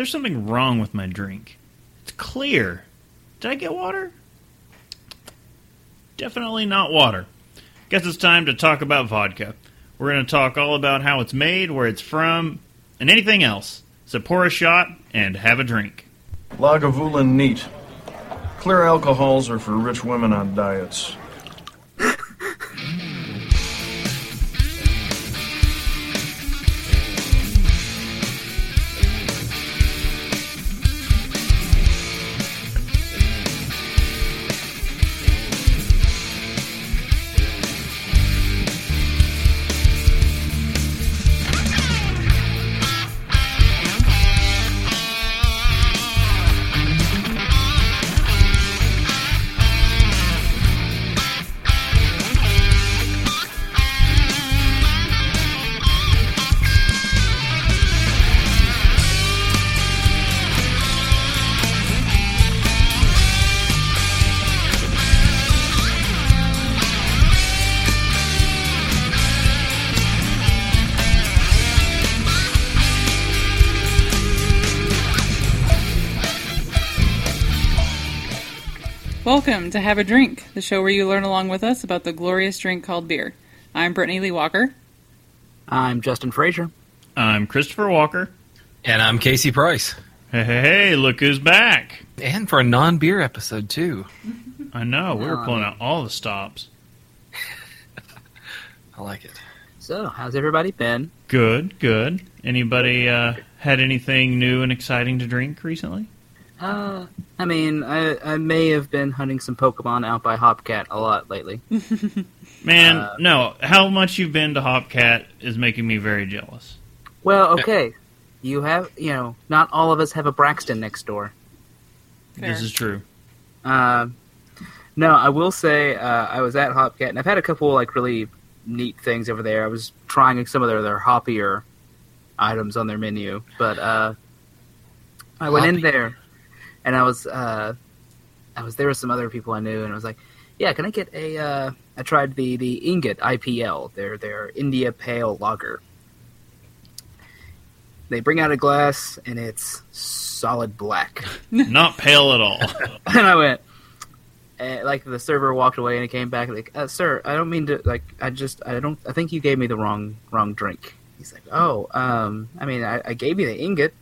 there's something wrong with my drink. It's clear. Did I get water? Definitely not water. Guess it's time to talk about vodka. We're going to talk all about how it's made, where it's from, and anything else. So pour a shot and have a drink. Lagavulin neat. Clear alcohols are for rich women on diets. Welcome to Have a Drink, the show where you learn along with us about the glorious drink called beer. I'm Brittany Lee Walker. I'm Justin Frazier. I'm Christopher Walker. And I'm Casey Price. Hey, hey, hey, look who's back. And for a non beer episode, too. I know, we were pulling out all the stops. I like it. So, how's everybody been? Good, good. Anybody uh, had anything new and exciting to drink recently? Uh, I mean, I, I may have been hunting some Pokemon out by Hopcat a lot lately. Man, Uh, no. How much you've been to Hopcat is making me very jealous. Well, okay. You have, you know, not all of us have a Braxton next door. Fair. This is true. Um, no, I will say uh, I was at Hopcat, and I've had a couple like really neat things over there. I was trying some of their their hoppier items on their menu, but uh, I went in there, and I was uh, I was there with some other people I knew, and I was like, "Yeah, can I get a?" Uh, I tried the the Ingot IPL, their their India Pale Lager. They bring out a glass, and it's solid black. Not pale at all. and I went, and like the server walked away and he came back like, uh, "Sir, I don't mean to like. I just I don't. I think you gave me the wrong wrong drink." He's like, "Oh, um, I mean, I, I gave you the ingot,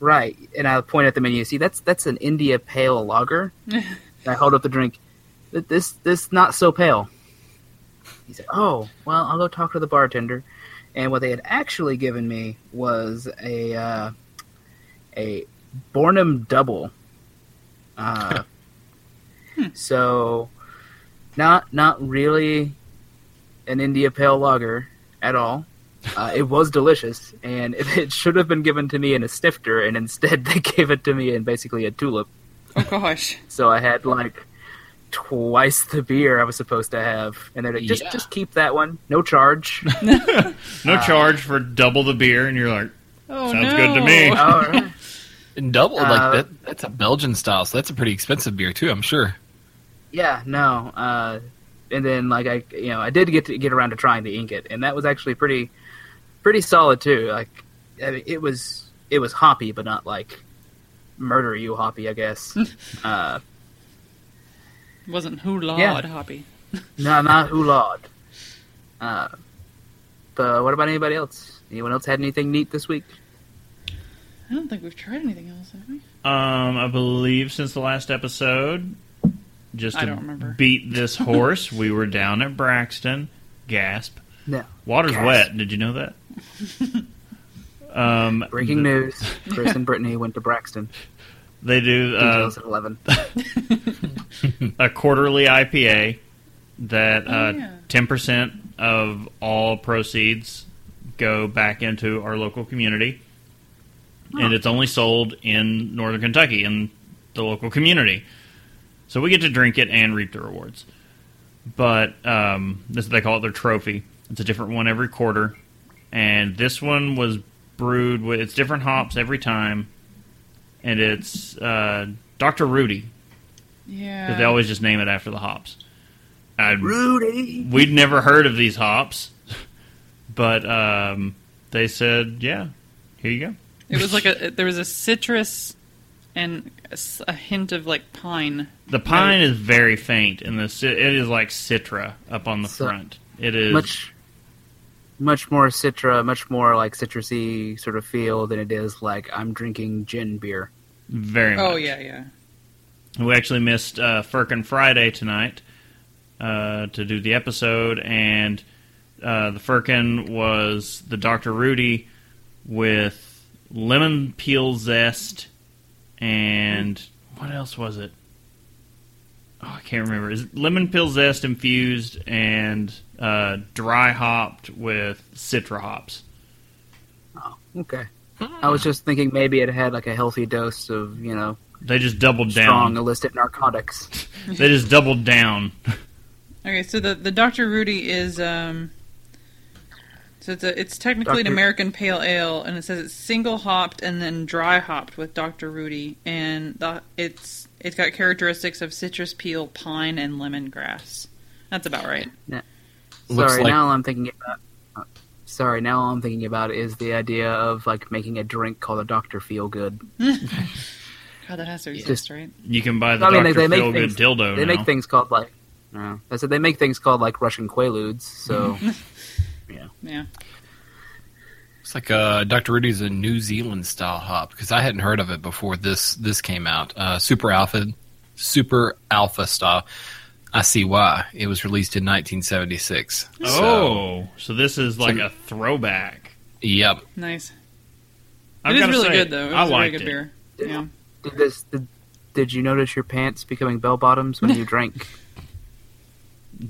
right?" And I point at the menu. See, that's that's an India Pale Lager. I hold up the drink. This this not so pale. He said, "Oh, well, I'll go talk to the bartender." And what they had actually given me was a uh, a Bornem Double. Uh, so, not not really an India Pale Lager at all. Uh, it was delicious, and it, it should have been given to me in a snifter, and instead they gave it to me in basically a tulip. Oh gosh. So I had like twice the beer I was supposed to have, and they're like, "Just Yeah. just keep that one, no charge." No charge for double the beer, and you're like, Oh Sounds no. good to me. all right. And double, Uh, like that, that's a Belgian style, so that's a pretty expensive beer, too, I'm sure. Yeah, no. Uh, and then like I, you know, I did get to get around to trying the ingot, and that was actually pretty, pretty solid too. Like, I mean, it was it was hoppy, but not like murder you hoppy, I guess. uh, Wasn't who lord Yeah. hoppy. no, not oolad. Uh, but what about anybody else? Anyone else had anything neat this week? I don't think we've tried anything else, have we? um, I believe since the last episode, just I to don't remember. beat this horse, we were down at Braxton. Gasp. No. Water's Gasp. wet. Did you know that? Um, Breaking news: Chris and Brittany went to Braxton. They do uh, Details at eleven. a quarterly IPA that Oh, uh, yeah. ten percent of all proceeds go back into our local community, and it's only sold in Northern Kentucky in the local community. So we get to drink it and reap the rewards. But um, this they call it their trophy. It's a different one every quarter, and this one was brewed with it's different hops every time, and it's uh, Dr. Rudi Yeah. because they always just name it after the hops. i Rudi. we'd never heard of these hops, but um, they said, "Yeah, here you go." It was like a there was a citrus and a hint of like pine. The pine is very faint, and the it is like citra up on the So- front. It is much much more citra, much more like citrusy sort of feel than it is like I'm drinking gin beer. very. Much. Oh yeah, yeah. We actually missed uh, Firkin Friday tonight uh, to do the episode, and uh, the Firkin was the Dr. Rudi with lemon peel zest and what else was it? Oh, I can't remember. Is it lemon peel zest infused and uh, dry hopped with citra hops? Oh, Okay. I was just thinking maybe it had like a healthy dose of, you know, They just doubled strong down. illicit narcotics. They just doubled down. Okay, so the the Dr. Rudi is um so it's a, it's technically an American pale ale and it says it's single hopped and then dry hopped with Dr. Rudi and the, it's it's got characteristics of citrus peel, pine and lemongrass. That's about right. Looks sorry, like- now all I'm thinking about uh, Sorry, now all I'm thinking about is the idea of like making a drink called a Dr. Feel Good. God, that has to exist, Just- right? You can buy the I mean, they, Dr. they make Feel Good things, dildo They now. make things called like uh, I said they make things called like Russian Quaaludes, so yeah, Yeah. It's like uh, Dr. Rudi's a New Zealand style hop because I hadn't heard of it before this this came out. Uh, Super Alpha, Super Alpha style. I see why it was released in 1976. Oh, so this is like So- a throwback. yep. Nice. I've it is really say, good though. It I was a very liked good it. beer. Yeah. did this did, did you notice your pants becoming bell bottoms when you drank?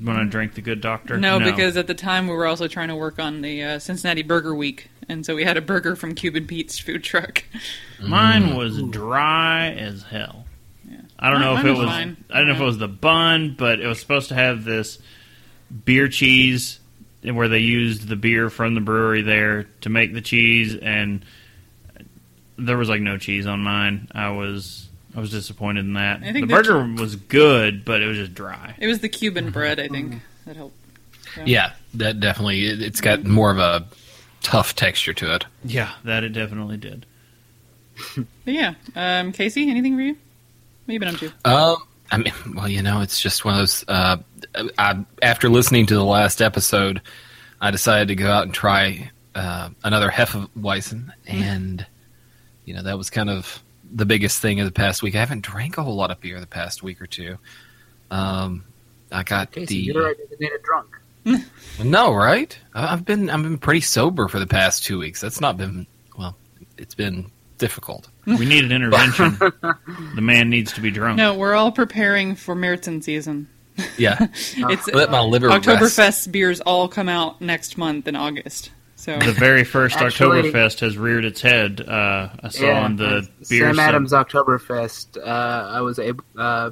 When I drank the Good Doctor. No, because at the time we were also trying to work on the uh, Cincinnati Burger Week, and so we had a burger from Cuban Pete's food truck. mine was dry as hell. Yeah. I don't Mine- know if it was was. fine. I don't know if it was the bun, but it was supposed to have this beer cheese where they used the beer from the brewery there to make the cheese, and there was like no cheese on mine. I was. I was disappointed in that. I The think the burger was good, but it was just dry. It was the Cuban bread, I think, that helped. Yeah, that definitely. It, it's got more of a tough texture to it. Yeah, that it definitely did. But yeah, um, Casey, anything for you? What you been up? Um, I mean, well, you know, it's just one of those. Uh, I, after listening to the last episode, I decided to go out and try uh, another Hefeweizen, and you know that was kind of the biggest thing of the past week. I haven't drank a whole lot of beer the past week or two. Um, I got Casey, the you're a designated drunk. no, right? I've been I've been pretty sober for the past two weeks. That's not been well. It's been difficult. We need an intervention. the man needs to be drunk. No, we're all preparing for Märzen season. Yeah, It's let my liver rest. Oktoberfest beers all come out next month in August. So The very first Actually- Oktoberfest has reared its head. Uh, I saw Yeah, on the beer Sam sub- Adams Oktoberfest. Uh, I was able uh,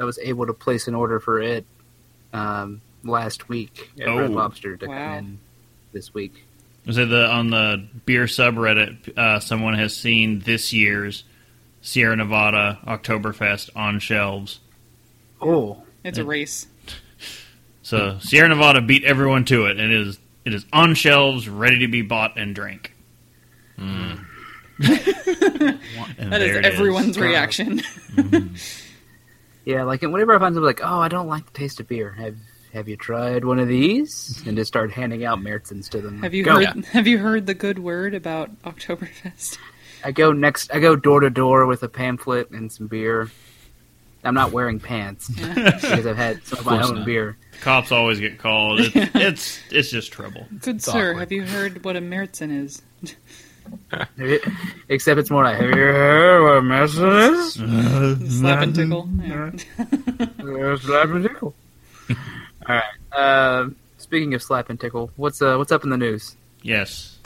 I was able to place an order for it um, last week at Oh. Red Lobster to Wow. come in this week. Was it the on the beer subreddit? Uh, someone has seen this year's Sierra Nevada Oktoberfest on shelves. Oh, it's a race. So Sierra Nevada beat everyone to it, and it is it is on shelves, ready to be bought and drank. And That is there it everyone's God. reaction. yeah. Like and whenever I find something like, oh, I don't like the taste of beer. Have Have you tried one of these? And just start handing out Märzens to them. have you Go. heard? Have you heard the good word about Oktoberfest? I go next. I go door to door with a pamphlet and some beer. I'm not wearing pants because I've had some of my own not. beer. Cops always get called. It's it's, it's just trouble. Good It's sir, awkward. have you heard what a Märzen is? Except it's more like, have you heard what a mess it is? Slap and tickle. Yeah. Uh, slap and tickle. All right. Uh, speaking of slap and tickle, what's uh, what's up in the news? Yes.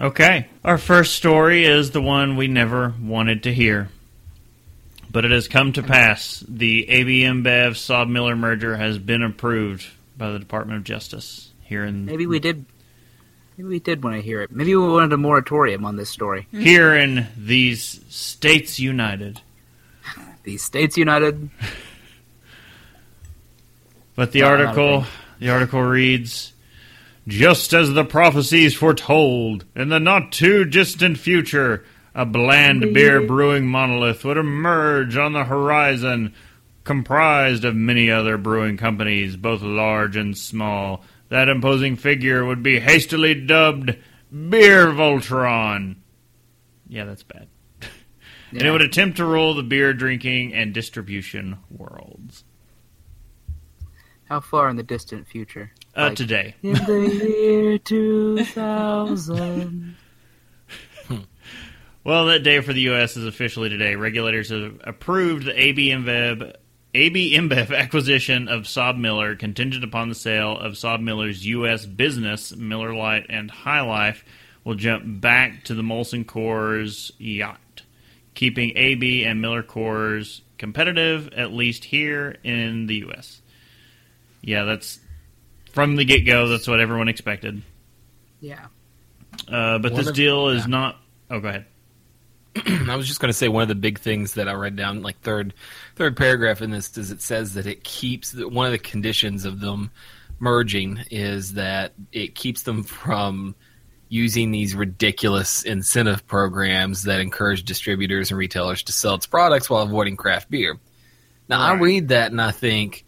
Okay. Our first story is the one we never wanted to hear. But it has come to pass. The AB InBev SABMiller merger has been approved by the Department of Justice here in Maybe we did. Maybe we did want to hear it. Maybe we wanted a moratorium on this story. here in these states united. these States United. But the article the article reads Just as the prophecies foretold, in the not too distant future, a bland beer brewing monolith would emerge on the horizon, comprised of many other brewing companies, both large and small. That imposing figure would be hastily dubbed Beer Voltron. Yeah, that's bad. And it would attempt to rule the beer drinking and distribution worlds. How far in the distant future? Uh, Like, today. In the year 2000. Well, that day for the U.S. is officially today. Regulators have approved the AB InBev, AB InBev acquisition of SABMiller, contingent upon the sale of SABMiller's U.S. business. Miller Lite and High Life will jump back to the Molson Coors yacht, keeping AB and Miller Coors competitive, at least here in the U.S. Yeah, that's from the get go. That's what everyone expected. Yeah. Uh, but One this of- deal is yeah. not. Oh, go ahead. I was just going to say one of the big things that I read down, like third third paragraph in this, is it says that it keeps one of the conditions of them merging is that it keeps them from using these ridiculous incentive programs that encourage distributors and retailers to sell its products while avoiding craft beer. Now I read that and I think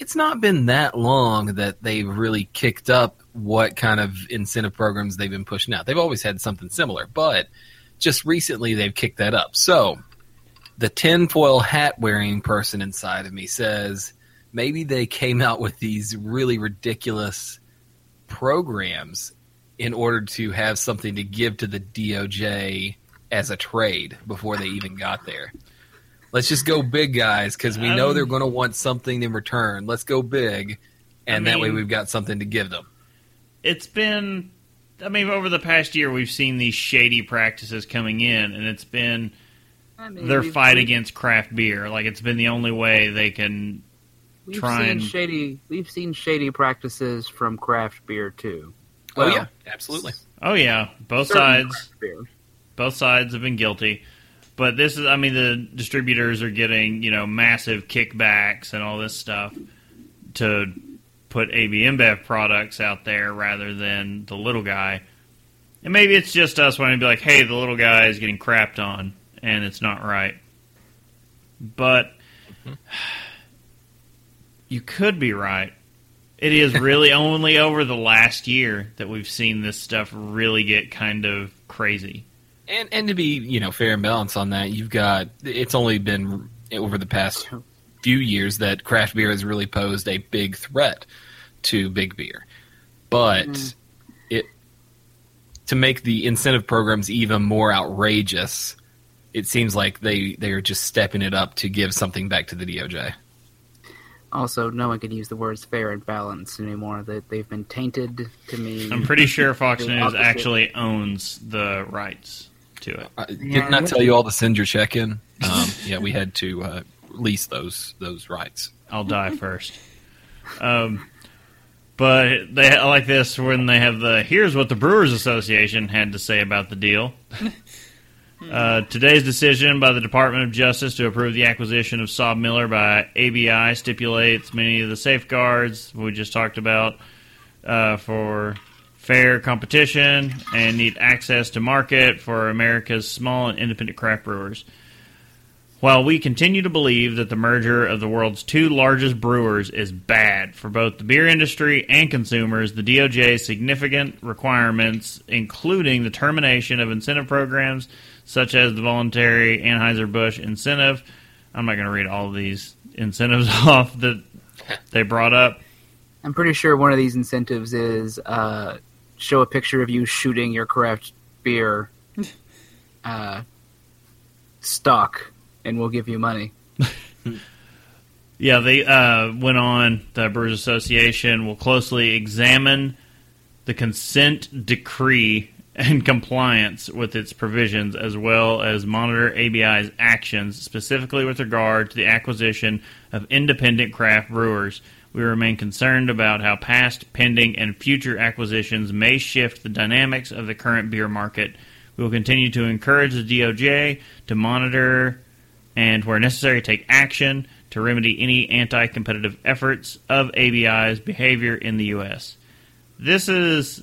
it's not been that long that they've really kicked up what kind of incentive programs they've been pushing out. They've always had something similar, but just recently they've kicked that up. So the tinfoil hat wearing person inside of me says maybe they came out with these really ridiculous programs in order to have something to give to the DOJ as a trade before they even got there. Let's just go big, guys, because we know Um, they're going to want something in return. Let's go big, and I that way we've got something to give them. it's been I mean over the past year we've seen these shady practices coming in and it's been I mean, their fight we've- against craft beer like it's been the only way they can We've try seen and- shady. We've seen shady practices from craft beer too. Oh Well, yeah, absolutely. Oh yeah both certain sides craft beer. both sides have been guilty but this is I mean the distributors are getting you know massive kickbacks and all this stuff to put AB InBev products out there rather than the little guy. And maybe it's just us wanting to be like hey the little guy is getting crapped on and it's not right. But you could be right. It is really only over the last year that we've seen this stuff really get kind of crazy And and to be you know fair and balanced on that, you've got it's only been over the past few years that craft beer has really posed a big threat to big beer, but mm-hmm. it to make the incentive programs even more outrageous. It seems like they they are just stepping it up to give something back to the DOJ. Also, no one can use the words fair and balanced anymore. That they've been tainted to me. I'm pretty sure Fox News actually owns the rights to it. Uh, didn't I I tell you all to send your check in? Um, yeah, we had to uh, lease those those rights. I'll die first. Um, but they I like this when they have the here's what the Brewers Association had to say about the deal. Uh, today's decision by the Department of Justice to approve the acquisition of SABMiller by ABI stipulates many of the safeguards we just talked about uh, for fair competition and need access to market for America's small and independent craft brewers. While we continue to believe that the merger of the world's two largest brewers is bad for both the beer industry and consumers, the DOJ's significant requirements, including the termination of incentive programs such as the voluntary Anheuser-Busch incentive, I'm not going to read all of these incentives off that they brought up. I'm pretty sure one of these incentives is uh, show a picture of you shooting your craft beer uh, stock, and we'll give you money. Yeah, they uh, went on. The Brewers Association will closely examine the consent decree and compliance with its provisions, as well as monitor ABI's actions, specifically with regard to the acquisition of independent craft brewers. We remain concerned about how past, pending, and future acquisitions may shift the dynamics of the current beer market. We will continue to encourage the DOJ to monitor and, where necessary, take action to remedy any anti competitive efforts of ABI's behavior in the U.S. this is.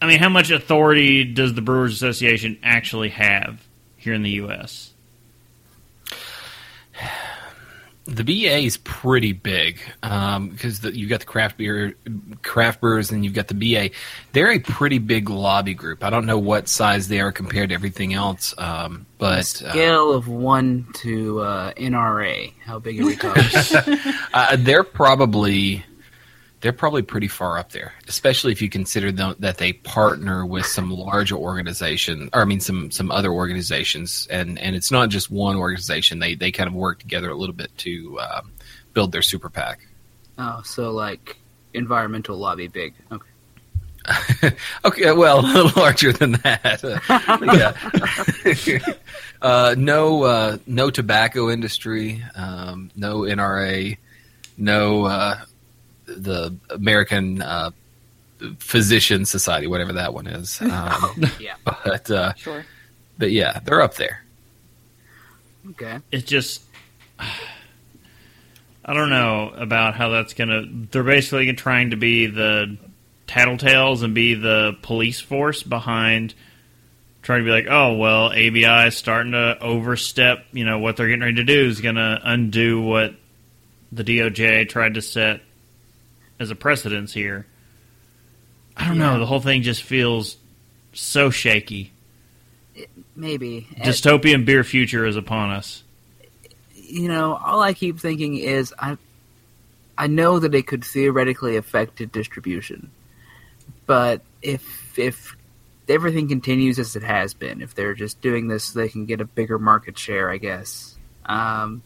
I mean, how much authority does the Brewers Association actually have here in the U.S.? The BA is pretty big because you've got the craft beer, craft brewers, and you've got the BA. They're a pretty big lobby group. I don't know what size they are compared to everything else, um, but uh, Scale of one to uh, NRA. How big are we talking? uh, they're probably they're probably pretty far up there, especially if you consider them, that they partner with some larger organization, or I mean some some other organizations, and and it's not just one organization. They they kind of work together a little bit to uh, build their super PAC. oh, so like environmental lobby big. Okay. okay, well, a little larger than that. yeah. uh, no, uh, no tobacco industry, um, no NRA, no uh, the American uh, Physician Society, whatever that one is. Um, Yeah. but uh, Sure. but yeah, they're up there. Okay. It's just. I don't know about how that's gonna. They're basically trying to be the tattletales and be the police force behind trying to be like, oh well, ABI is starting to overstep. You know what they're getting ready to do is going to undo what the DOJ tried to set as a precedence here. I don't know. The whole thing just feels so shaky. Maybe. And, Dystopian beer future is upon us. you know, all I keep thinking is I I know that it could theoretically affect the distribution. But if if everything continues as it has been, if they're just doing this so they can get a bigger market share, I guess. Um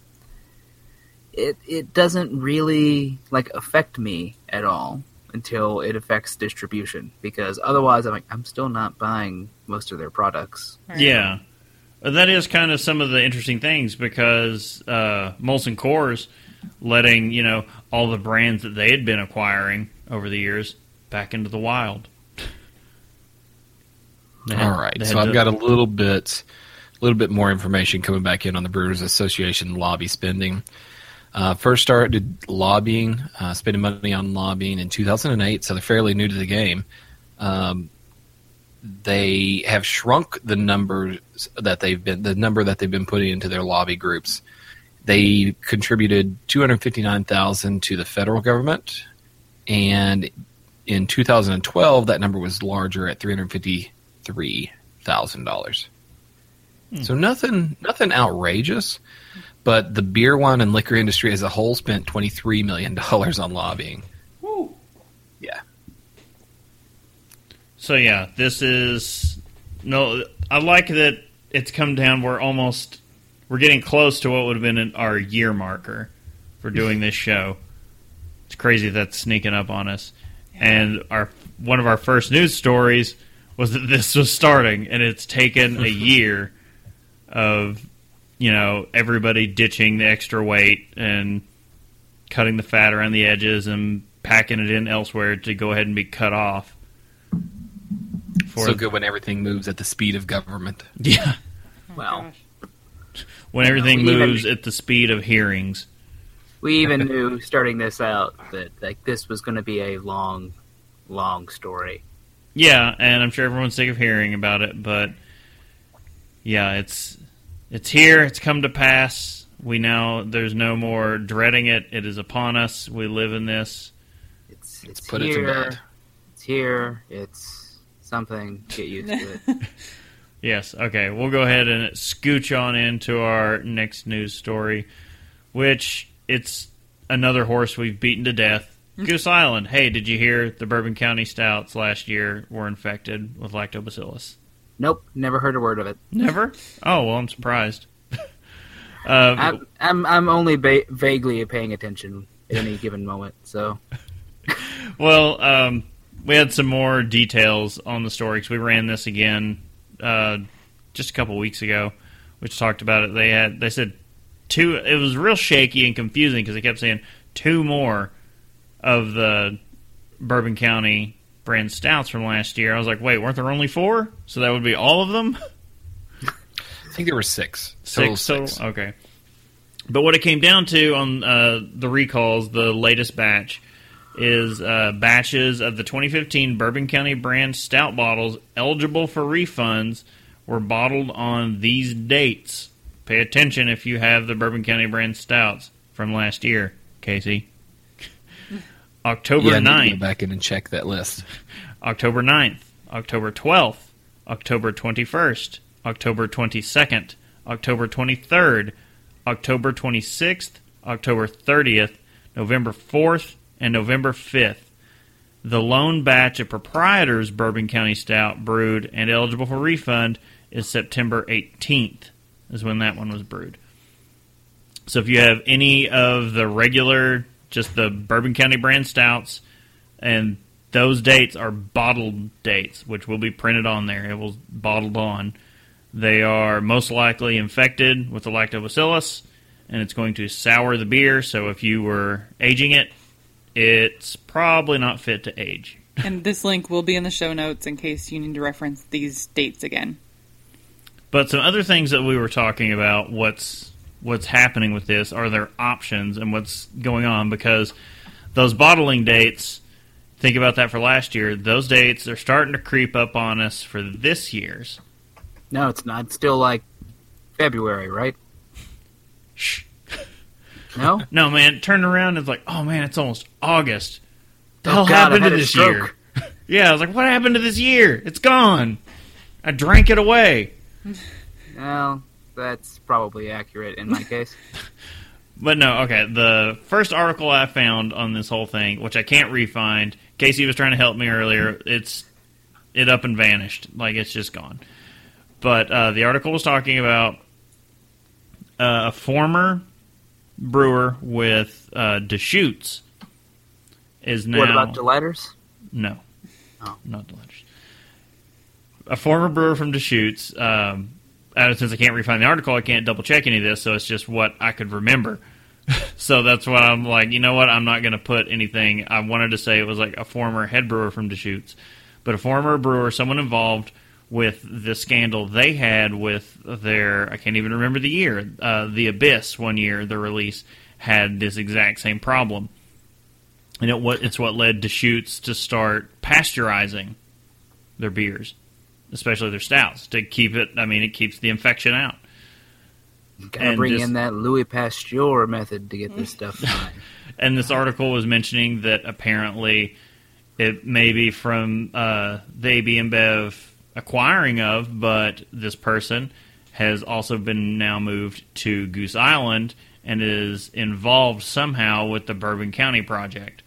it it doesn't really like affect me at all until it affects distribution because otherwise I'm like I'm still not buying most of their products. Right. Yeah. Uh, That is kind of some of the interesting things because uh, Molson Coors letting, you know, all the brands that they had been acquiring over the years back into the wild. Had- All right, so I've to- got a little bit, a little bit more information coming back in on the Brewers Association lobby spending. Uh, first started lobbying, uh, spending money on lobbying in 2008, so they're fairly new to the game. Um, they have shrunk the numbers that they've been, the number that they've been putting into their lobby groups. They contributed 259,000 to the federal government, and in 2012 that number was larger at 353 thousand dollars. So nothing, nothing outrageous, but the beer, wine, and liquor industry as a whole spent 23 million dollars on lobbying. Woo. Yeah, So yeah, this is no. I like that it's come down. We're almost we're getting close to what would have been an, our year marker for doing this show. It's crazy that's sneaking up on us. And our one of our first news stories was that this was starting, and it's taken a year of you know everybody ditching the extra weight and cutting the fat around the edges and packing it in elsewhere to go ahead and be cut off. For so good when everything moves at the speed of government. Yeah, oh Well, Gosh. when everything We even- moves at the speed of hearings. we even knew starting this out that like this was going to be a long, long story. Yeah, and I'm sure everyone's sick of hearing about it, but yeah, it's it's here. It's come to pass. We now there's no more dreading it. It is upon us. We live in this. It's it's put it to here. bed. It's here. It's something. Get used to it. Yes. Okay. We'll go ahead and scooch on into our next news story, which it's another horse we've beaten to death. Goose Island. Hey, did you hear the Bourbon County Stouts last year were infected with lactobacillus? Nope, never heard a word of it. Never. Oh well, I'm surprised. uh, I'm I'm, I'm only ba- vaguely paying attention at any given moment. So Well, um, we had some more details on the story because we ran this again uh, just a couple weeks ago, which talked about it. They had they said two. It was real shaky and confusing because they kept saying two more of the Bourbon County brand stouts from last year. I was like, wait, weren't there only four? So that would be all of them. I think there were six. Total Six total. Okay. But what it came down to on uh, the recalls, the latest batch, is uh, batches of the 2015 Bourbon County brand stout bottles eligible for refunds were bottled on these dates. Pay attention if you have the Bourbon County brand stouts from last year, Casey. October yeah, I need to 9th. go back in and check that list. October 9th, October 12th, October 21st, October 22nd, October 23rd, October 26th, October 30th, November 4th, and November 5th. The lone batch of proprietors Bourbon County Stout brewed and eligible for refund is September 18th, is when that one was brewed. So if you have any of the regular, just the Bourbon County brand stouts, and those dates are bottled dates, which will be printed on there. It will bottled on. They are most likely infected with the lactobacillus, and it's going to sour the beer. So if you were aging it, it's probably not fit to age. And this link will be in the show notes in case you need to reference these dates again. But some other things that we were talking about, what's what's happening with this, are there options and what's going on because those bottling dates. Think about that for last year. Those dates are starting to creep up on us for this year's. No, it's not. It's still like February, right? Shh. No. No, man, turned around and it's like, oh man, it's almost August. The Oh, hell God, happened to this year? yeah, I was like, what happened to this year? It's gone. I drank it away. Well, that's probably accurate in my case. But no, okay. The first article I found on this whole thing, which I can't refind, Casey was trying to help me earlier. It's it up and vanished, like it's just gone. But uh, the article was talking about uh, a former brewer with uh, Deschutes is now What about delighters? no, Oh. not the letters. A former brewer from Deschutes. Um, uh, since I can't refind the article, I can't double check any of this, so it's just what I could remember. so that's why I'm like, you know what? I'm not going to put anything. I wanted to say it was like a former head brewer from Deschutes, but a former brewer, someone involved with the scandal they had with their, I can't even remember the year, uh, the Abyss one year, the release had this exact same problem and it what it's what led Deschutes to start pasteurizing their beers, especially their stouts, to keep it. I mean, it keeps the infection out. Gotta And bring just- in that Louis Pasteur method to get this stuff. And this article was mentioning that apparently it may be from uh, the AB InBev acquiring of, but this person has also been now moved to Goose Island and is involved somehow with the Bourbon County project.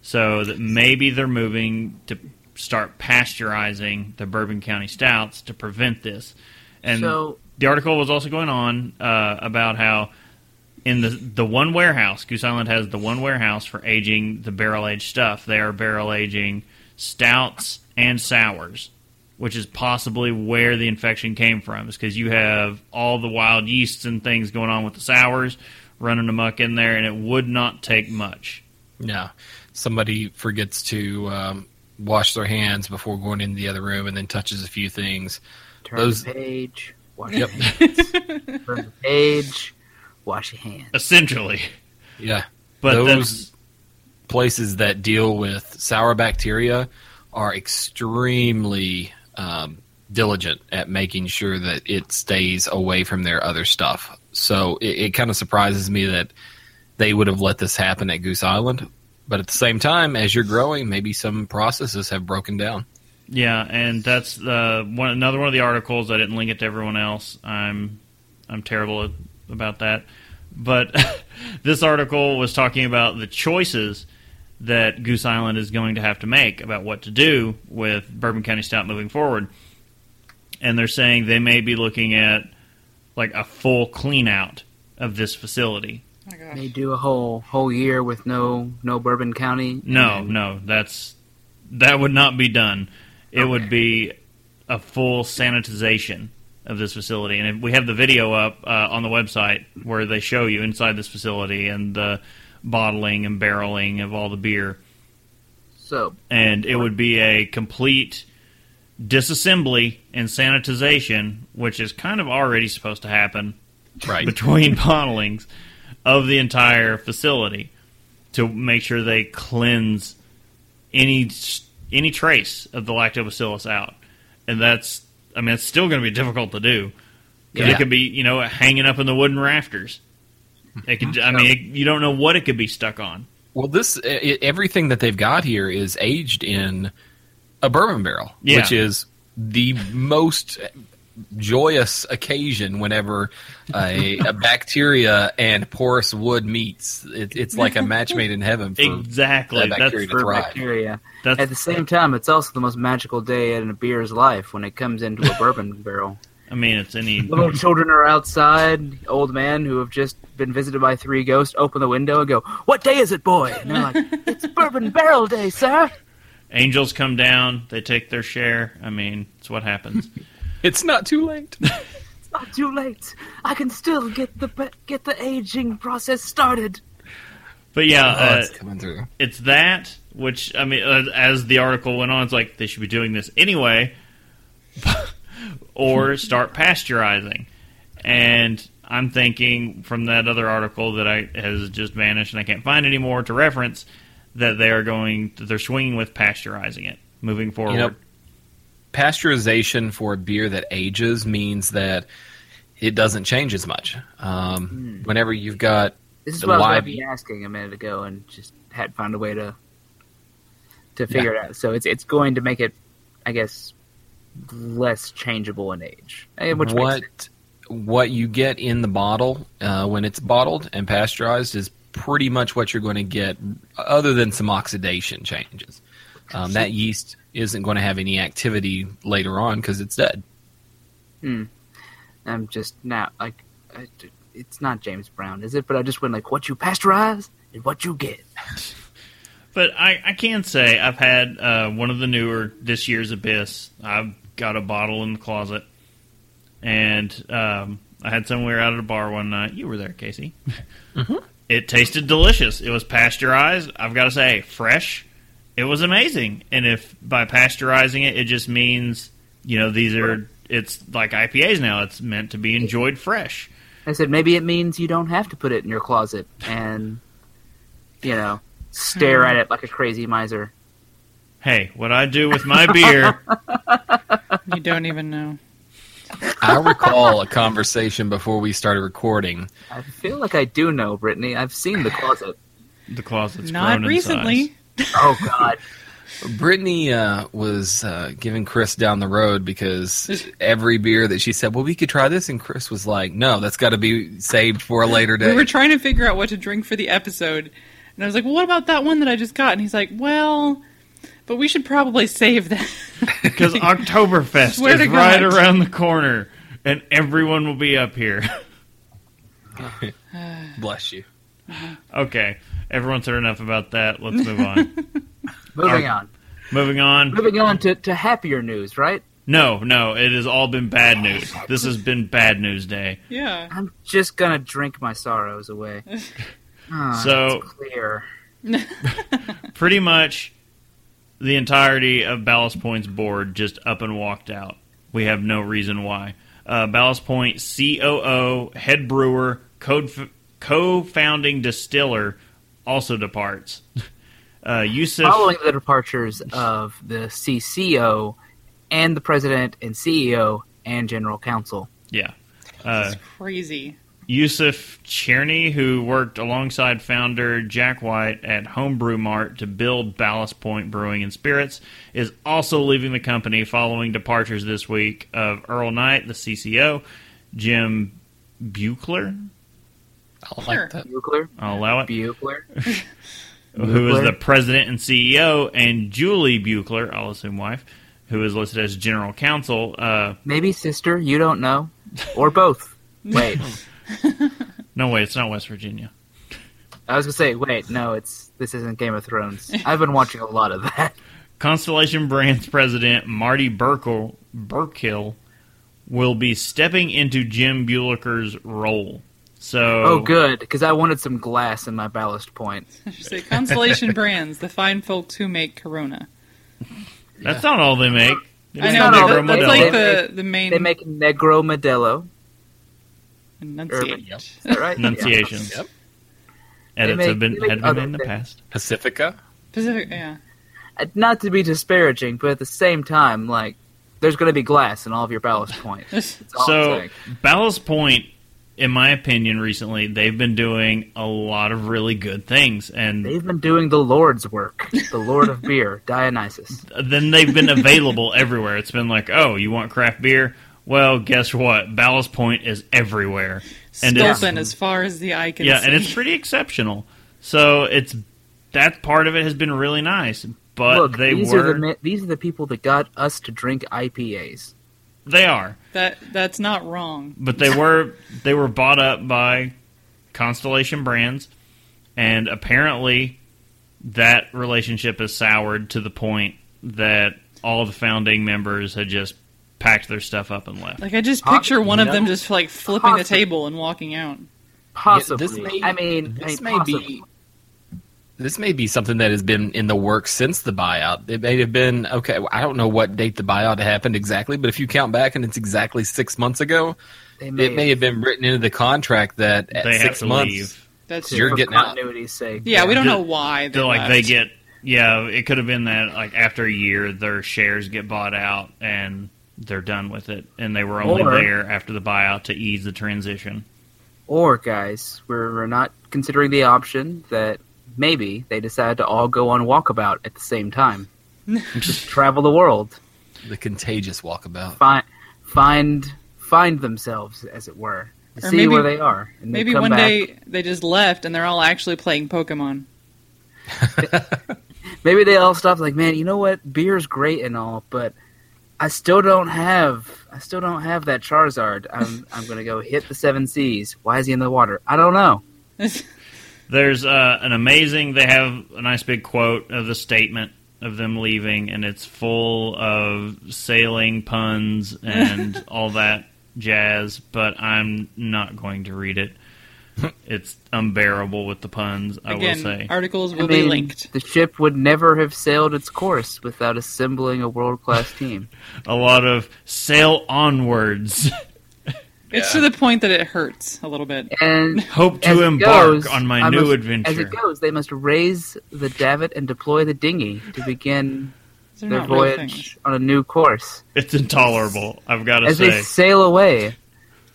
So that maybe they're moving to start pasteurizing the Bourbon County stouts to prevent this. And so, the article was also going on uh, about how in the the one warehouse, Goose Island has the one warehouse for aging the barrel aged stuff. They are barrel aging stouts and sours, which is possibly where the infection came from. Is because you have all the wild yeasts and things going on with the sours running amok in there, and it would not take much. Yeah, somebody forgets to um, wash their hands before going into the other room, and then touches a few things. turn those- the page, wash Yep. your hands. turn the page, wash your hands. Essentially, Yeah, but Those- that's places that deal with sour bacteria are extremely um, diligent at making sure that it stays away from their other stuff. So it, it kind of surprises me that they would have let this happen at Goose Island. But at the same time, as you're growing, maybe some processes have broken down. Yeah, and that's uh, one another one of the articles. I didn't link it to everyone else. I'm I'm terrible at, about that. But this article was talking about the choices that Goose Island is going to have to make about what to do with Bourbon County Stout moving forward. And they're saying they may be looking at like a full clean out of this facility. Oh. They do a whole whole year with no no Bourbon County. No, and- no, that's that would not be done. It would be a full sanitization of this facility, and if we have the video up uh, on the website where they show you inside this facility and the bottling and barreling of all the beer, So and it would be a complete disassembly and sanitization, which is kind of already supposed to happen Right. between bottlings of the entire facility. to make sure they cleanse any any trace of the lactobacillus out, and that's I mean it's still going to be difficult to do because Yeah. it could be you know hanging up in the wooden rafters. It could I mean it, you don't know what it could be stuck on. Well, this i everything that they've got here is aged in a bourbon barrel, Yeah. which is the most joyous occasion whenever a, a bacteria and porous wood meets. It, it's like a match made in heaven for Exactly. that That's bacteria to for thrive. bacteria. that's At the same time, it's also the most magical day in a beer's life when it comes into a bourbon barrel. I mean it's any Little children are outside. Old man who have just been visited by three ghosts open the window and go, "What day is it, boy?" And they're like, "It's bourbon barrel day, sir." angels come down, they take their share. I mean it's what happens. It's not too late. It's not too late. I can still get the get the aging process started. But yeah, Oh, uh, it's coming through. it's that which I mean, uh, as the article went on, it's like they should be doing this anyway, or start pasteurizing. And I'm thinking from that other article that I has just vanished and I can't find anymore to reference that they are going that they're swinging with pasteurizing it moving forward. You know, pasteurization for a beer that ages means that it doesn't change as much. Um, Whenever you've got This is what I was live- going to be asking a minute ago, and just had found a way to to figure it out. So it's it's going to make it, I guess, less changeable in age. Eh, Which what what you get in the bottle uh, when it's bottled and pasteurized is pretty much what you're going to get, other than some oxidation changes. Um, that yeast isn't going to have any activity later on because it's dead. I'm just now like, it's not James Brown, is it? But I just went like, what you pasteurize is what you get. But I, I can say I've had uh, one of the newer this year's Abyss. I've got a bottle in the closet, and um, I had somewhere out at a bar one night. You were there, Casey. It tasted delicious. It was pasteurized. I've got to say, fresh. It was amazing. And if by pasteurizing it, it just means you know these are it's like IPAs now. It's meant to be enjoyed fresh. I said maybe it means you don't have to put it in your closet and, you know, stare hmm. at it like a crazy miser. Hey, what I do with my beer You don't even know. I recall a conversation before we started recording. I feel like I do know, Brittany. I've seen the closet. The closet's Not grown in recently. Size. Oh God. Brittany uh, was uh, giving Chris down the road because every beer that she said, "Well, we could try this," and Chris was like, "No, that's got to be saved for a later day." We were trying to figure out what to drink for the episode, and I was like, "Well, what about that one that I just got?" And he's like, "Well, but we should probably save that." Because Oktoberfest Swear is to right God. around the corner, and everyone will be up here. Bless you. okay, everyone's heard enough about that. Let's move on. Moving Our- on. Moving on. Moving on to, to happier news, right? No, no, it has all been bad news. This has been bad news day. yeah. I'm just gonna drink my sorrows away. Ah, So- clear. Pretty much the entirety of Ballast Point's board just up and walked out. We have no reason why. Uh, Ballast Point COO, head brewer, code co-founding distiller also departs. Uh, Yuseff. Following the departures of the CCO and the president and CEO and general counsel. Yeah. Uh, It's crazy. Yuseff Cherney, who worked alongside founder Jack White at Homebrew Mart to build Ballast Point Brewing and Spirits, is also leaving the company following departures this week of Earl Knight, the CCO, Jim Buechler, I Sure. like that. Buechler? I'll allow it, Buechler? who is Buechler? the president and CEO, and Julie Buechler, I'll assume wife, who is listed as general counsel. Uh, Maybe sister, you don't know. Or both. Wait. no, wait, it's not West Virginia. I was gonna say, wait, no, it's this isn't Game of Thrones. I've been watching a lot of that. Constellation Brands president Marty Birkel, Burkill will be stepping into Jim Buliker's role. So, Oh, good, because I wanted some glass in my ballast point. Say Constellation Brands, the fine folks who make Corona. that's not all they make. They I know, all but Negro that's Modelo. like the, the main They make Negro Modelo. enunciate. Yep. Is that right? Enunciation. Yep. Edits make- have been had been in the things. past. Pacifica. Pacific, yeah. Uh, Not to be disparaging, but at the same time, like there's going to be glass in all of your ballast points. That's all I'm So. Ballast Point, in my opinion, recently they've been doing a lot of really good things, and they've been doing the Lord's work. The Lord of Beer, Dionysus. then they've been available everywhere. It's been like, oh, you want craft beer? Well, guess what? Ballast Point is everywhere, and it's Sculpin as far as the eye can see. yeah, see. and it's pretty exceptional. So it's that part of it has been really nice, but Look, they these were are the these are the people that got us to drink IPAs. They are, that that's not wrong. but they were they were bought up by Constellation Brands, and apparently that relationship has soured to the point that all the founding members had just packed their stuff up and left. Like I just picture one of them just like flipping the table and walking out. Possibly. this may- I mean, This I may possibly. be. This may be something that has been in the works since the buyout. It may have been okay. I don't know what date the buyout happened exactly, but if you count back and it's exactly six months ago, They it may have been written into the contract that at They have six to months leave. That's You're for getting out. continuity's sake. yeah. We don't know why they They're like they get yeah it could have been that like after a year their shares get bought out and they're done with it and they were only Or- there after the buyout to ease the transition Or guys, we're, we're not considering the option that maybe they decide to all go on walkabout at the same time, just travel the world, the contagious walkabout. find find find themselves, as it were, to Or see maybe- where they are. And Maybe come one back. day they just left and they're all actually playing Pokemon. maybe they all stop like, man, you know what? Beer's great and all, but I still don't have I still don't have that Charizard. I'm I'm gonna go hit the seven seas. Why is he in the water? I don't know. there's uh, an amazing they have a nice big quote of the statement of them leaving and it's full of sailing puns and all that jazz but i'm not going to read it it's unbearable with the puns i Again, will say articles will I be linked. the ship would never have sailed its course without assembling a world class team. a lot of sail onwards It's to the point that it hurts a little bit. And hope to embark goes, on my I new must- adventure As it goes, they must raise the davit and deploy the dinghy to begin their voyage on a new course. It's intolerable. I've got to As they sail away,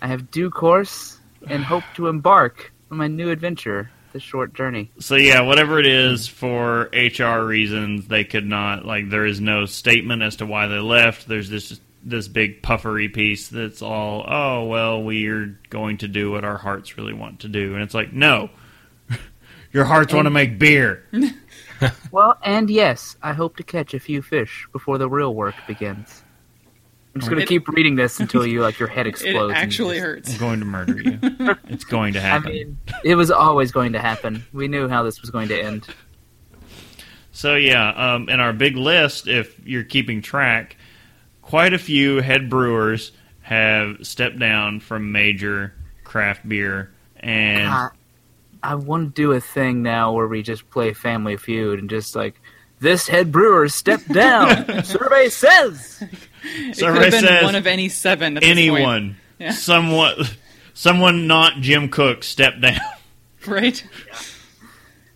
I have due course and hope to embark on my new adventure, the short journey. So yeah, whatever it is for HR reasons, they could not like. There is no statement as to why they left. There's this this big puffery piece that's all. Oh well, we're going to do what our hearts really want to do, and it's like no. Your hearts want to make beer. Well, and yes, I hope to catch a few fish before the real work begins. I'm just going to keep reading this until you like your head explodes. It actually just- I'm going to murder you. It's going to happen. I mean, it was always going to happen. We knew how this was going to end. So yeah, um, in our big list, if you're keeping track, quite a few head brewers have stepped down from major craft beer, and God, I want to do a thing now where we just play Family Feud and just like this head brewer stepped down. Survey says. It could Survey have been says one of any seven. At this point, anyone, Yeah. somewhat, someone not Jim Koch stepped down. right?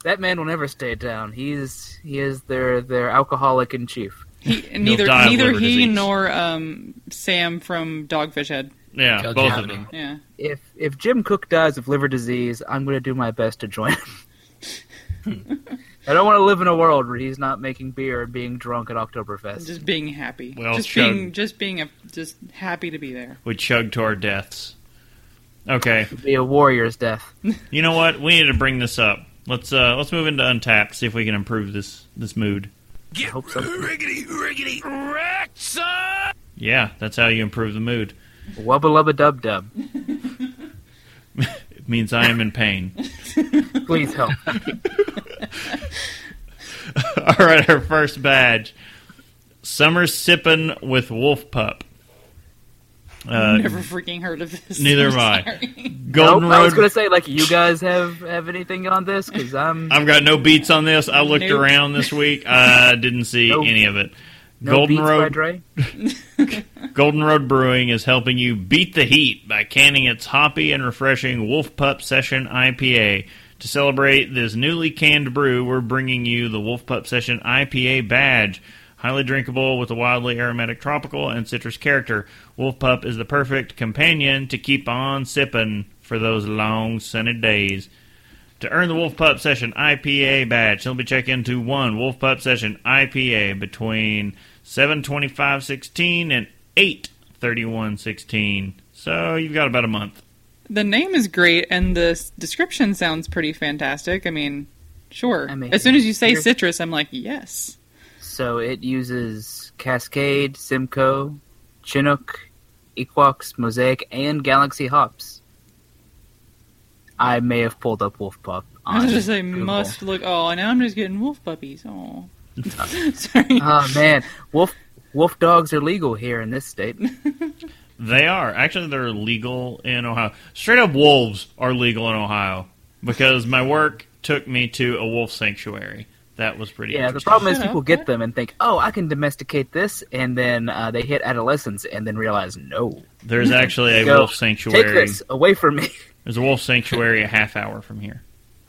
That man will never stay down. He's he is their their alcoholic in chief. He, neither neither he disease. nor um, Sam from Dogfish Head. Yeah, God both of them. Yeah, If if Jim Koch dies of liver disease, I'm going to do my best to join him. I don't want to live in a world where he's not making beer and being drunk at Oktoberfest. just being happy. Well, just chug. being just being a, just happy to be there. We chug to our deaths. Okay, be a warrior's death. you know what? We need to bring this up. Let's uh, let's move into Untappd. See if we can improve this this mood. I hope so. Yeah, that's how you improve the mood. Wubba lubba dub dub. It means I am in pain. Please help. All right, our first badge: Summer sipping with Wolf Pup. Uh, Never freaking heard of this. neither I'm have I. sorry. Golden Nope, I was going to say like you guys have have anything on this because I'm I've got no beats on this. I looked Nope. around this week. I didn't see Nope. any of it. no Golden beats by Road Dre. Golden Road Brewing is helping you beat the heat by canning its hoppy and refreshing Wolf Pup Session IPA To celebrate this newly canned brew, we're bringing you the Wolf Pup Session IPA badge. Highly drinkable with a wildly aromatic tropical and citrus character. Wolf Pup is the perfect companion to keep on sipping for those long sunny days. To earn the Wolf Pup Session IPA badge, simply check into one Wolf Pup Session IPA between 725.16 and 831.16. So you've got about a month. The name is great, and the description sounds pretty fantastic. I mean, sure. I mean, as soon as you say citrus, I'm like, yes. So it uses Cascade, Simcoe, Chinook, Equinox, Mosaic, and Galaxy hops. I may have pulled up Wolf Pup. I was just say Google. must look. Oh, now I'm just getting wolf puppies. Oh, sorry. Oh man, wolf wolf dogs are legal here in this state. They are. Actually, they're legal in Ohio. Straight up wolves are legal in Ohio because my work took me to a wolf sanctuary. That was pretty Yeah, the problem is Yeah, people okay. get them and think, "Oh, I can domesticate this," and then uh, they hit adolescence and then realize, "No, There's actually a Go, wolf take sanctuary. this away from me." There's a wolf sanctuary a half hour from here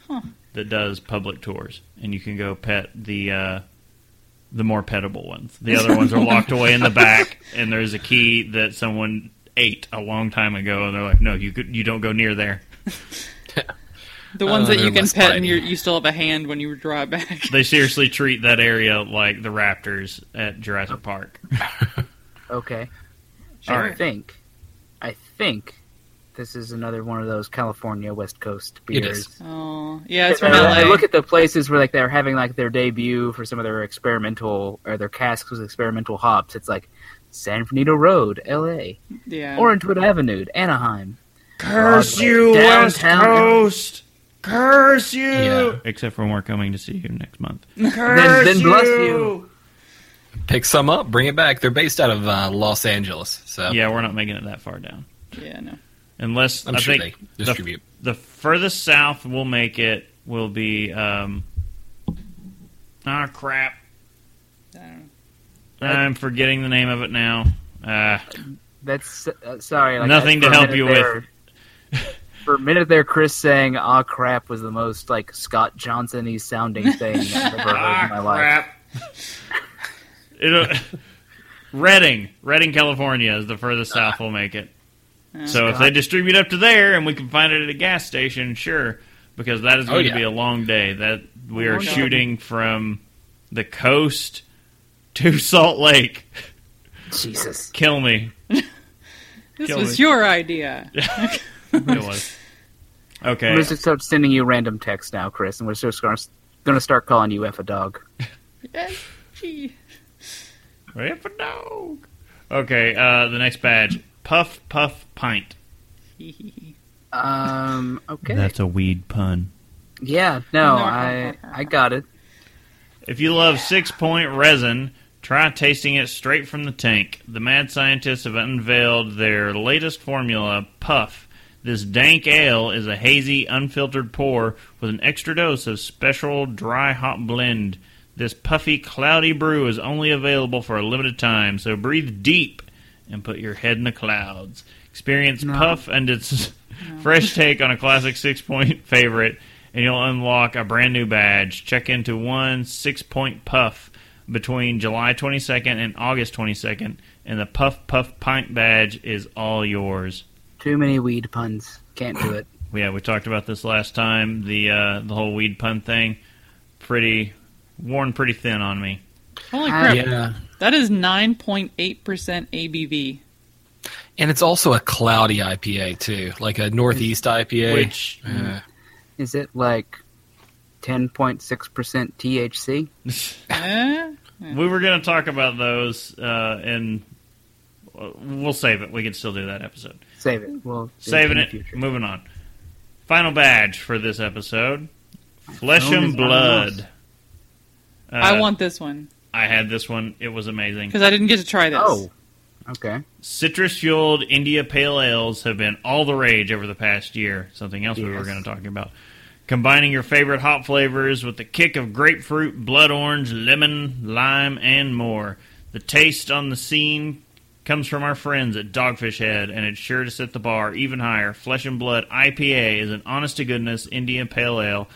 Huh. that does public tours, and you can go pet the uh, the more pettable ones. The other ones are locked away in the back, and there's a key that someone ate a long time ago, and they're like, "No, you could, you don't go near there." The ones that you can less pet and tiny. you you still have a hand when you draw it back. They seriously treat that area like the raptors at Jurassic Park. Okay, All I think, I think this is another one of those California West Coast beers. is. Oh, yeah, it's from LA. I look at the places where like they're having like their debut for some of their experimental or their casks with experimental hops. It's like San Fernando Road, L.A., yeah. Orangewood Avenue, Anaheim. Curse Broadway, you, West downtown. Coast! Curse you! Yeah. Except for when we're coming to see you next month. Curse Then, then bless you. Pick some up, bring it back. They're based out of uh, Los Angeles, so Yeah, we're not making it that far down. yeah, no. Unless I'm I sure think they distribute. The, the furthest south we'll make it will be. Um, ah, crap. I don't know. I'm forgetting the name of it now. Uh, That's uh, sorry. Like, Nothing to help you there- For a minute there, Chris saying "ah crap" was the most like Scott Johnson-y sounding thing I've ever heard ah, in my life. crap. It'll, Redding, Redding, California is the furthest south we'll make it. So if they distribute up to there and we can find it at a gas station, sure, because that is Oh, going yeah. to be a long day. That we are long day. shooting from the coast to Salt Lake. Jesus. Kill me. This Kill was me. your idea. It was. Okay. I'm just start sending you random texts now, Chris, and we're just going to start calling you F a dog. Yes, gee. Rip a dog. Okay, uh, the next badge. Puff Puff Pint. Um. Okay. That's a weed pun. yeah. No, I I got it. If you love Sixpoint resin, try tasting it straight from the tank. The mad scientists have unveiled their latest formula, Puff. This dank ale is a hazy, unfiltered pour with an extra dose of special dry hop blend. This puffy, cloudy brew is only available for a limited time, so breathe deep and put your head in the clouds. Experience No. Puff and its fresh take on a classic Sixpoint favorite, and you'll unlock a brand new badge. Check into one Sixpoint puff between July 22nd and August 22nd, and the Puff Puff Pint badge is all yours. Too many weed puns. Can't do it. Yeah, we talked about this last time. The uh, the whole weed pun thing, pretty worn pretty thin on me. Holy Uh, crap. Yeah, That is 9.8% ABV. and it's also a cloudy IPA too, like a northeast IPA. Which Uh, Is it like ten point six percent THC? Eh? we were going to talk about those, uh, and uh, we'll save it. We can still do that episode. Save it. We'll Saving it. future. Moving on. Final badge for this episode: Flesh and Blood. Uh, I want this one I had this one. It was amazing. because I didn't get to try this. Oh, okay. Citrus fueled India Pale Ales have been all the rage over the past year. Something else we were going to talk about. Combining your favorite hop flavors with the kick of grapefruit, blood orange, lemon, lime, and more. The taste on the scene comes from our friends at Dogfish Head, and it's sure to set the bar even higher. Flesh and Blood IPA is an honest to goodness Indian Pale Ale,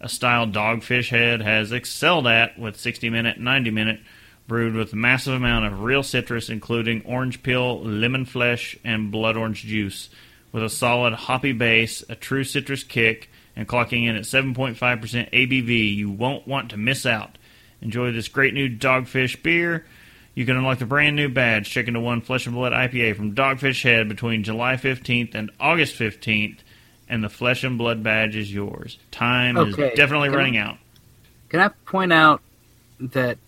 a style Dogfish Head has excelled at with 60 minute, 90 minute, brewed with a massive amount of real citrus, including orange peel, lemon flesh, and blood orange juice, with a solid hoppy base, a true citrus kick, and clocking in at 7.5% ABV. You won't want to miss out. Enjoy this great new Dogfish beer. You can unlock the brand new badge. Check into one Flesh and Blood IPA from Dogfish Head between July 15th and August 15th, and the Flesh and Blood badge is yours. Time Okay, is definitely can I- running out. Can I point out that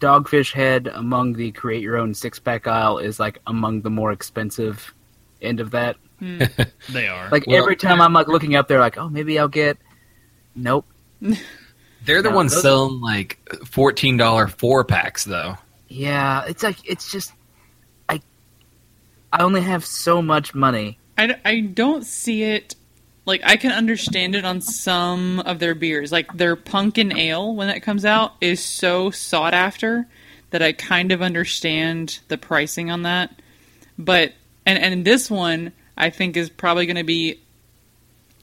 Dogfish Head among the create your own six pack aisle is like among the more expensive end of that? Hmm. They are. Like Well- every time I'm like looking up there, like, oh, maybe I'll get. Nope. They're the No, ones those- selling like fourteen dollar four packs though. Yeah, it's like it's just I I only have so much money. I, I don't see it. Like, I can understand it on some of their beers. Like, their pumpkin ale, when that comes out, is so sought after that I kind of understand the pricing on that. But, and, and this one, I think, is probably going to be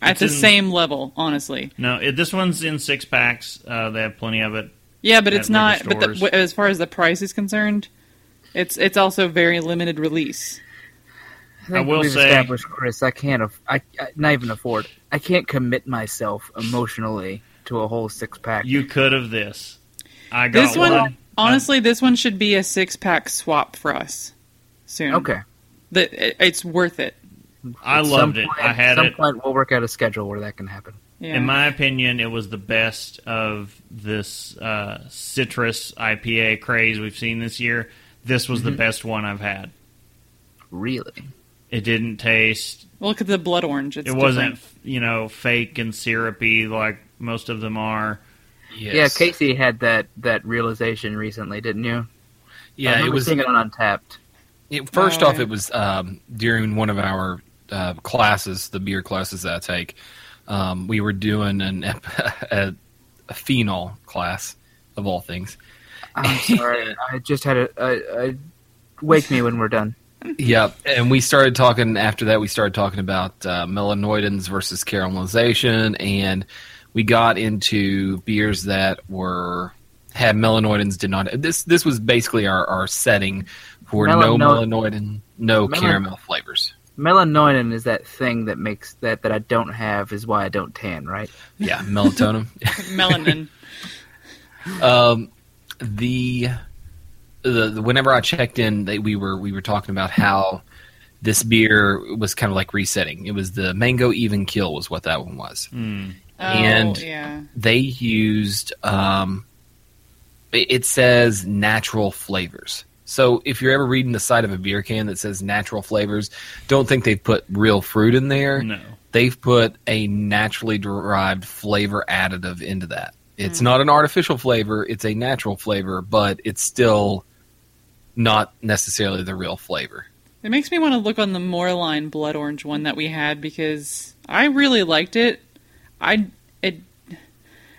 at It's the in- same level, honestly. no, it, this one's in six packs. Uh, they have plenty of it. Yeah, but it's not. liquor But the, w- as far as the price is concerned, it's it's also very limited release. I, think I will we've say- established, Chris, I can't. Af- I, I not even afford. I can't commit myself emotionally to a whole six pack. You could have this. I got This one, one. honestly, this one should be a six pack swap for us soon. okay. that it, it's worth it. I At loved it. point- I had At some it. point, we'll work out a schedule where that can happen. Yeah. In my opinion, it was the best of this uh, citrus IPA craze we've seen this year. This was Mm-hmm. the best one I've had. Really? It didn't taste. well, look at the blood orange. It's it wasn't, different. you know, fake and syrupy like most of them are. Yes. Yeah, Casey had that that realization recently, didn't you? I Yeah, it was. seeing it on Untappd. It, first Oh, off, yeah. it was um, during one of our uh, classes, the beer classes that I take. Um, we were doing an a, a phenol class of all things. I'm sorry, I just had a, a, a wake me when we're done. Yeah, and we started talking after that. We started talking about uh, melanoidins versus caramelization, and we got into beers that were had melanoidins. Did not. This this was basically our, our setting for no melanoidin, no caramel flavors. Melanoidin is that thing that makes that that I don't have is why I don't tan, right? Yeah, melatonin. melanin. Um, the, the the- whenever I checked in, they, we were we were talking about how this beer was kind of like resetting. It was the mango Even Keel was what that one was. Hmm. Oh, And- yeah. They used um, it it says natural flavors. So if you're ever reading the side of a beer can that says natural flavors, don't think they've put real fruit in there. No. They've put a naturally derived flavor additive into that. It's mm. not an artificial flavor, it's a natural flavor, but it's still not necessarily the real flavor. It makes me want to look on the Moerlein blood orange one that we had because I really liked it. I it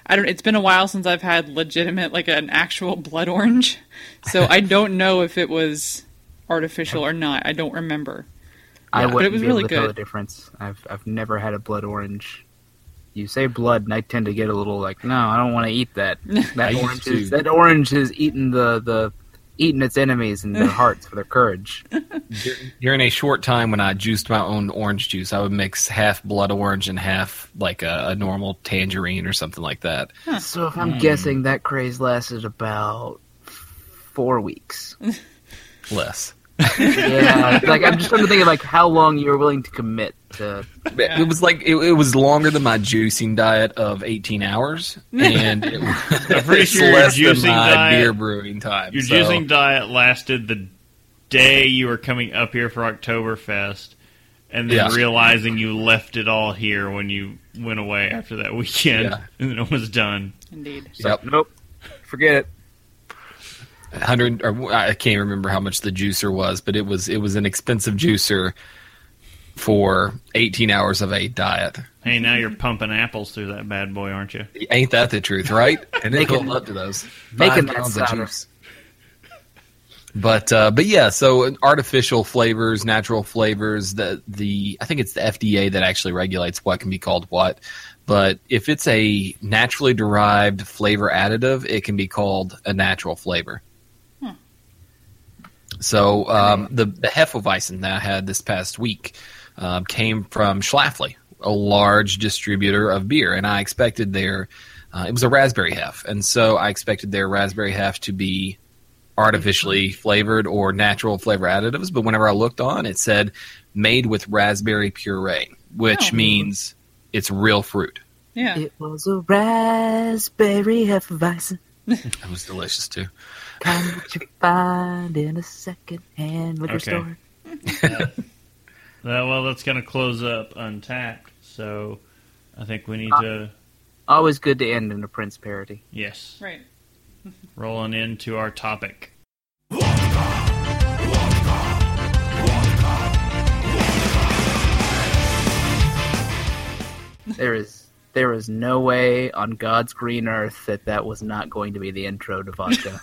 I don't. It's been a while since I've had legitimate like an actual blood orange, so I don't know if it was artificial or not. I don't remember. I Yeah. wouldn't But it was be able really to tell good. the difference. I've I've never had a blood orange. You say blood, and I tend to get a little like, no, I don't want to eat that. That used orange to. is that orange is eating the the eating its enemies and their hearts for their courage. During a short time when I juiced my own orange juice, I would mix half blood orange and half like a, a normal tangerine or something like that. So if I'm hmm. guessing, that craze lasted about four weeks. Less. Yeah, like I'm just trying to think of like how long you were willing to commit Uh, to. It was like it, it was longer than my juicing diet of 18 hours, and it was I'm pretty sure your less than juicing my diet- beer brewing time. Your so- juicing diet lasted the day you were coming up here for Oktoberfest, and then Yeah. realizing you left it all here when you went away after that weekend, Yeah. and then it was done. Indeed. Yep. Nope, forget it. hundred I can't remember how much the juicer was, but it was it was an expensive juicer for 18 hours of a diet. Hey, now you're pumping apples through that bad boy, aren't you? Ain't that the truth, right? And it Making- filled up to those making five that pounds of juice. But uh, but yeah, so artificial flavors, natural flavors. The the I think it's the FDA that actually regulates what can be called what. But if it's a naturally derived flavor additive, it can be called a natural flavor. So um, the the Hefeweizen that I had this past week um, came from Schlafly, a large distributor of beer, and I expected their uh, it was a raspberry hef, and so I expected their raspberry hef to be artificially flavored or natural flavor additives. But whenever I looked on, it said made with raspberry puree, which Oh. means it's real fruit. Yeah. It was a raspberry Hefeweizen. It was delicious too. Kind what you find in a second-hand liquor Okay. store. Uh, well, that's going to close up Untappd, so I think we need Uh, to, Always good to end in a Prince parody. yes, Right. rolling into our topic. There is there is no way on God's green earth that that was not going to be the intro to vodka.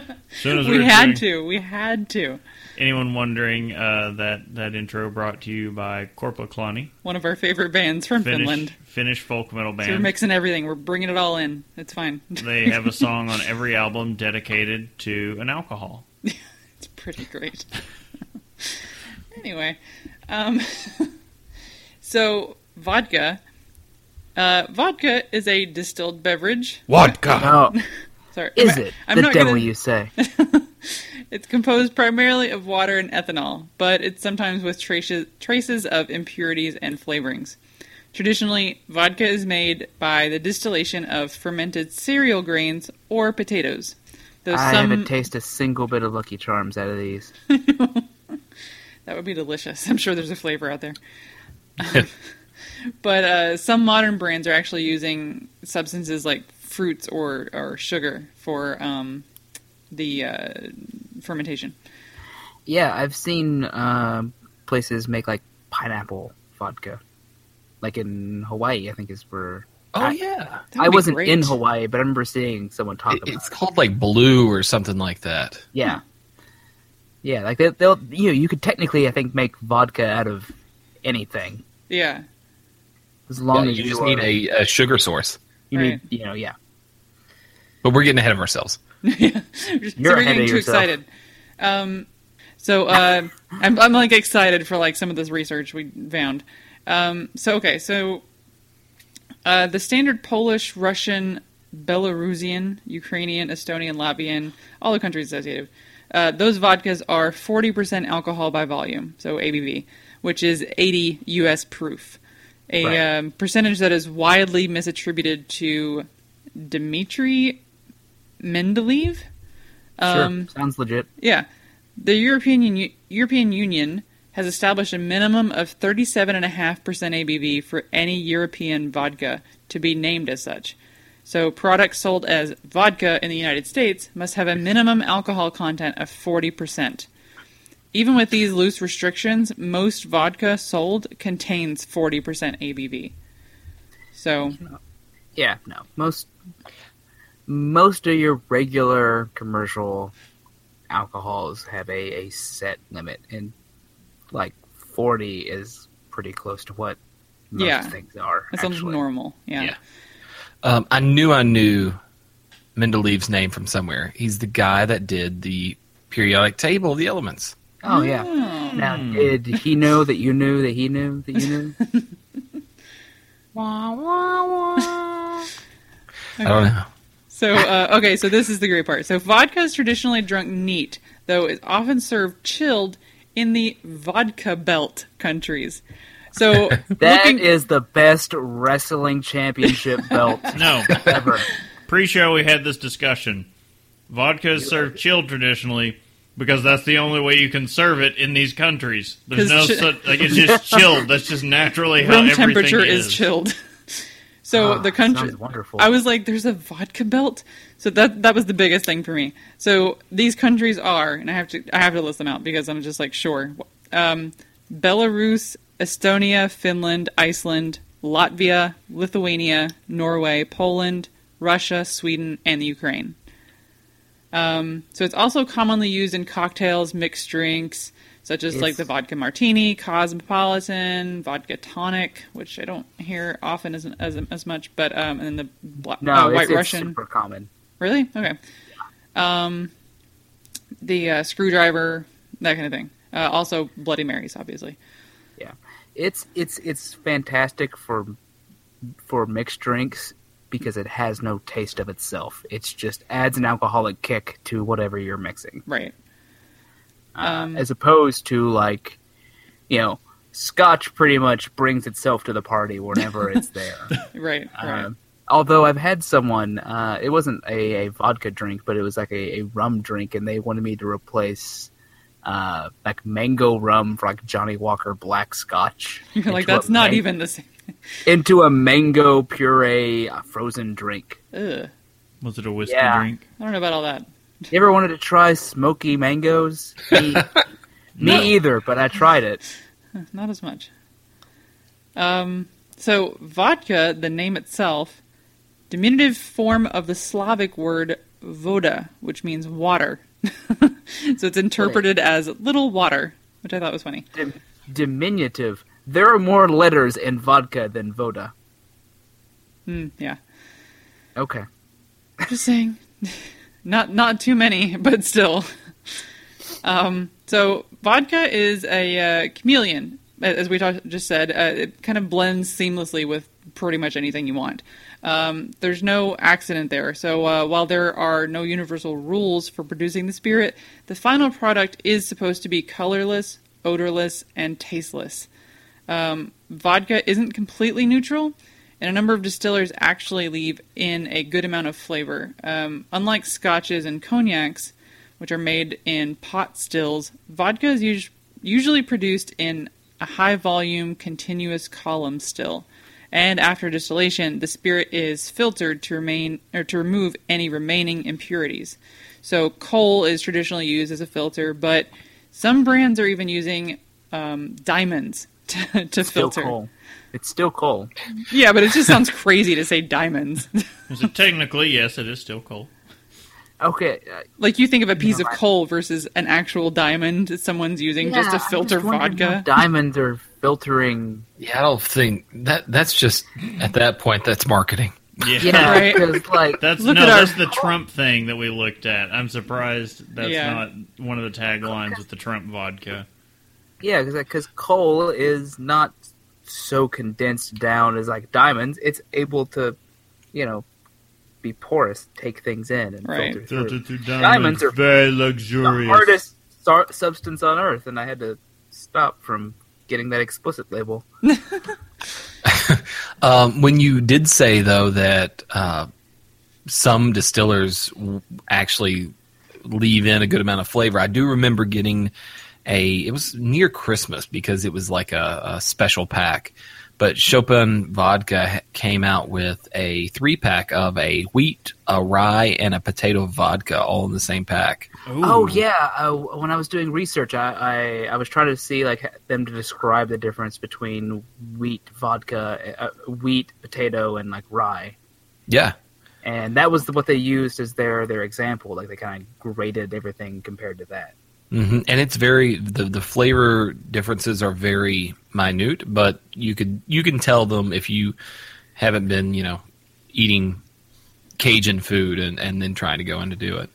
As soon as We were had doing- to. We had to. Anyone wondering uh, that that intro brought to you by Korpiklaani, One of our favorite bands from Finnish, Finland. Finnish folk metal So we're mixing everything. We're bringing it all in. It's fine. they have a song on every album dedicated to an alcohol. It's pretty great. anyway, um, so vodka. Uh, vodka is a distilled beverage. Vodka. Sorry, is I'm- it? I'm the not devil gonna- you say. It's composed primarily of water and ethanol, but it's sometimes with traces traces of impurities and flavorings. Traditionally, vodka is made by the distillation of fermented cereal grains or potatoes. Though I some haven't tasted a single bit of Lucky Charms out of these. That would be delicious. I'm sure there's a flavor out there. but uh, some modern brands are actually using substances like fruits or, or sugar for um, the uh, fermentation. Yeah, I've seen um, places make like pineapple vodka, like in Hawaii. I think is where Oh I- yeah. I wasn't great. in Hawaii, but I remember seeing someone talk about It- about. it's it. called like blue or something like that. Yeah, yeah, like they, they'll you know you could technically I think make vodka out of anything Yeah. as long Yeah, as you you just are- need a, a sugar source. you Right. need you know yeah. But we're getting ahead of ourselves. yeah. You're so we're ahead getting of too yourself. excited. Um, so uh, I'm, I'm like excited for like some of this research we found. Um, so okay, so uh, the standard Polish, Russian, Belarusian, Ukrainian, Estonian, Latvian, all the countries associated. Uh, those vodkas are 40% alcohol by volume, so ABV, which is 80 U.S. proof. A Right. um, percentage that is widely misattributed to Dmitry Mendeleev. Um, sure, sounds legit. yeah. The European European Union has established a minimum of 37.5% ABV for any European vodka to be named as such. So products sold as vodka in the United States must have a minimum alcohol content of 40%. Even with these loose restrictions, most vodka sold contains 40% ABV. So, Yeah, no most most of your regular commercial alcohols have a, a set limit, and like forty is pretty close to what most Yeah. things are. that sounds actually. normal. Yeah. Yeah. Um, I knew I knew Mendeleev's name from somewhere. He's the guy that did the periodic table of the elements. Oh yeah. Oh. Now, did he know that you knew that he knew that you knew? I don't know. So, uh, okay, so this is the great part. So, vodka is traditionally drunk neat, though it's often served chilled in the vodka belt countries. So, That looking, is the best wrestling championship belt No, ever. pre-show we had this discussion. Vodka is served chilled traditionally because that's the only way you can serve it in these countries. There's no chi- such, like it's just chilled. That's just naturally how room everything temperature is. is chilled. So, Ah, the country. wonderful. I was like, "There's a vodka belt." So that that was the biggest thing for me. So these countries are, and I have to I have to list them out because I'm just like sure. Um, Belarus, Estonia, Finland, Iceland, Latvia, Lithuania, Norway, Poland, Russia, Sweden, and the Ukraine. Um, so it's also commonly used in cocktails, mixed drinks, such as like the vodka martini, cosmopolitan, vodka tonic, which I don't hear often as as, as much, but um, and then the No, uh, it's, White it's Russian. super common. Really? Okay. Um, the uh, screwdriver, that kind of thing. Uh, also, Bloody Marys, obviously. Yeah, it's it's it's fantastic for for mixed drinks because it has no taste of itself. It's just adds an alcoholic kick to whatever you're mixing, Right. Uh, Um, as opposed to like, you know, Scotch pretty much brings itself to the party whenever it's there. Right. Right. Um, although I've had someone, uh, it wasn't a, a vodka drink, but it was like a, a rum drink, and they wanted me to replace uh, like mango rum for like Johnnie Walker Black Scotch. You're like, that's not man- even the same. into a mango puree uh, frozen drink. Ugh. Was it a whiskey Yeah. drink? I don't know about all that. You ever wanted to try smoky mangoes? Me, me either, but I tried it. Not as much. Um, so, vodka, the name itself, diminutive form of the Slavic word voda, which means water. so it's interpreted as little water, which I thought was funny. Dim- diminutive. There are more letters in vodka than Voda. Hmm, yeah. Okay. i Just saying. Not not too many, but still. Um, so vodka is a uh, chameleon, as we talk, just said. Uh, it kind of blends seamlessly with pretty much anything you want. Um, there's no accident there. So uh, while there are no universal rules for producing the spirit, the final product is supposed to be colorless, odorless, and tasteless. Um, vodka isn't completely neutral, and a number of distillers actually leave in a good amount of flavor. Um, unlike scotches and cognacs, which are made in pot stills, vodka is us- usually produced in a high volume, continuous column still. And after distillation, the spirit is filtered to remain or to remove any remaining impurities. So coal is traditionally used as a filter, but some brands are even using um, diamonds to, to Still filter. coal. It's still coal. Yeah, but it just sounds crazy to say diamonds. Is it technically? Yes, it is still coal. Okay. Uh, like you think of a piece No, of coal versus an actual diamond that someone's using just yeah, to I'm filter wondering how vodka. Diamonds are filtering. Yeah, I don't think that that's just at that point that's marketing. Yeah, Yeah, Right. like That's Look no, at our- the Trump thing that we looked at. I'm surprised that's Yeah. not one of the taglines with the Trump vodka. Yeah, because coal is not so condensed down as like diamonds. It's able to, you know, be porous, take things in, and Right. filter through. Filtered through Diamonds diamonds, are very The luxurious. hardest sar- substance on earth, and I had to stop from getting that explicit label. Um, when you did say though that uh, some distillers actually leave in a good amount of flavor, I do remember getting a. It was near Christmas because it was like a, a special pack. But Chopin Vodka came out with a three pack of a wheat, a rye, and a potato vodka all in the same pack. Oh yeah, uh, when I was doing research, I, I I was trying to see like them to describe the difference between wheat vodka, uh, wheat, potato, and like rye. Yeah, and that was what they used as their their example. Like they kind of graded everything compared to that. Hmm and it's very the the flavor differences are very minute, but you could you can tell them if you haven't been you know eating Cajun food and and then trying to go in to do it.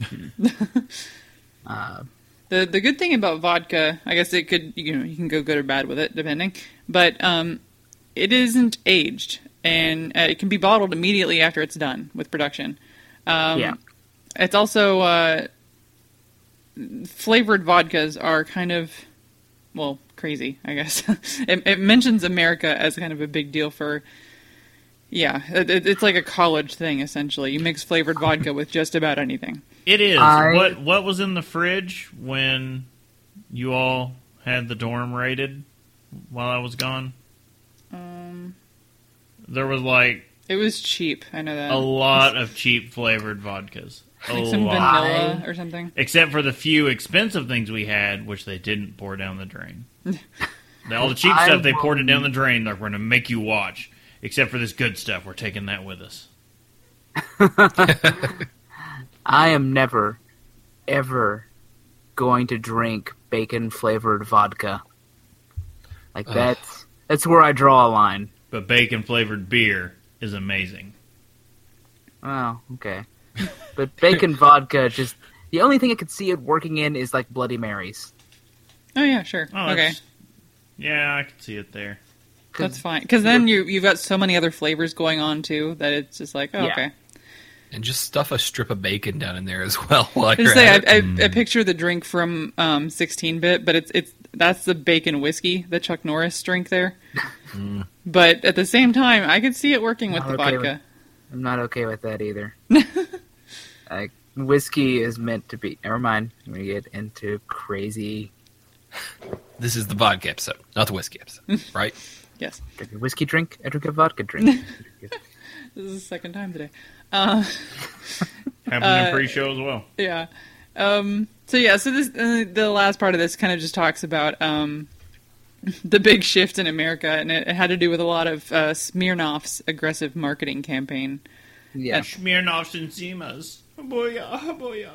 Uh, The the good thing about vodka, I guess it could you know you can go good or bad with it depending, but um, it isn't aged and uh, it can be bottled immediately after it's done with production. Um, Yeah. it's also uh, flavored vodkas are kind of well crazy. I guess it, it mentions America as kind of a big deal for. Yeah, it, it- it's like a college thing essentially. You mix flavored vodka with just about anything. It is. I- What what was in the fridge when you all had the dorm raided while I was gone? Um, There was like it was cheap. I know that. a lot of cheap flavored vodkas. A like oh, some lot. vanilla or something. Except for the few expensive things we had, which they didn't pour down the drain. All the cheap I stuff they poured it down the drain. They're going to make you watch. Except for this good stuff, we're taking that with us. I am never, ever going to drink bacon flavored vodka. Like Ugh. that's that's where I draw a line. But bacon flavored beer is amazing. Oh, okay. But bacon vodka just the only thing I could see it working in is like Bloody Marys. Oh yeah, sure. Oh, okay, Yeah, I could see it there. 'Cause- that's fine. Because then you you've got so many other flavors going on too that it's just like, oh, Yeah. okay. And just stuff a strip of bacon down in there as well. While I you're say I, at it. I, I picture the drink from um, 16-bit, but it's it's that's the bacon whiskey, the Chuck Norris drink there. But at the same time, I could see it working with Not the okay vodka. I'm not okay with that either. like whiskey is meant to be. Never mind. We get into crazy This is the vodka episode, not the whiskey episode, right? Yes, drink a whiskey drink. I drink a vodka drink. this is the second time today. Uh, Happened Uh, in pre-show as well. yeah. Um, so yeah, so this uh, the last part of this kind of just talks about um, the big shift in America, and it, it had to do with a lot of uh, Smirnoff's aggressive marketing campaign. yeah. Smirnoffs and Zimas. Oh boy, oh boy.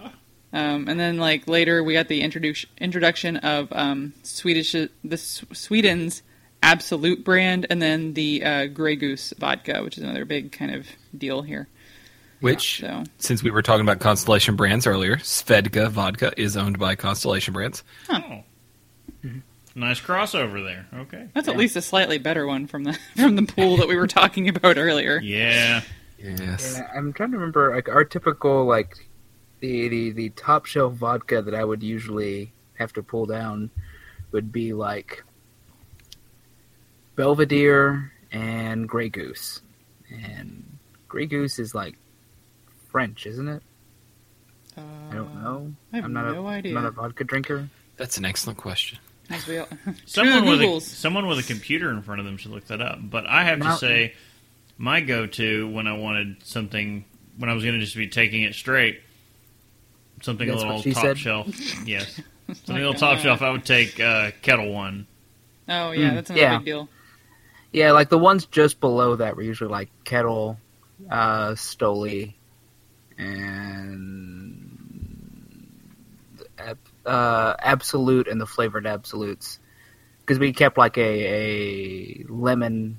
Um, and then like later we got the introduction introduction of um, Swedish the S- Sweden's Absolut brand, and then the uh, Grey Goose vodka, which is another big kind of deal here. Which, So since we were talking about Constellation Brands earlier, Svedka vodka is owned by Constellation Brands. Oh. Nice crossover there. Okay. that's at least a slightly better one from the from the pool that we were talking about earlier. Yeah. Yes. And I'm trying to remember like our typical like the, the the top shelf vodka that I would usually have to pull down would be like Belvedere and Grey Goose. And Grey Goose is like French, isn't it? Uh, I don't know. I have am not no a, idea. I'm not a vodka drinker. That's an excellent question. As we all, Someone with a, someone with a computer in front of them should look that up. But I have to say, my go-to when I wanted something, when I was going to just be taking it straight, something That's a little top said? shelf. Yes, something my a little top God. shelf. I would take uh, Ketel One. oh yeah, Mm, that's another yeah. big deal. Yeah, like the ones just below that were usually like Kettle, uh, Stoli, and uh, Absolut and the flavored Absoluts. Because we kept like a, a lemon,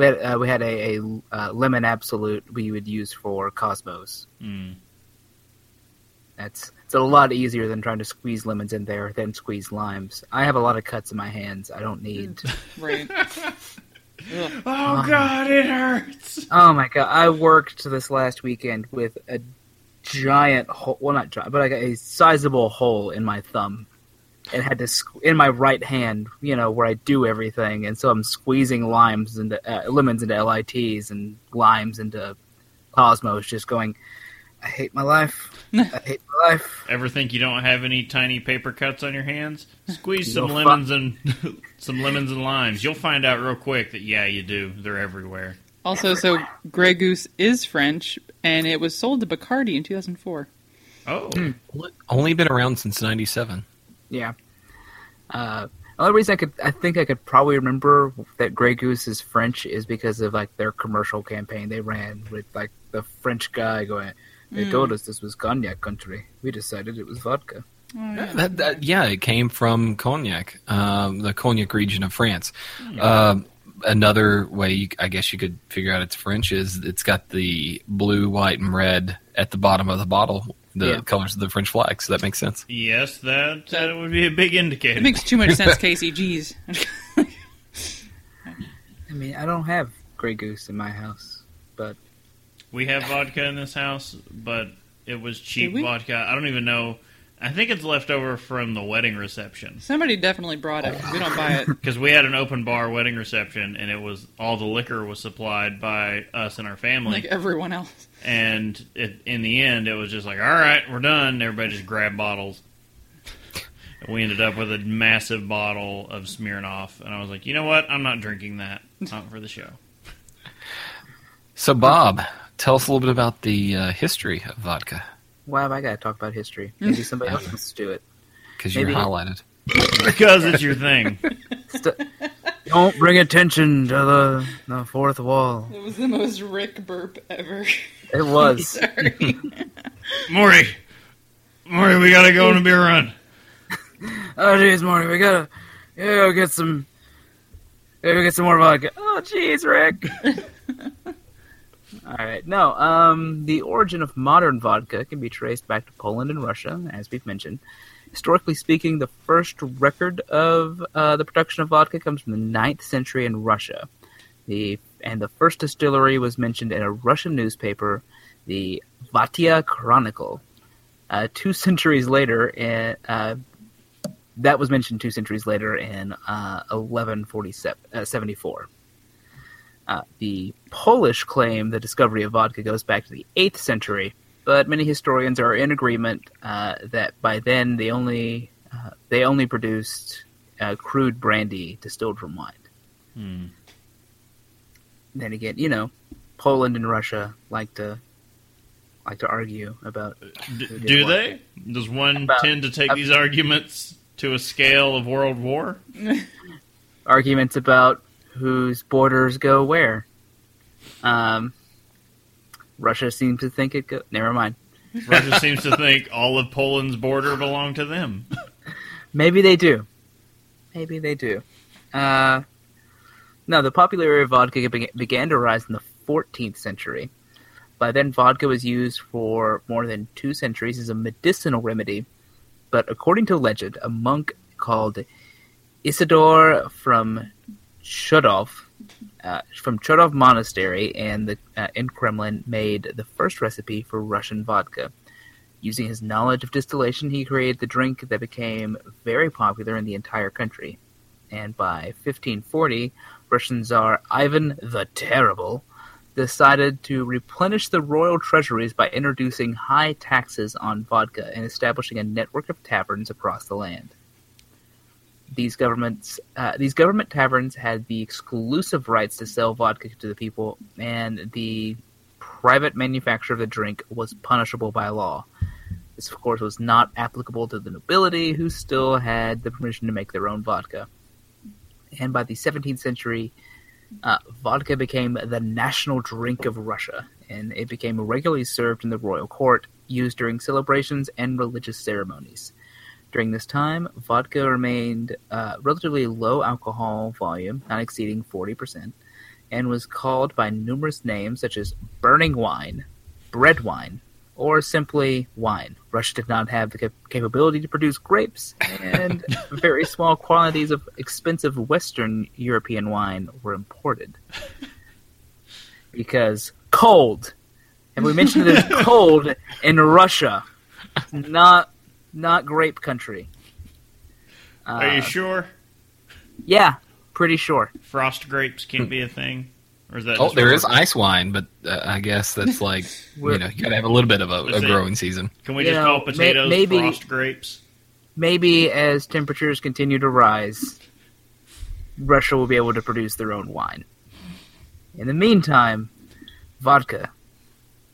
we had, uh, we had a, a uh, lemon Absolut we would use for Cosmos. Mm. That's it's a lot easier than trying to squeeze lemons in there, than squeeze limes. I have a lot of cuts in my hands. I don't need. Right. Ugh. Oh God, it hurts. Oh my god! I worked this last weekend with a giant hole. Well, not giant, but like a sizable hole in my thumb, and had to squ- in my right hand. You know where I do everything, and so I'm squeezing limes into uh, lemons into LITs and limes into Cosmos, just going. I hate my life. I hate my life. Ever think you don't have any tiny paper cuts on your hands? Squeeze some You'll lemons and some lemons and limes. You'll find out real quick that yeah, you do. They're everywhere. Also, so Grey Goose is French, and it was sold to Bacardi in 2004. Oh, Only been around since '97. Yeah. Uh, the only reason I could, I think I could probably remember that Grey Goose is French is because of like their commercial campaign they ran with like the French guy going, "They told us this was cognac country. We decided it was vodka." Oh, yeah. That, that, yeah, it came from Cognac, um, the Cognac region of France. Hmm. Um another way, you, I guess you could figure out it's French is it's got the blue, white, and red at the bottom of the bottle, the Yeah. colors of the French flag. So that makes sense. yes, that that would be a big indicator. It makes too much sense, Casey. Jeez. I mean, I don't have Grey Goose in my house, but We have vodka in this house, but it was cheap vodka. I don't even know. I think it's left over from the wedding reception Somebody definitely brought it. 'cause We don't buy it. because we had an open bar wedding reception, and it was all the liquor was supplied by us and our family. like everyone else. And it, in the end, it was just like, all right, we're done. Everybody just grabbed bottles. And we ended up with a massive bottle of Smirnoff, and I was like, you know what? I'm not drinking that. Not for the show. So, Bob, tell us a little bit about the uh, history of vodka why have I got to talk about history? Maybe somebody else wants to do it. because you're highlighted. because it's your thing. St- don't bring attention to the the fourth wall. It was the most Rick burp ever. It was. Sorry. Morty, Morty, we gotta go on a beer run. Oh, jeez, Morty, we gotta, yeah, we gotta go get some, we gotta get some more vodka. Oh, jeez, Rick. All right, no. Um, the origin of modern vodka can be traced back to Poland and Russia, as we've mentioned. Historically speaking, the first record of uh, the production of vodka comes from the 9th century in Russia. The and the first distillery was mentioned in a Russian newspaper, the Vyatka Chronicle. Uh, two centuries later, uh, that was mentioned two centuries later in uh, 1174. Uh, the Polish claim the discovery of vodka goes back to the 8th century, but many historians are in agreement uh, that by then they only uh, they only produced uh, crude brandy distilled from wine. Hmm. Then again, you know, Poland and Russia like to like to argue about D- do what. they? Does one About- tend to take these arguments to a scale of World War? arguments about whose borders go where. Um, Russia seems to think it go. Never mind. Russia seems to think all of Poland's border belonged to them. Maybe they do. Maybe they do. Uh, no, the popularity of vodka began to rise in the 14th century. By then, vodka was used for more than two centuries as a medicinal remedy. But according to legend, a monk called Isidore from Chudov, uh, from Chudov Monastery and the uh, in Kremlin, made the first recipe for Russian vodka. Using his knowledge of distillation, he created the drink that became very popular in the entire country. And by 1540, Russian Tsar Ivan the Terrible decided to replenish the royal treasuries by introducing high taxes on vodka and establishing a network of taverns across the land. These governments, uh, these government taverns had the exclusive rights to sell vodka to the people, and the private manufacture of the drink was punishable by law. This, of course, was not applicable to the nobility, who still had the permission to make their own vodka. And by the 17th century, uh, vodka became the national drink of Russia, and it became regularly served in the royal court, used during celebrations and religious ceremonies. During this time, vodka remained uh, relatively low alcohol volume, not exceeding 40%, and was called by numerous names such as burning wine, bread wine, or simply wine. Russia did not have the cap- capability to produce grapes, and very small quantities of expensive Western European wine were imported. Because cold, and we mentioned it is cold in Russia, not not grape country. Are you Uh, sure Yeah, pretty sure. frost grapes can't be a thing? Or is that Oh, there is there ice wine, but uh, I guess that's like you know you got to have a little bit of a, Is a it- growing season. Can we you just know, call potatoes may- maybe- frost grapes? Maybe as temperatures continue to rise, Russia will be able to produce their own wine. In the meantime, vodka.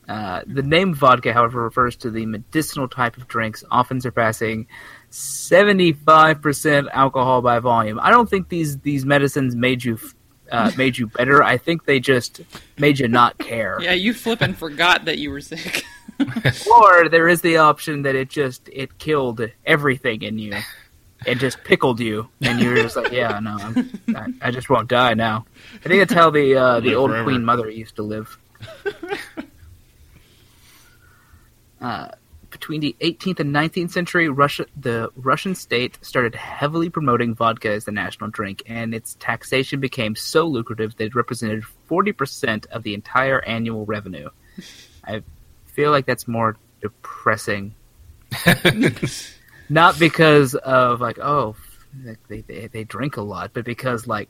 Uh, the name vodka, however, refers to the medicinal type of drinks, often surpassing 75% alcohol by volume. I don't think these, these medicines made you uh, made you better. I think they just made you not care. Yeah, you flippin' forgot that you were sick. Or there is the option that it just it killed everything in you. It just pickled you, and you're just like, yeah, no, I'm, I, I just won't die now. I think that's how the uh, the old forever. Queen Mother used to live. Uh, between the 18th and 19th century, Russia, the Russian state started heavily promoting vodka as the national drink, and its taxation became so lucrative that it represented 40% of the entire annual revenue. I feel like that's more depressing. Not because of like, oh, they, they they drink a lot, but because like,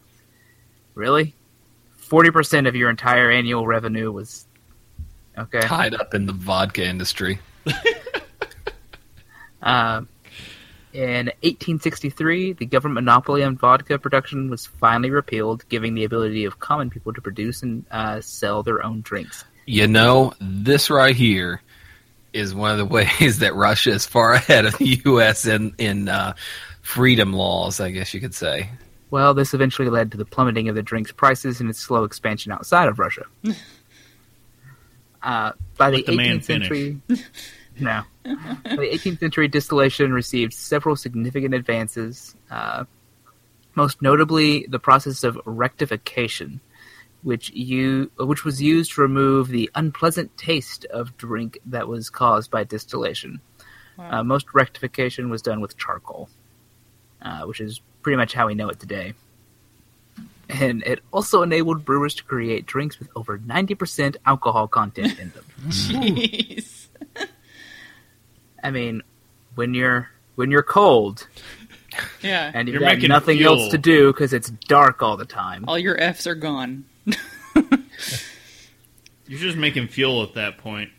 really, forty percent of your entire annual revenue was okay. Tied up in the vodka industry. Um, in 1863, the government monopoly on vodka production was finally repealed, giving the ability of common people to produce and uh, sell their own drinks. You know, this right here is one of the ways that Russia is far ahead of the U.S. in in uh, freedom laws. I guess you could say. Well, this eventually led to the plummeting of the drink's prices and its slow expansion outside of Russia. uh, by the Let the man 18th century, No. By the 18th century, distillation received several significant advances, uh, most notably the process of rectification, which you which was used to remove the unpleasant taste of drink that was caused by distillation. Wow. Uh, most rectification was done with charcoal, uh, which is pretty much how we know it today. And it also enabled brewers to create drinks with over 90% alcohol content in them. Jeez. I mean, when you're when you're cold Yeah. and you've You're got making nothing fuel. else to do because it's dark all the time. All your F's are gone. You're just making fuel at that point.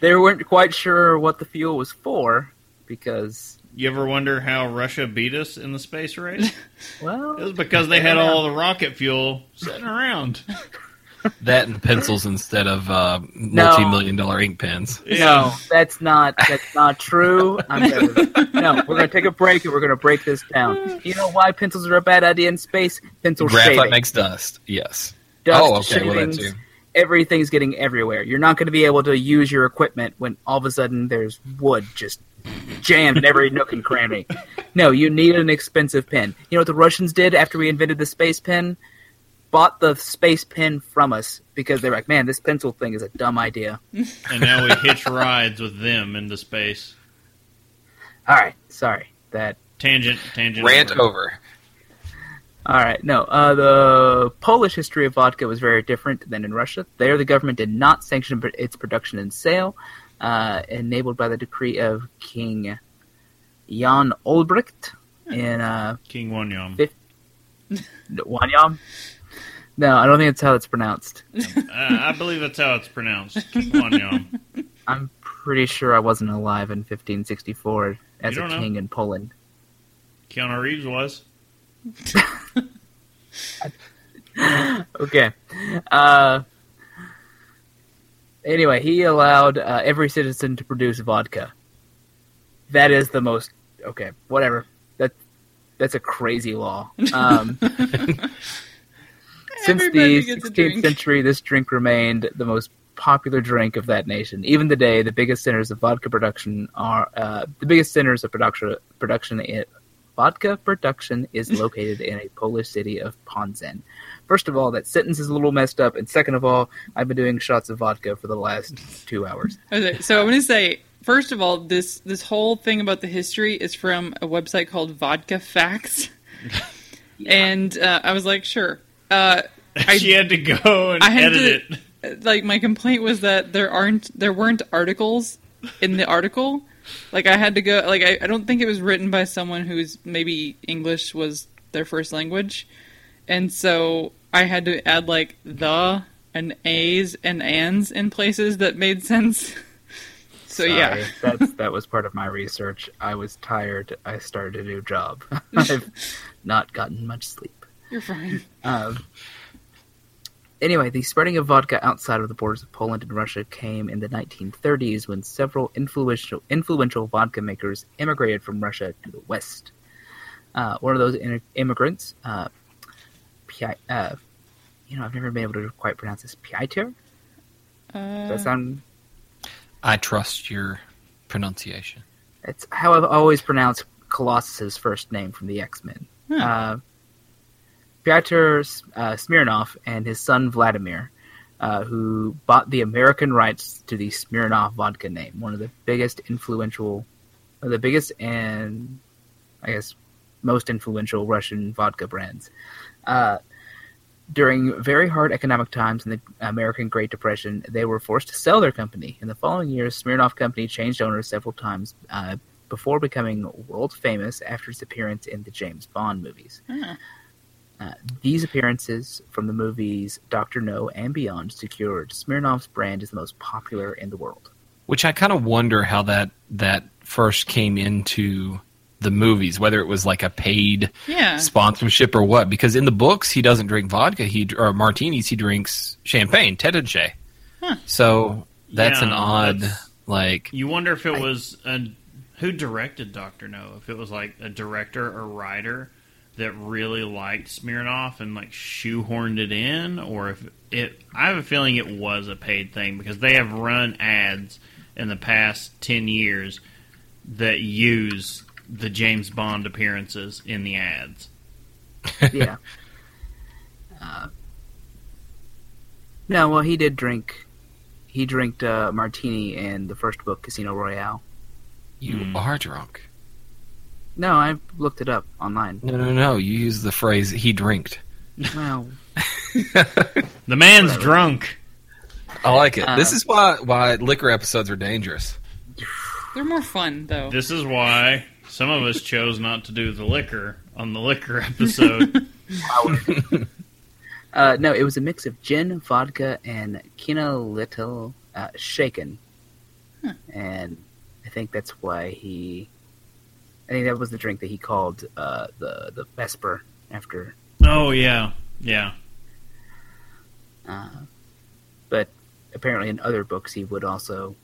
They weren't quite sure what the fuel was for because, You ever wonder how Russia beat us in the space race? well, It was because they had all the rocket fuel sitting around. That and pencils instead of uh, multi-million dollar ink pens. no, that's not that's not true. I'm gonna, no, we're gonna take a break and we're gonna break this down. You know why pencils are a bad idea in space? Pencil Graphite shaving, makes dust. Yes. dust, oh, okay. Well, that shavings, too. Everything's getting everywhere. You're not going to be able to use your equipment when all of a sudden there's wood just jammed in every nook and cranny. No, you need an expensive pen. You know what the Russians did after we invented the space pen? Bought the space pen from us because they're like, man, this pencil thing is a dumb idea. And now we hitch rides with them into space. All right, sorry that. Tangent, tangent. Rant over. All right, no. Uh, the Polish history of vodka was very different than in Russia. There, the government did not sanction its production and sale, uh, enabled by the decree of King Jan Olbracht in uh, King Wanyam. Wanyam. No, I don't think that's how it's pronounced. Uh, I believe that's how it's pronounced. King Wanyam. I'm pretty sure I wasn't alive in 1564 as a don't know. king in Poland. Keanu Reeves was. Okay. Uh, anyway, he allowed uh, every citizen to produce vodka. That is the most okay. Whatever. That that's a crazy law. Um, since Everybody the 16th century, this drink remained the most popular drink of that nation. Even today, the biggest centers of vodka production are uh, the biggest centers of production production vodka production is located in a Polish city of Ponzan. First of all, that sentence is a little messed up, and second of all, I've been doing shots of vodka for the last two hours. Okay, so I'm going to say first of all, this this whole thing about the history is from a website called Vodka Facts, and uh, I was like, sure. Uh, I- she had to go and I had edit to- it. like my complaint was that there aren't there weren't articles in the article. Like I had to go like I, I don't think it was written by someone who's maybe English was their first language. And so I had to add like the and a's and ands in places that made sense. So yeah. That's that was part of my research. I was tired. I started a new job. I've not gotten much sleep. You're fine. Um, anyway, the spreading of vodka outside of the borders of Poland and Russia came in the 1930s when several influential influential vodka makers immigrated from Russia to the West. Uh, one of those in- immigrants, uh, Pi- uh, you know, I've never been able to quite pronounce this. Piotr. Does Uh, that sound? I trust your pronunciation. It's how I've always pronounced Colossus's first name from the X Men. Hmm. Pyotr uh, Smirnov and his son Vladimir, uh, who bought the American rights to the Smirnov vodka name, one of the biggest influential, the biggest and I guess most influential Russian vodka brands. Uh, during very hard economic times in the American Great Depression, they were forced to sell their company. In the following years, Smirnoff Company changed owners several times uh, before becoming world famous after its appearance in the James Bond movies. huh. Uh, these appearances from the movies Doctor No and beyond secured Smirnoff's brand as the most popular in the world. Which I kind of wonder how that that first came into the movies, whether it was like a paid Yeah. sponsorship or what. Because in the books, he doesn't drink vodka, he or martinis. He drinks champagne, Tete Huh. So that's an odd that's- like. You wonder if it was a, who directed Doctor No. If it was like a director or writer that really liked Smirnoff and like shoehorned it in, or if it. I have a feeling it was a paid thing because they have run ads in the past 10 years that use the James Bond appearances in the ads. yeah. Uh, no, well, he did drink. He drank uh, martini in the first book, Casino Royale. You Hmm. are drunk. No, I looked it up online. No, no, no. You use the phrase "he drinked." Well, The man's drunk. I like it. Uh, this is why why liquor episodes are dangerous. They're more fun though. This is why some of us chose not to do the liquor on the liquor episode. uh, no, it was a mix of gin, vodka, and Kina Lillet uh, shaken, and I think that's why he. I think that was the drink that he called uh, the the Vesper after oh, yeah. Yeah. Uh, but apparently, in other books, he would also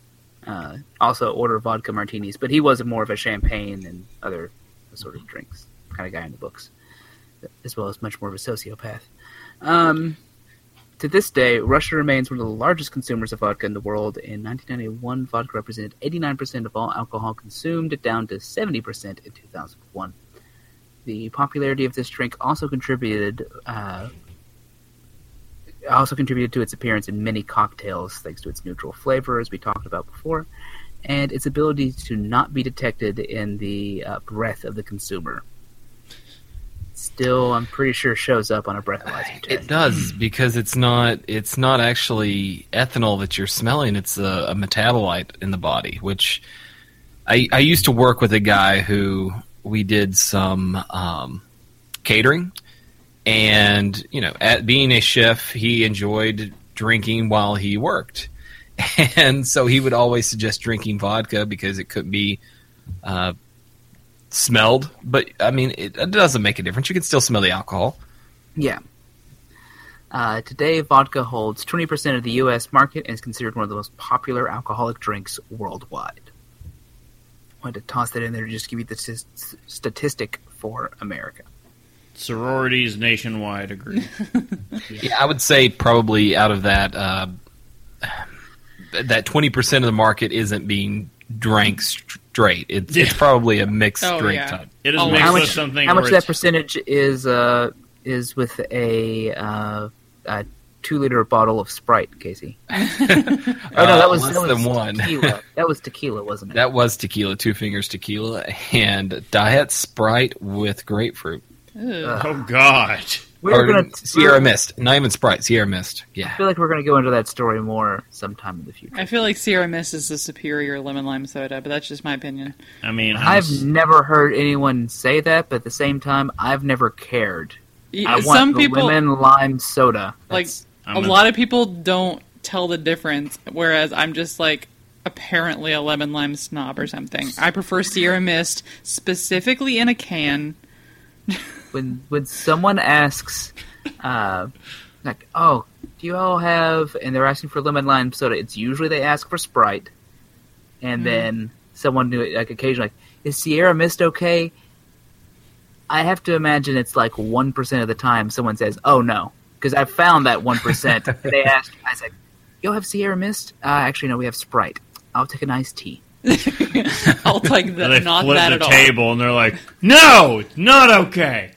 uh, also order vodka martinis. But he was more of a champagne and other sort of drinks kind of guy in the books, as well as much more of a sociopath. Um, to this day, Russia remains one of the largest consumers of vodka in the world. In 1991, vodka represented 89% of all alcohol consumed, down to 70% in 2001. The popularity of this drink also contributed uh, also contributed to its appearance in many cocktails thanks to its neutral flavor, as we talked about before, and its ability to not be detected in the uh, breath of the consumer. Still, I'm pretty sure shows up on a breathalyzer test. It does because it's not it's not actually ethanol that you're smelling. It's a, a metabolite in the body. Which I I used to work with a guy who we did some um, catering, and you know, at being a chef, he enjoyed drinking while he worked, and so he would always suggest drinking vodka because it could be. Uh, smelled but i mean it, it doesn't make a difference you can still smell the alcohol Yeah. Uh, today, vodka holds 20% of the U.S. market and is considered one of the most popular alcoholic drinks worldwide. Wanted to toss that in there to just give you the st- statistic for America. Sororities nationwide agree. Yeah, I would say probably out of that, uh, that twenty percent of the market isn't being drank straight. It's it's probably a mixed Oh, drink yeah. type. It is Oh, mixed how much? something. How much of that percentage is uh, is with a, uh, a two liter bottle of Sprite, Casey? Oh no, that Uh, was, less that was than one. tequila. that was tequila, wasn't it? That was tequila, two fingers tequila, and Diet Sprite with grapefruit. Ugh. Oh God! We're gonna Sierra Mist, not even Sprite, Sierra Mist. Yeah, I feel like we're gonna go into that story more sometime in the future. I feel like Sierra Mist is the superior lemon lime soda, but that's just my opinion. I mean, I'm I've s- never heard anyone say that, but at the same time, I've never cared. I want Some the people, lemon lime soda. like I'm a a- lot of people, don't tell the difference, whereas I'm just like apparently a lemon lime snob or something. I prefer Sierra Mist specifically in a can. when when someone asks, uh, like, "Oh, do you all have?" and they're asking for lemon lime soda, it's usually they ask for Sprite, and Mm. then someone do it like occasionally, like, "Is Sierra Mist okay?" I have to imagine it's like one percent of the time someone says, "Oh no," because I've found that one percent. they ask, I said, "You'll have Sierra Mist?" Uh, actually, no, we have Sprite. I'll take an iced tea. I'll take that, they not flip that the at all. table and they're like, "No, it's not okay."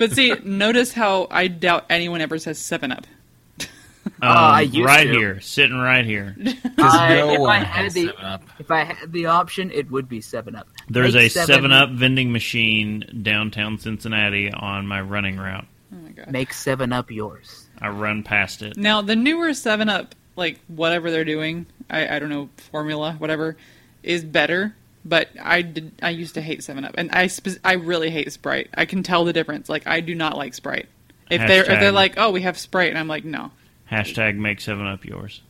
But see, notice how I doubt anyone ever says Seven Up. Um, I used right to. here, sitting right here. I- no if I had the- 7-Up. If I had the option, it would be Seven Up. There's Make a Seven Up vending machine downtown Cincinnati on my running route. Oh my god. Make Seven Up yours. I run past it. Now the newer Seven Up, like whatever they're doing, I, I don't know formula, whatever, is better. But I did. I used to hate Seven Up, and I spe- I really hate Sprite. I can tell the difference. Like I do not like Sprite. If they're if they're like, oh, we have Sprite, and I'm like, no. Hashtag make Seven Up yours.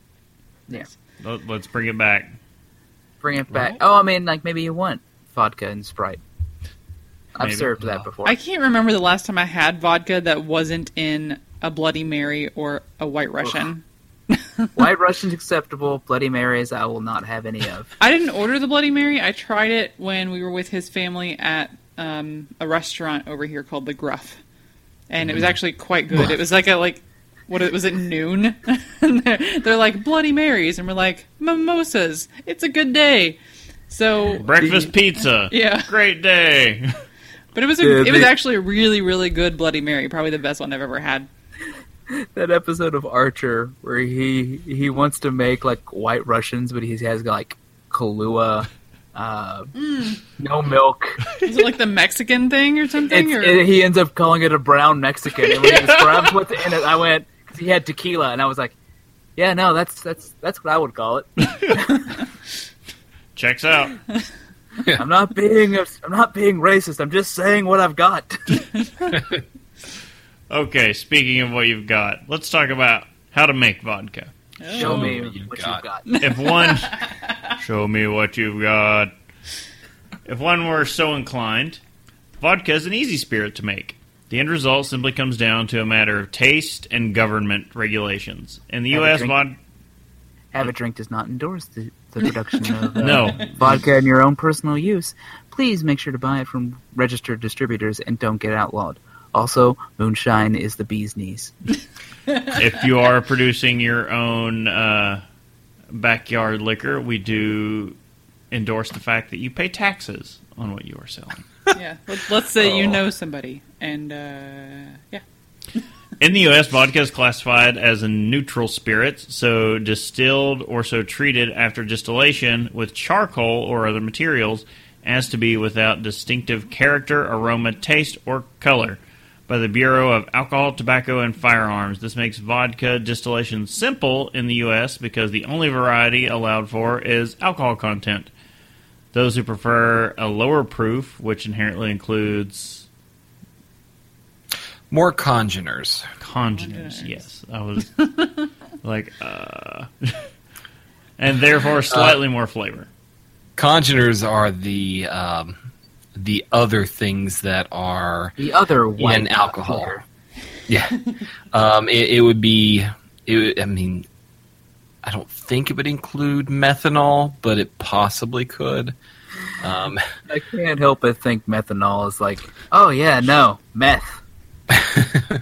Yeah. Let- Let's bring it back. Bring it back. Oh, I mean, like maybe you want vodka and Sprite. I've Maybe. served that before. I can't remember the last time I had vodka that wasn't in a Bloody Mary or a White Russian. White Russian's acceptable. Bloody Marys, I will not have any of. I didn't order the Bloody Mary. I tried it when we were with his family at um, a restaurant over here called the Gruff, and it was actually quite good. It was like a like what was it noon, and they're, they're like Bloody Marys, and we're like mimosas. It's a good day. So, Breakfast pizza. Yeah. Great day. but it was a, Yeah, it was actually a really really good Bloody Mary, probably the best one I've ever had. that episode of Archer where he he wants to make like white Russians, but he has like Kahlua, uh, no milk. Is it like the Mexican thing or something? Or? it, he ends up calling it a brown Mexican, and when he describes what's in it, I went because he had tequila, and I was like, yeah, no, that's that's that's what I would call it. Checks out. I'm not being a, I'm not being racist. I'm just saying what I've got. Okay, speaking of what you've got, let's talk about how to make vodka. Show me what you've got. If one, show me what you've got. If one were so inclined, vodka is an easy spirit to make. The end result simply comes down to a matter of taste and government regulations. In the Have a U.S., drink. vod- Have a drink does not endorse the, the production of uh, No. vodka in your own personal use. Please make sure to buy it from registered distributors and don't get outlawed. Also, moonshine is the bee's knees. if you are producing your own uh, backyard liquor, we do endorse the fact that you pay taxes on what you are selling. yeah, Let, let's say Oh. you know somebody, and uh, yeah, In the U.S., vodka is classified as a neutral spirit, so distilled or so treated after distillation with charcoal or other materials as to be without distinctive character, aroma, taste, or color by the Bureau of Alcohol, Tobacco, and Firearms. This makes vodka distillation simple in the U.S. because the only variety allowed for is alcohol content. Those who prefer a lower proof, which inherently includes More congeners. congeners. Yes, I was like, uh, and therefore slightly more flavor. Congeners are the um, the other things that are The other in alcohol. Yeah, um, it, it would be. It, I mean, I don't think it would include methanol, but it possibly could. Um, I can't help but think methanol is like, oh yeah, no, meth.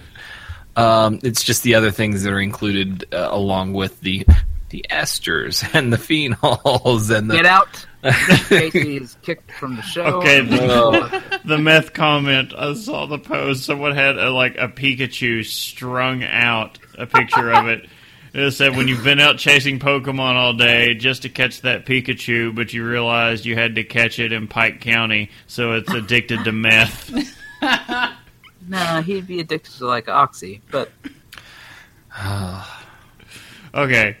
um, it's just the other things that are included uh, along with the the esters and the phenols and the Get out. Casey is kicked from the show. Okay, the, the meth comment. I saw the post. Someone had a, like a Pikachu strung out, a picture of it. It said, "When you've been out chasing Pokemon all day just to catch that Pikachu, but you realized you had to catch it in Pike County, so it's addicted to meth." Nah, he'd be addicted to like oxy. But Okay,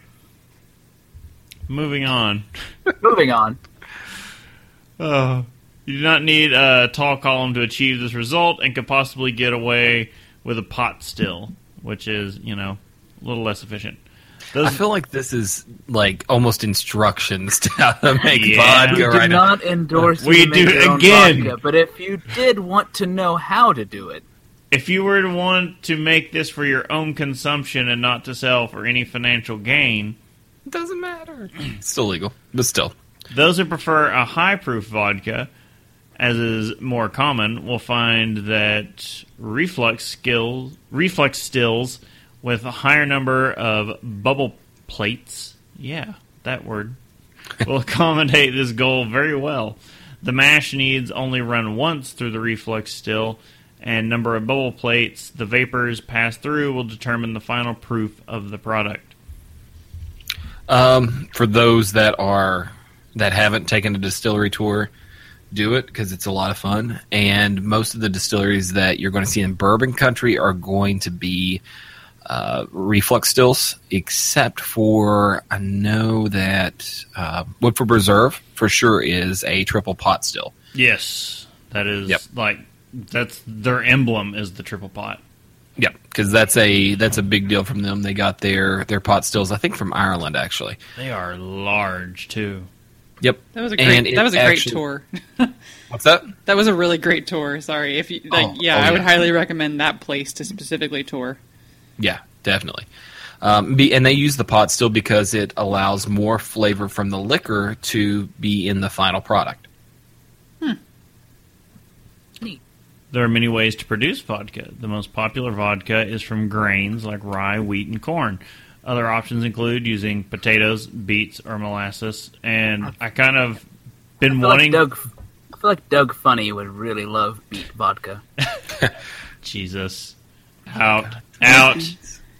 moving on. moving on. Oh, you do not need a tall column to achieve this result, and could possibly get away with a pot still, which is you know a little less efficient. Those, I feel like this is like almost instructions to how to make Yeah. vodka We do right now. not endorse We you to make do your own again. vodka, but if you did want to know how to do it, if you were to want to make this for your own consumption and not to sell for any financial gain, It doesn't matter. It's still legal, but still. Those who prefer a high proof vodka, as is more common, will find that reflux skills, reflux stills with a higher number of bubble plates, yeah, that word, will accommodate this goal very well. The mash needs only run once through the reflux still, and number of bubble plates the vapors pass through will determine the final proof of the product. Um, for those that are that haven't taken a distillery tour, do it because it's a lot of fun. And most of the distilleries that you're going to see in bourbon country are going to be uh, reflux stills, except for I know that uh, Woodford Reserve for sure is a triple pot still. Yes, that is Yep. like that's their emblem is the triple pot. Yep, because that's a that's a big deal from them. They got their their pot stills, I think, from Ireland actually. They are large too. Yep, that was a great that was a great actually- tour. What's that? That was a really great tour. Sorry if you like. Oh, yeah, oh, I would highly recommend that place to specifically tour. Yeah, definitely. Um, be, and they use the pot still because it allows more flavor from the liquor to be in the final product. Hmm. There are many ways to produce vodka. The most popular vodka is from grains like rye, wheat, and corn. Other options include using potatoes, beets, or molasses. And I kind of I been feel, like wanting. Doug, I feel like Doug Funnie would really love beet vodka. Jesus, out, out,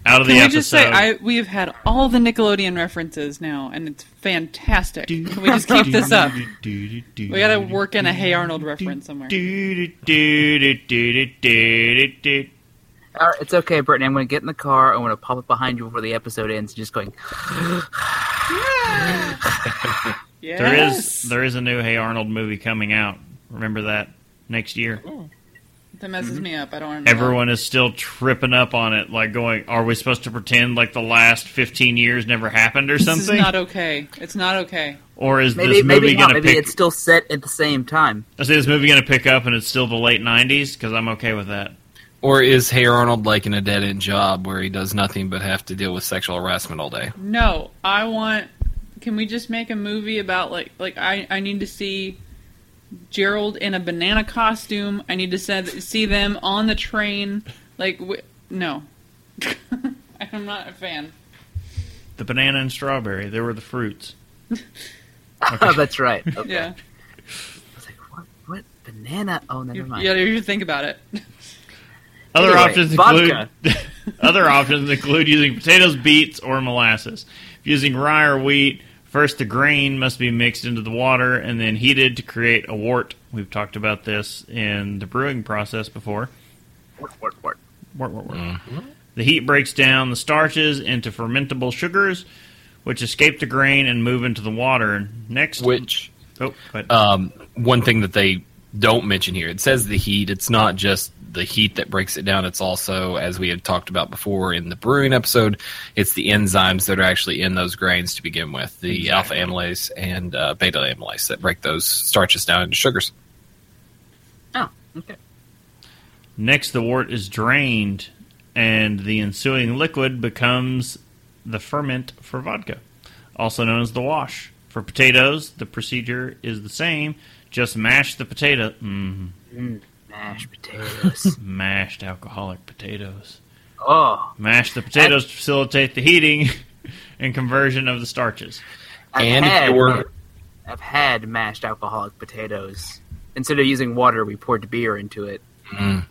out of the Can we episode. just say I we have had all the Nickelodeon references now, and it's fantastic. Can we just keep this up? We got to work in a Hey Arnold reference somewhere. All right, it's okay, Brittany. I'm going to get in the car. I'm going to pop it behind you before the episode ends. Just going. Yes. There is there is a new Hey Arnold movie coming out. Remember that next year. That messes mm-hmm. me up. I don't remember. Everyone is still tripping up on it, like going, "Are we supposed to pretend like the last fifteen years never happened or This something?" is not okay. It's not okay. or is Maybe, this movie maybe going to Maybe pick? it's still set at the same time. I say this movie going to pick up, and it's still the late '90s because I'm okay with that. Or is Hey Arnold like in a dead end job where he does nothing but have to deal with sexual harassment all day? No, I want. Can we just make a movie about like like I I need to see Gerald in a banana costume. I need to set, see them on the train. Like w- no, I'm not a fan. The banana and strawberry, they were the fruits. Oh, that's right. Okay. Yeah, I was like, what? What banana? Oh, never you, mind. you you think about it. Other Anyway, options vodka. include other options include using potatoes, beets, or molasses. If using rye or wheat, first the grain must be mixed into the water and then heated to create a wort. We've talked about this in the brewing process before. Wort, wort, wort. Wort, wort, wort. The heat breaks down the starches into fermentable sugars, which escape the grain and move into the water. Next, Which oh, but um, one thing that they don't mention here, it says the heat. It's not just the heat that breaks it down. It's also, as we had talked about before in the brewing episode, it's the enzymes that are actually in those grains to begin with, the alpha amylase and uh, beta amylase that break those starches down into sugars. Oh, okay. Next, the wort is drained, and the ensuing liquid becomes the ferment for vodka, also known as the wash. For potatoes, the procedure is the same. Just mash the potato, mm, Mashed potatoes. mashed alcoholic potatoes. oh, Mash the potatoes to facilitate the heating and conversion of the starches. I've And if had, you were- I've had mashed alcoholic potatoes. Instead of using water, we poured beer into it. Mm.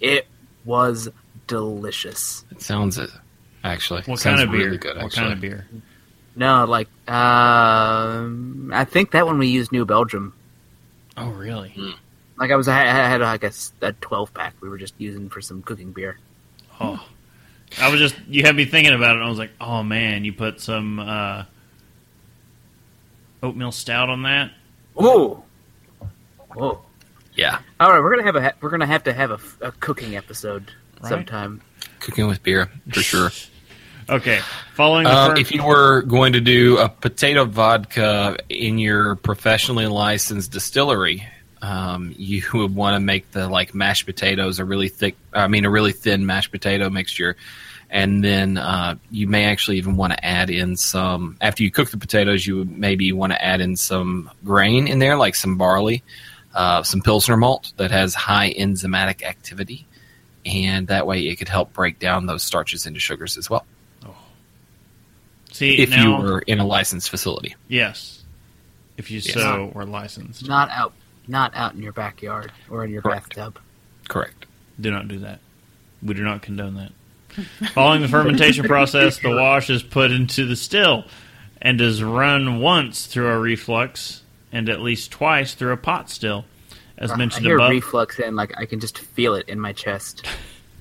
It was delicious. It sounds it, actually. What Sounds kind of beer? Really good, what kind of beer? No, like, um, I think that one we used New Belgium. Oh, really? Like I was, I had like a, s- a twelve pack. We were just using for some cooking beer. Oh, I was just you had me thinking about it. and I was like, oh man, you put some uh, oatmeal stout on that. Oh, whoa! Yeah, All right, we're gonna have a we're gonna have to have a cooking episode Right. sometime. cooking with beer for sure. Okay, following the Um, fir- if you were going to do a potato vodka in your professionally licensed distillery, um, you would want to make the like mashed potatoes a really thick. I mean, a really thin mashed potato mixture, and then uh, you may actually even want to add in some. After you cook the potatoes, you would maybe want to add in some grain in there, like some barley, uh, some pilsner malt that has high enzymatic activity, and that way it could help break down those starches into sugars as well see if now, you were in a licensed facility. yes, if you Yes. so were licensed, Not out, not out in your backyard or in your Correct. bathtub. Correct. do not do that. We do not condone that. Following the fermentation process, the wash is put into the still and is run once through a reflux and at least twice through a pot still. As I mentioned hear above, reflux and like I can just feel it in my chest.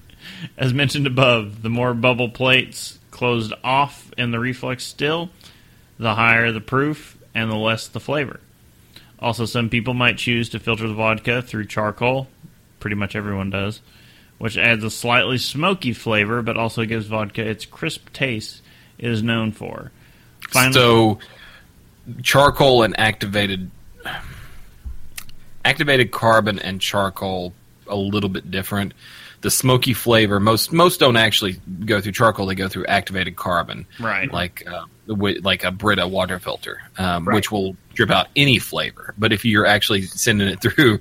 As mentioned above, the more bubble plates closed off in the reflux still, the higher the proof and the less the flavor. Also, some people might choose to filter the vodka through charcoal. Pretty much everyone does, which adds a slightly smoky flavor, but also gives vodka its crisp taste it is known for. Finally, So, charcoal and activated activated carbon and charcoal a little bit different. The smoky flavor most most don't actually go through charcoal; they go through activated carbon, right? like uh, like a Brita water filter, um, Right. which will drip out any flavor. But if you're actually sending it through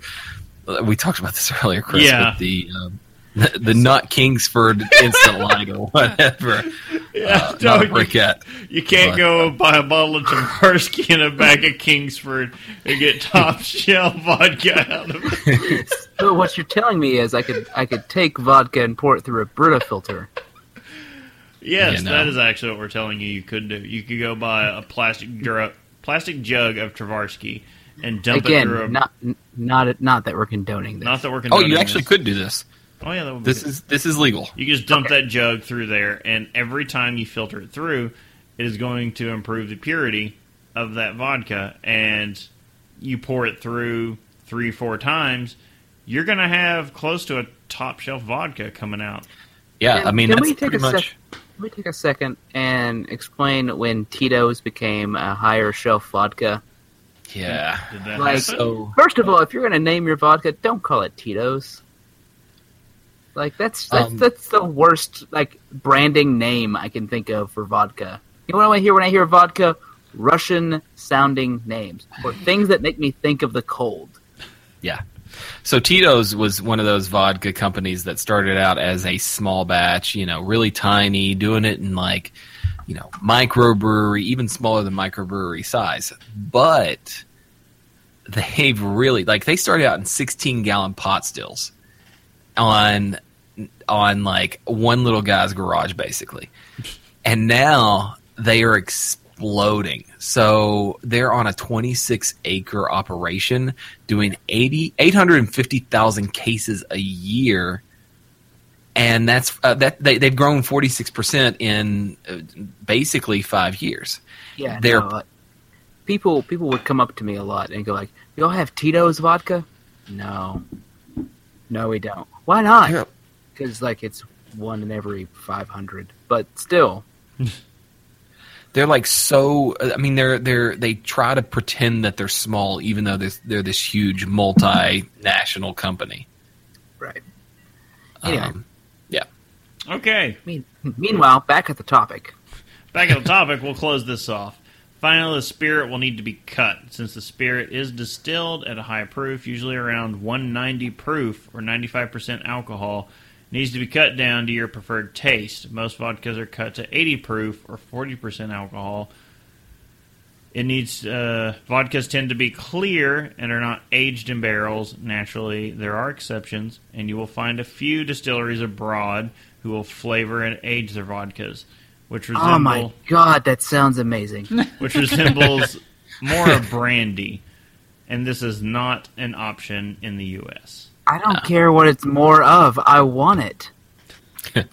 uh, we talked about this earlier, Chris. Yeah. With the um, the, the not Kingsford instant light or whatever. Yeah, Uh, no, not a you- briquette. You can't But- go buy a bottle of Tavarsky and a bag of Kingsford and get top shelf vodka out of it. So what you're telling me is I could I could take vodka and pour it through a Brita filter. Yes, You know. that is actually what we're telling you. You could do. You could go buy a plastic dr- plastic jug of Travarsky and dump it through a. Again, not not not that we're condoning this. not that we're condoning Oh, you actually this. could do this. Oh yeah, that would be This good. is this is legal. You just dump that jug through there, and every time you filter it through, it is going to improve the purity of that vodka. And you pour it through three, four times, you're going to have close to a top shelf vodka coming out. Yeah, Can- I mean can that's we take pretty a much. sec- Can me take a second and explain when Tito's became a higher shelf vodka? Yeah. Like- So First of all, if you're going to name your vodka, don't call it Tito's. Like that's that's, Um, that's the worst like branding name I can think of for vodka. You know what I hear when I hear vodka? Russian sounding names or things that make me think of the cold. So Tito's was one of those vodka companies that started out as a small batch, you know, really tiny, doing it in like, you know, microbrewery, even smaller than microbrewery size. But they've really like they started out in 16 gallon pot stills on on like one little guy's garage basically. And now they are exploding. So they're on a 26 acre operation doing 80 850,000 cases a year. And that's uh, that they, they've grown 46% in uh, basically 5 years. Yeah, They're- no, like, people people would come up to me a lot and go like, "Y'all have Tito's vodka?" No, no, we don't. Why not? Yeah. Because like it's one in every five hundred, but still, they're like so i mean they're they're they try to pretend that they're small even though they're, they're this huge multinational company right. Anyway. um, yeah okay, mean, meanwhile, back at the topic. back at the topic, we'll close this off. Finally, the spirit will need to be cut since the spirit is distilled at a high proof, usually around 190 proof or 95% alcohol. Needs to be cut down to your preferred taste. Most vodkas are cut to 80 proof or 40% alcohol. It needs uh, vodkas tend to be clear and are not aged in barrels. Naturally, there are exceptions, and you will find a few distilleries abroad who will flavor and age their vodkas, which resemble Oh my god, that sounds amazing. which resembles more of brandy, and this is not an option in the U.S. I don't care what it's more of. I want it.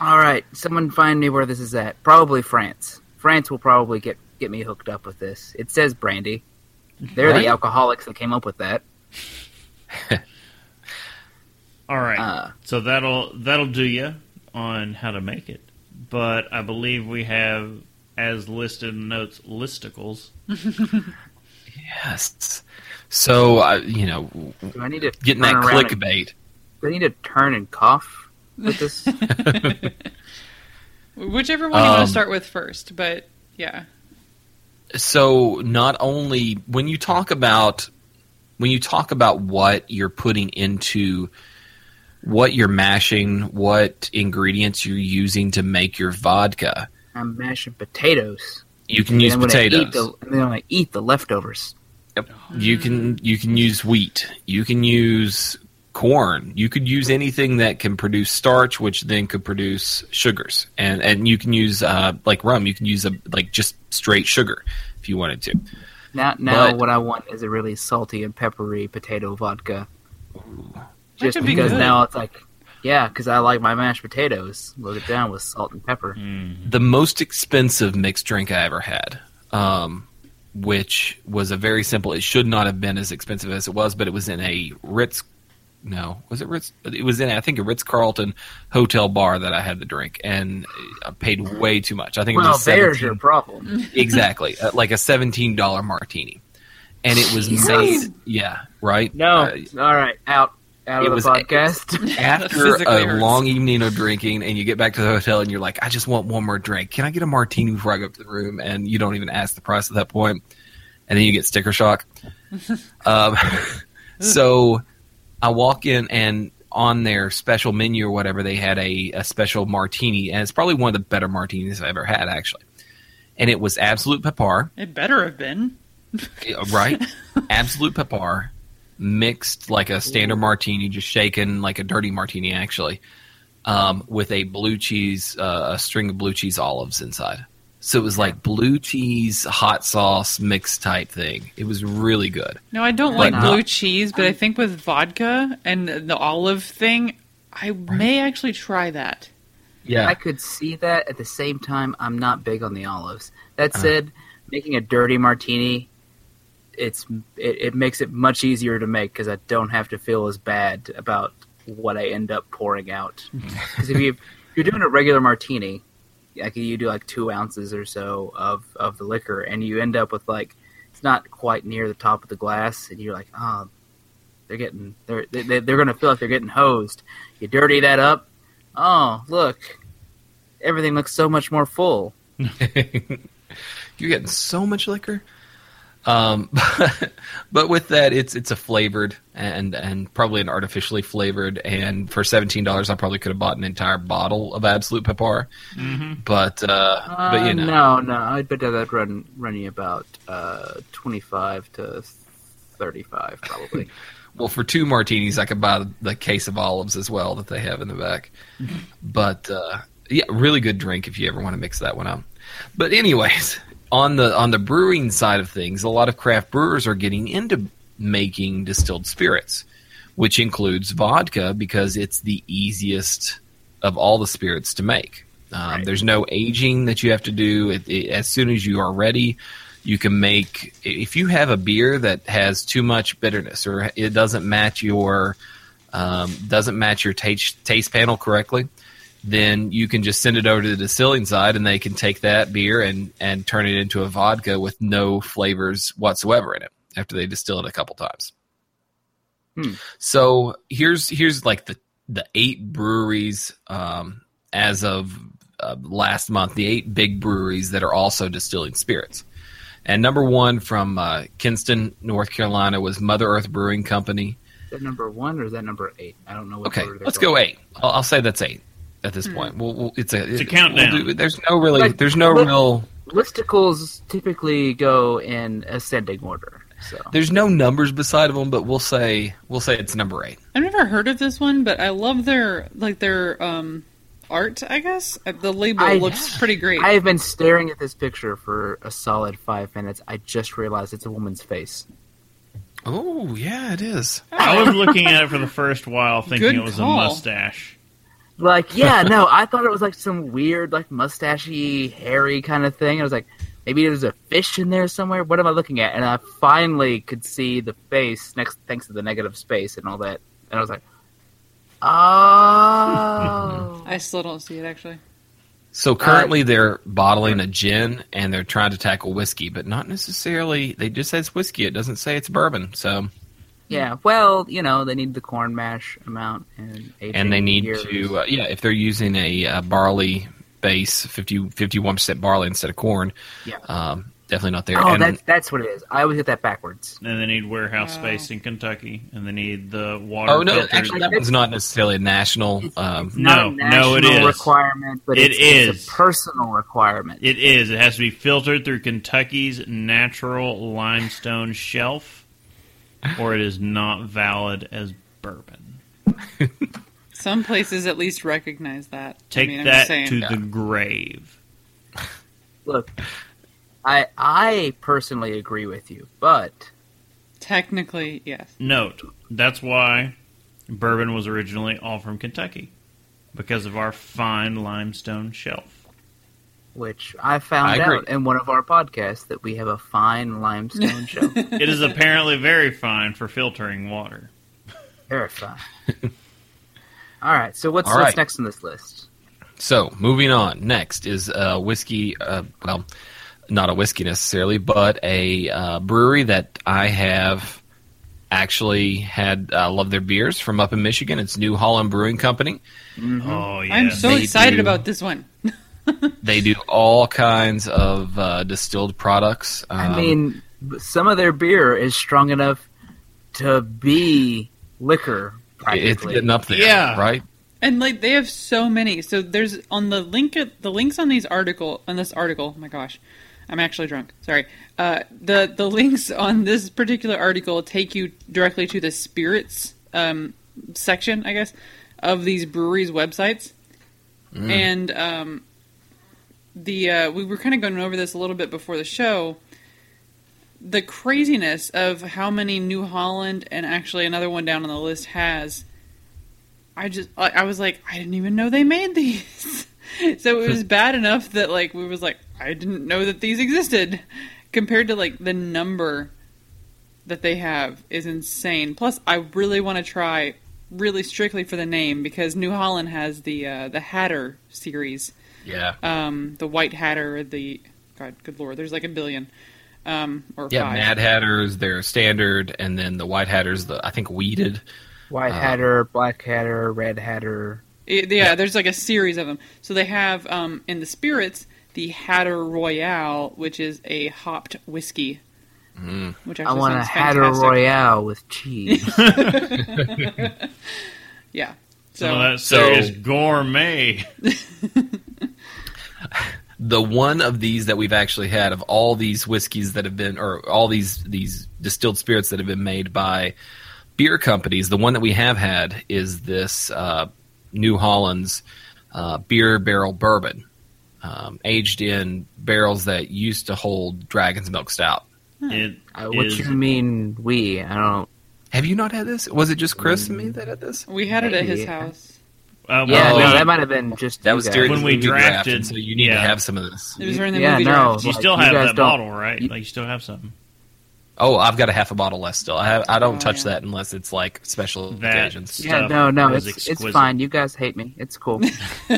All right, someone find me where this is at. Probably France. France will probably get get me hooked up with this. It says brandy. They're Right. the alcoholics that came up with that. All right, Uh, so that'll that'll do you on how to make it. But I believe we have, as listed notes, listicles. yes so uh, you know Do I need to getting that turn and- clickbait do I need to turn and cough with this? Whichever one you want Um, to start with first, but yeah. so not only when you talk about when you talk about what you're putting into what you're mashing what ingredients you're using to make your vodka I'm mashing potatoes. you can And use I'm Eat potatoes the, and then I'm gonna eat the leftovers. You can you can use wheat. You can use corn. You could use anything that can produce starch, which then could produce sugars. And and you can use uh, like rum. You can use a like just straight sugar if you wanted to. Now, now But- what I want is a really salty and peppery potato vodka. Just be because good. now it's like, yeah, because I like my mashed potatoes loaded down with salt and pepper. The most expensive mixed drink I ever had, um, which was a very simple. It should not have been as expensive as it was, but it was in a Ritz. No, was it Ritz? It was in I think a Ritz Carlton hotel bar that I had the drink, and I paid way too much. I think it Well, was there's 17 your problem. exactly uh, like a seventeen dollar martini, and it was Jesus. made. Yeah, right. No, Uh, all right, out, out it of the was- podcast. after a hurts. long evening of drinking, and you get back to the hotel, and you're like, I just want one more drink. Can I get a martini before I go up to the room? And you don't even ask the price at that point, and then you get sticker shock. um, so I walk in and on their special menu or whatever, they had a, a special martini, and it's probably one of the better martinis I've ever had, actually. And it was Absolut Peppar, It better have been. right? Absolut Peppar, mixed like a standard martini, just shaken like a dirty martini, actually, um, with a blue cheese, uh, a string of blue cheese olives inside. So it was like blue cheese, hot sauce mixed type thing. It was really good. No, I don't But like not- blue cheese, but I think with vodka and the olive thing, I may actually try that. Yeah. I could see that. At the same time, I'm not big on the olives. That Uh-huh. said, making a dirty martini, it's it, it makes it much easier to make because I don't have to feel as bad about what I end up pouring out. Because if you if you're doing a regular martini, like you do like two ounces or so of of the liquor, and you end up with like it's not quite near the top of the glass, and you're like, oh, they're getting they're they, they're gonna feel like they're getting hosed. You dirty that up. Oh, look, everything looks so much more full. You're getting so much liquor. Um, but with that, it's it's a flavored and and probably an artificially flavored. And for seventeen dollars, I probably could have bought an entire bottle of Absolut Peppar. But uh, but you Uh, know, no, no, I bet that'd run run you about uh, twenty five to thirty five, probably. well, for two martinis, I could buy the case of olives as well that they have in the back. but uh, yeah, really good drink if you ever want to mix that one up. But anyways, on the on the brewing side of things, a lot of craft brewers are getting into making distilled spirits, which includes vodka because it's the easiest of all the spirits to make. Um, Right. There's no aging that you have to do. It, it, as soon as you are ready, you can make. If you have a beer that has too much bitterness or it doesn't match your um, doesn't match your taste taste panel correctly, then you can just send it over to the distilling side, and they can take that beer and and turn it into a vodka with no flavors whatsoever in it after they distill it a couple times. Hmm. So here's here's like the the eight breweries um, as of uh, last month, the eight big breweries that are also distilling spirits. And number one from uh, Kinston, North Carolina, was Mother Earth Brewing Company. Is that number one or is that number eight? I don't know. What Okay, let's going. go eight. I'll, I'll say that's eight at this point. We'll, we'll, it's a It's a countdown. we'll do- there's no really, Like, there's no look- real, Listicles typically go in ascending order. So there's no numbers beside of them, but we'll say we'll say it's number eight. I've never heard of this one, but I love their like their um art. I guess Uh, the label I- looks pretty great. I have been staring at this picture for a solid five minutes. I just realized it's a woman's face. Oh yeah, it is. I was looking at it for the first while, thinking Good it was call. a mustache. Like, yeah, no, I thought it was like some weird, like mustachy, hairy kind of thing. I was like, maybe there's a fish in there somewhere. What am I looking at? And I finally could see the face next, thanks to the negative space and all that. And I was like, oh. I still don't see it actually. So uh, currently they're bottling a gin and they're trying to tackle whiskey, but not necessarily. They just say it's whiskey. It doesn't say it's bourbon. So yeah, well, you know, they need the corn mash amount and and they need years. to uh, yeah if they're using a uh, barley base 50 51 percent barley instead of corn. Yeah. Um, definitely not there. Oh, and that's that's what it is. I always get that backwards. And they need warehouse Wow. space in Kentucky, and they need the water. oh no, filtered- actually that one's not necessarily a national. It's, Um, it's not a No, no, it national requirement, but It it's, it's a personal requirement. It is. It has to be filtered through Kentucky's natural limestone shelf, or it is not valid as bourbon. Some places at least recognize that. Take I mean, that just saying. to the grave. Look, I I personally agree with you, but Technically, yes. Note that's why bourbon was originally all from Kentucky because of our fine limestone shelf. Which I found I out in one of our podcasts that we have a fine limestone shelf. It is apparently very fine for filtering water. Very fine. All right, so what's All what's next on this list? So moving on. Next is uh, whiskey. Uh, well, not a whiskey necessarily, but a uh, brewery that I have actually had. uh, love their beers from up in Michigan. It's New Holland Brewing Company. Oh yeah, I'm so They excited do. about this one. They do all kinds of uh, distilled products. Um, I mean, some of their beer is strong enough to be liquor. It's getting up there, Yeah. right? And like they have so many. So there's on the link the links on these article on this article. Oh my gosh, I'm actually drunk. Sorry. Uh, the the links on this particular article take you directly to the spirits um, section, I guess, of these breweries' websites. And um, the uh, we were kind of going over this a little bit before the show. The craziness of how many New Holland and actually another one down on the list has I just I I was like I didn't even know they made these. so it was bad enough that like we was like I didn't know that these existed compared to like the number that they have is insane. Plus I really want to try really strictly for the name because New Holland has the uh, the Hatter series. Yeah. Um the White Hatter, the God, good lord, there's like a billion. Um or Yeah, five. Mad Hatters, they're standard, and then the White Hatters, the I think weeded. White Uh, Hatter, Black Hatter, Red Hatter. It- yeah, there's like a series of them. So they have um, in the spirits the Hatter Royale, which is a hopped whiskey. Mm. Which I want a Hatter fantastic. Royale with cheese. Yeah. Some So of that So- serious gourmet. The one of these that we've actually had of all these whiskeys that have been, or all these these distilled spirits that have been made by beer companies, the one that we have had is this uh, New Holland's uh, beer barrel bourbon, um, aged in barrels that used to hold Dragon's Milk Stout. It Uh, what is- you mean we? I don't. Have you not had this? Was it just Chris and me that had this? we had it at his house. Uh, Yeah, when no, that might have been just That you was guys. during When the we movie draft, drafted- so you need to have some of this. It was during the Yeah, movie no. draft. you like, still have guys that don't- bottle, right? you- like you still have some. Oh, I've got a half a bottle left still. I have, I don't Oh, touch yeah. that unless it's like special That- occasions. Yeah. Yeah, no, no, was it's it's fine. You guys hate me. It's cool.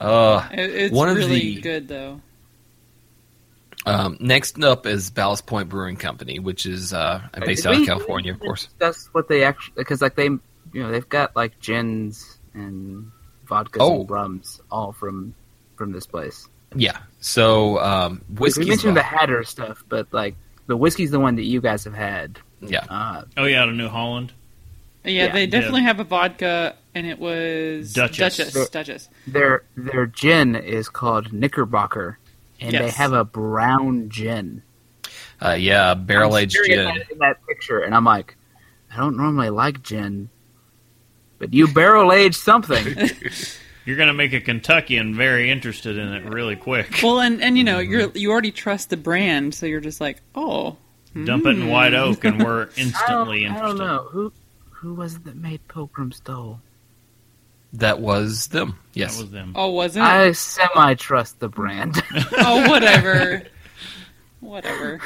Uh, It- it's One of really the- good though. um, next up is Ballast Point Brewing Company, which is uh, based out We- of California, of course. That's what they actually because like they you know they've got like gins and vodkas Oh. and rums all from from this place. Yeah. So um, whiskey. we mentioned the Hatter stuff, but like the whiskey's the one that you guys have had. Yeah. Uh, Oh yeah, out of New Holland. Yeah, Yeah. they definitely have a vodka, and it was Duchess. Duchess. Duchess. their their gin is called Knickerbocker, and they have a brown gin. Uh, yeah. Barrel aged I'm gin. that in that picture, and I'm like, I don't normally like gin, but you barrel aged something. You're gonna make a Kentuckian very interested in it really quick. Well, and and you know Mm-hmm. you're you already trust the brand, so you're just like, oh, Dump it in white mm. oak, and we're instantly I interested. I don't know who who was it that made Pilgrim's Dole. That was them. Yes. That was them. Oh, was it? I semi trust the brand. oh, whatever. whatever.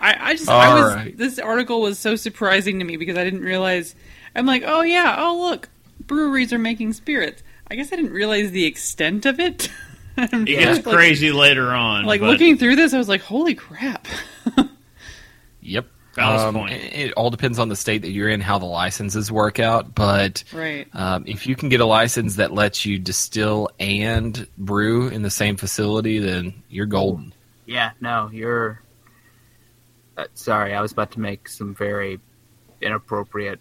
I, I just I was right. this article was so surprising to me because I didn't realize I'm like, oh yeah, oh look, breweries are making spirits. I guess I didn't realize the extent of it. It gets Like- crazy later on. Like but looking through this, I was like, holy crap. Yep. Um, It, it all depends on the state that you're in, how the licenses work out. But right. um, if you can get a license that lets you distill and brew in the same facility, then you're golden. yeah, no, you're. Uh, sorry, I was about to make some very inappropriate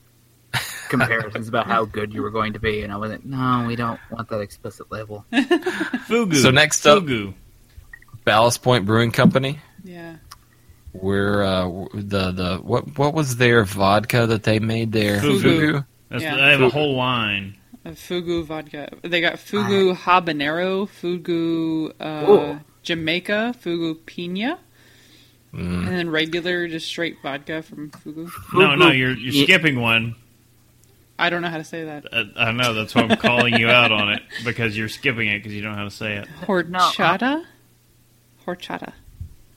comparisons about how good you were going to be, and I wasn't. No, we don't want that explicit label. Fugu. So next up- Fugu. Ballast Point Brewing Company. Yeah. Where uh, the the what what was their vodka that they made there? Fugu. That's, Yeah. They have a whole line. A Fugu vodka. They got Fugu habanero, Fugu uh, Jamaica, Fugu Pina, Mm. and then regular, just straight vodka from Fugu. No, no, you're you're Yeah. skipping one. I don't know how to say that. Uh, I know that's why I'm calling you out on it because you're skipping it because you don't know how to say it. Horchata? Horchata.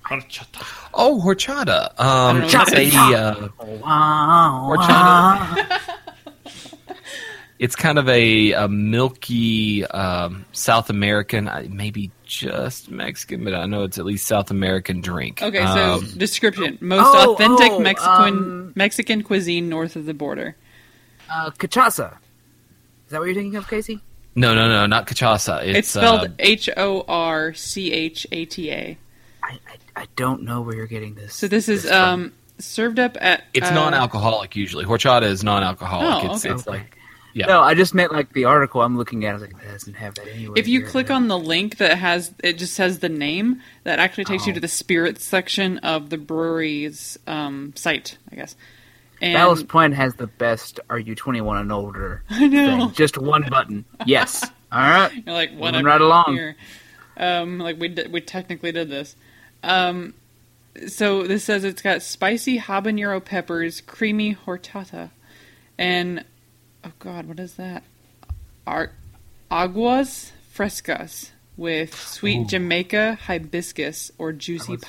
Horchata. Oh, horchata. I Um, don't know it's a uh, Wow. Horchata. it's kind of a, a milky um, South American, uh, maybe just Mexican, but I know it's at least South American drink. Okay, so Um, description: most Oh, authentic oh, Mexican um, Mexican cuisine north of the border. Uh, cachaça. Is that what you're thinking of, Casey? no, no, no, not cachaça. It's, It's, spelled uh, H O R C H A T A. I, I I don't know where you're getting this. So this is from. um served up at. It's uh, non-alcoholic usually. Horchata is non-alcoholic. Oh, it's, okay. it's like yeah. No, I just meant like the article I'm looking at. I was like, that doesn't have that anyway. If you here. click on the link that has it just says the name, that actually takes you Oh. to the spirits section of the brewery's um, site, I guess. And Ballast Point has the best "Are you 21 and older?" I know. thing. Just one button. Yes. All right. You're like Moving whatever. right along. Here. Um, like we did, we technically did this. Um, so this says it's got spicy habanero peppers, creamy horchata, and oh god, what is that? Ar- aguas frescas with sweet Ooh. Jamaica hibiscus or juicy Aguas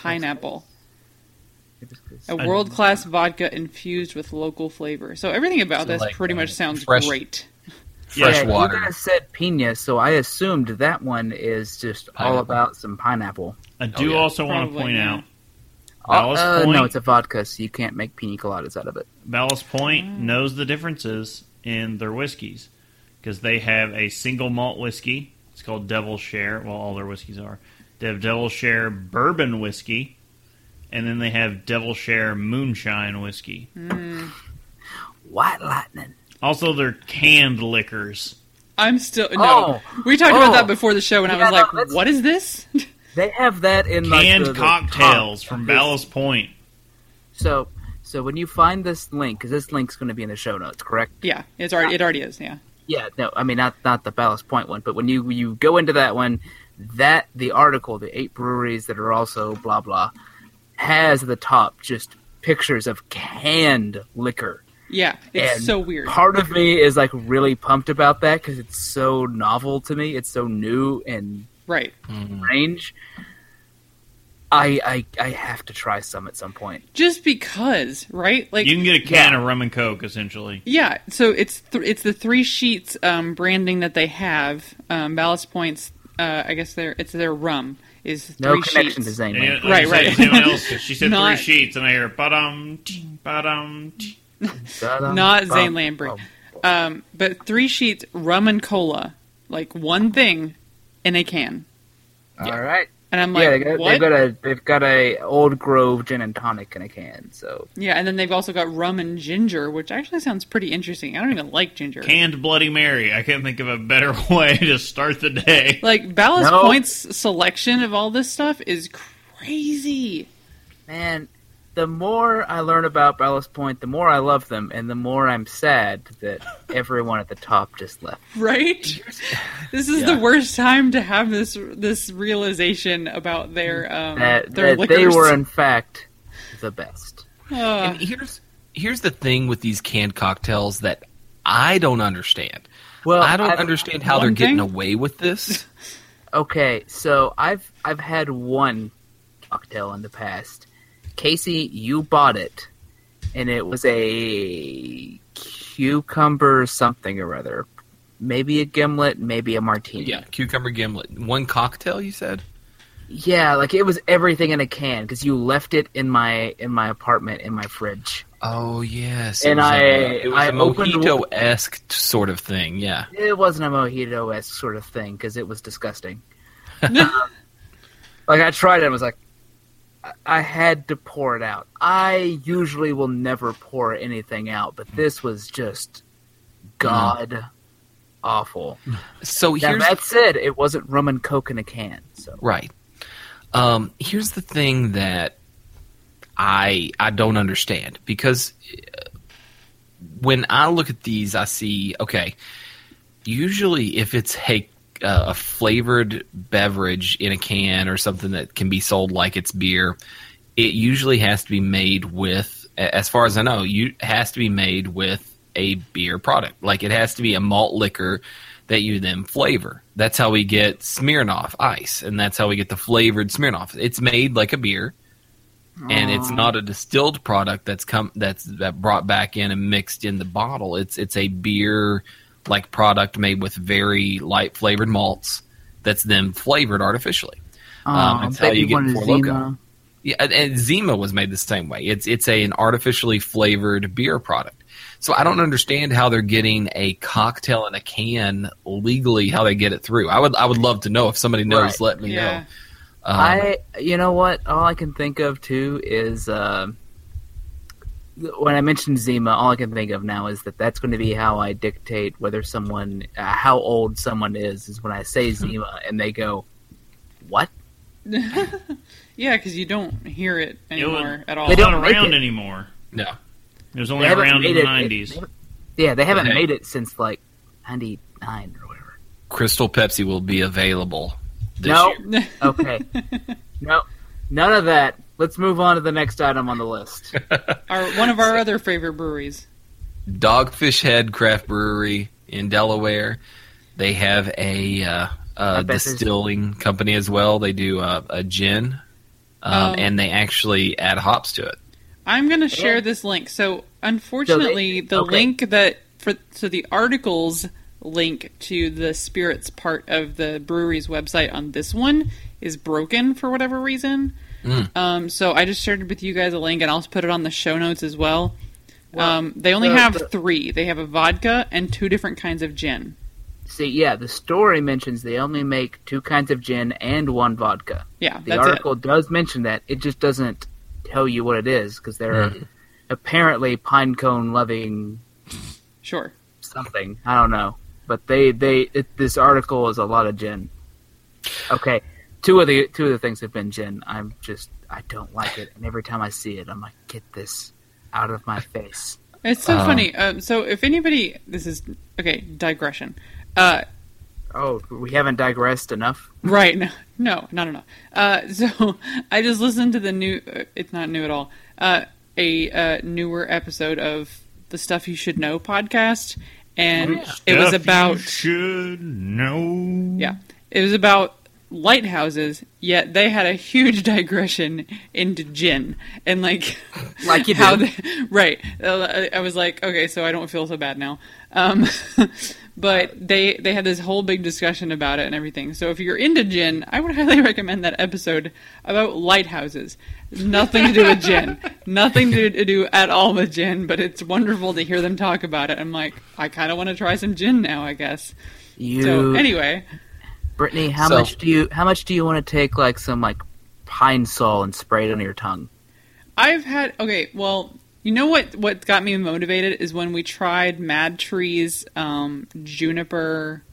frescas. pineapple. A I- world class vodka infused with local flavor. So everything about So this like, pretty uh, much sounds fresh- great. fresh yeah, water. You guys said pina, so I assumed that one is just all about some pineapple. I do yeah. also want to point yeah. out Ballast uh, Point. no, it's a vodka, so you can't make pina coladas out of it. Ballast Point Mm. knows the differences in their whiskeys because they have a single malt whiskey. It's called Devil's Share. Well, all their whiskeys are. They have Devil Share bourbon whiskey, and then they have Devil Share moonshine whiskey. Mm. White lightning. Also, they're canned liquors. I'm still no. Oh. we talked about Oh. that before the show, and I was no, like, that's- "What is this?" They have that in like, Canned the- the cocktails top from of Ballast Point. So, so when you find this link, because this link's going to be in the show notes, correct? yeah, it's already it already is. Yeah, Yeah, no, I mean not not the Ballast Point one, but when you you go into that one, that the article, the eight breweries that are also blah blah, has at the top just pictures of canned liquor. yeah, it's And so weird. Part of me is like really pumped about that because it's so novel to me. It's so new and right, range. I, I I have to try some at some point. just because, right? Like, You can get a can Yeah. of rum and coke, essentially. yeah. So it's th- it's the three sheets um, branding that they have. Um, Ballast Points. Uh, I guess they're it's their rum is three No connection sheets. to Zane. And, like Right, I right. anyone else? She said Not- three sheets, and I hear ba-dum, tee, ba-dum. tee. Ta-dum, Not bum, Zane Lamprey. bum. Um, but three sheets rum and cola, like one thing in a can, All right. And I'm yeah, they got, what? they've got a they've got a Old Grove gin and tonic in a can. So Yeah, and then they've also got rum and ginger, which actually sounds pretty interesting. I don't even like ginger. Canned Bloody Mary. I can't think of a better way to start the day. Like Ballast No. Point's selection of all this stuff is crazy. man, the more I learn about Ballast Point, the more I love them, and the more I'm sad that everyone at the top just left. Right? This is Yeah. the worst time to have this this realization about their um That, their that they were in fact the best. Ugh. And here's here's the thing with these canned cocktails that I don't understand. Well, I don't I've- understand how they're getting thing- away with this. Okay, so I've I've had one cocktail in the past. Casey, you bought it, and it was a cucumber something or other. Maybe a gimlet, maybe a martini. yeah, cucumber gimlet. One cocktail, you said? Yeah, like it was everything in a can because you left it in my in my apartment in my fridge. Oh yes, And I- a, it was I a mojito esque sort of thing. Yeah, It wasn't a mojito esque sort of thing because it was disgusting. Like I tried it, and was like, I- had to pour it out. I usually will never pour anything out, but this was just god awful. so Now here's that said, it wasn't rum and coke in a can. So Right. Um, here's the thing that I I don't understand because uh, when I look at these, I see okay. Usually, if it's a uh, a flavored beverage in a can or something that can be sold like it's beer, it usually has to be made with, as far as I know, you has to be made with a beer product. Like it has to be a malt liquor that you then flavor. That's how we get Smirnoff Ice, and that's how we get the flavored Smirnoff. It's made like a beer, and it's not a distilled product that's come that's that brought back in and mixed in the bottle. It's it's a beer like product made with very light flavored malts that's then flavored artificially. Um, that's how you get Four Loko. Yeah, and- and Zima was made the same way. It's it's a, an artificially flavored beer product. So I don't understand how they're getting a cocktail in a can legally. How they get it through? I would I would love to know if somebody knows. Right. Let me Yeah. know. Um, I, you know what? All I can think of too is uh, when I mentioned Zima, all I can think of now is that that's going to be how I dictate whether someone, uh, how old someone is, is when I say Zima and they go, "What?" Yeah, because you don't hear it anymore at all. They It's not don't around it. anymore. No. It was only around in the it- nineties. they Yeah, they haven't Okay. made it since like '99 or whatever. Crystal Pepsi will be available this No. year. Okay, no, none of that. Let's move on to the next item on the list. our, one of our other favorite breweries. Dogfish Head Craft Brewery in Delaware. They have a, uh, I a bet there's- distilling company as well. They do uh, a gin, um, Oh. and they actually add hops to it. I'm going to share this link. So, unfortunately, the okay. link that for so the articles link to the spirits part of the brewery's website on this one is broken for whatever reason. Mm. Um, so I just shared with you guys a link, and I'll put it on the show notes as well. Well, um, they only the- have the- three. They have a vodka and two different kinds of gin. See, yeah, the story mentions they only make two kinds of gin and one vodka. Yeah, The that's article does mention that. It just doesn't tell you what it is because they're Mhm. apparently pine cone loving. Sure. something. I don't know, but they they it, this article is a lot of gin. Okay, two of the two of the things have been gin. I'm just I don't like it, and every time I see it, I'm like, get this out of my face. It's so Um, funny. Um, so if anybody, this is okay. Digression. Uh, Oh, we haven't digressed enough. Right. No, no, not enough. Uh, so I just listened to the new. Uh, it's not new at all. Uh, a uh, newer episode of the Stuff You Should Know podcast, and it was about you should know. yeah, it was about lighthouses. Yet they had a huge digression into gin and like Like you how do. they, right. I was like, okay, so I don't feel so bad now. Um, but they they had this whole big discussion about it and everything. So if you're into gin, I would highly recommend that episode about lighthouses. Nothing to do with gin. Nothing to, to do at all with gin, but it's wonderful to hear them talk about it. I'm like, I kind of want to try some gin now, I guess. You, So anyway, Brittany, how So- much do you how much do you want to take like some like pine sol and spray it on your tongue? I've had okay. Well, you know what? What got me motivated is when we tried MadTree's um, juniper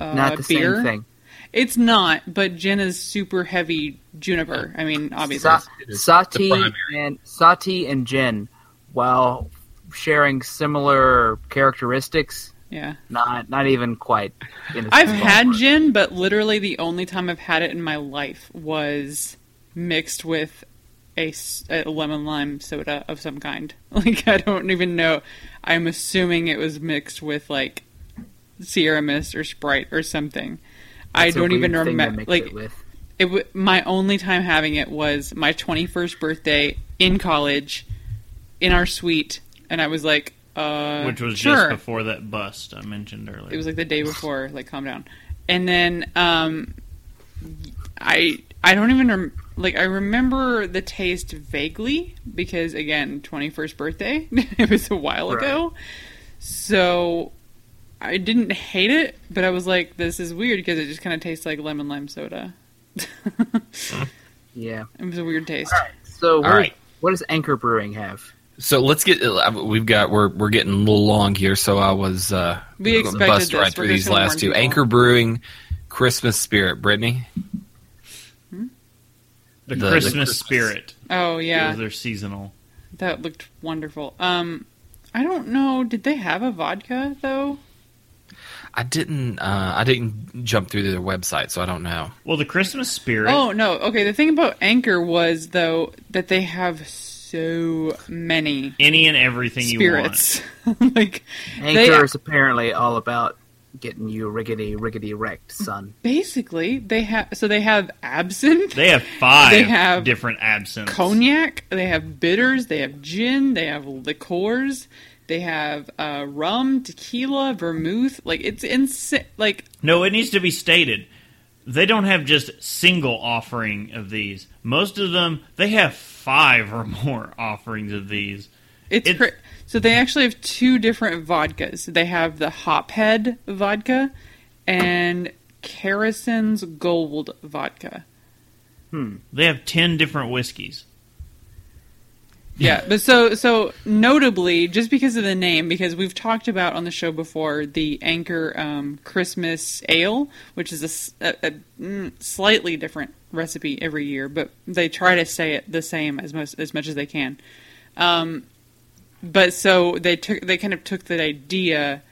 uh, Not the beer. same thing. It's not, but gin is super heavy juniper. I mean, obviously, Sa- Sati and Sati and Jin, while sharing similar characteristics, yeah. not not even quite. In I've had gin, but literally the only time I've had it in my life was mixed with a lemon lime soda of some kind. Like I don't even know. I'm assuming it was mixed with like Sierra Mist or Sprite or something. I That's a don't even remember. Like it with. it w- my only time having it was my 21st birthday in college in our suite and i was like uh Which was sure. just before that bust I mentioned earlier. it was like the day before like calm down and then um i i don't even rem- like i remember the taste vaguely because again 21st birthday it was a while Right. ago so i didn't hate it but i was like this is weird because it just kind of tastes like lemon lime soda Yeah. it was a weird taste So, what, right. what does Anchor Brewing have? So let's get. uh, We've got. We're we're getting a little long here, so I was. Uh, We gonna expected bust this. right We're through these last two. people. Anchor Brewing, Christmas Spirit, Brittany. the, the- the Christmas Christmas. spirit. oh Yeah. yeah They're seasonal. That looked wonderful. Um, I don't know. Did they have a vodka though? I didn't. Uh, I didn't jump through their website, so I don't know. Well, the Christmas spirit. Oh no. Okay. The thing about Anchor was though that they have so many any and everything you want. spirits. like Anchor They- is apparently all about getting you riggedy riggedy wrecked, son. basically they have. So they have absinthe, They have five They have different absinthe. cognac. They have bitters. They have gin. They have liqueurs. They have uh, rum, tequila, vermouth. Like it's insane. Like No, it needs to be stated. They don't have just single offering of these. Most of them, they have five or more offerings of these. It's, It's- so they actually have two different vodkas. They have the Hophead vodka and Kerrison's Gold vodka. Hmm. They have ten different whiskeys. Yeah, but so so notably, just because of the name, because we've talked about on the show before the Anchor um, Christmas Ale, which is a mm, slightly different recipe every year, but they try to say it the same as most as much as they can. Um, but so they took they kind of took that idea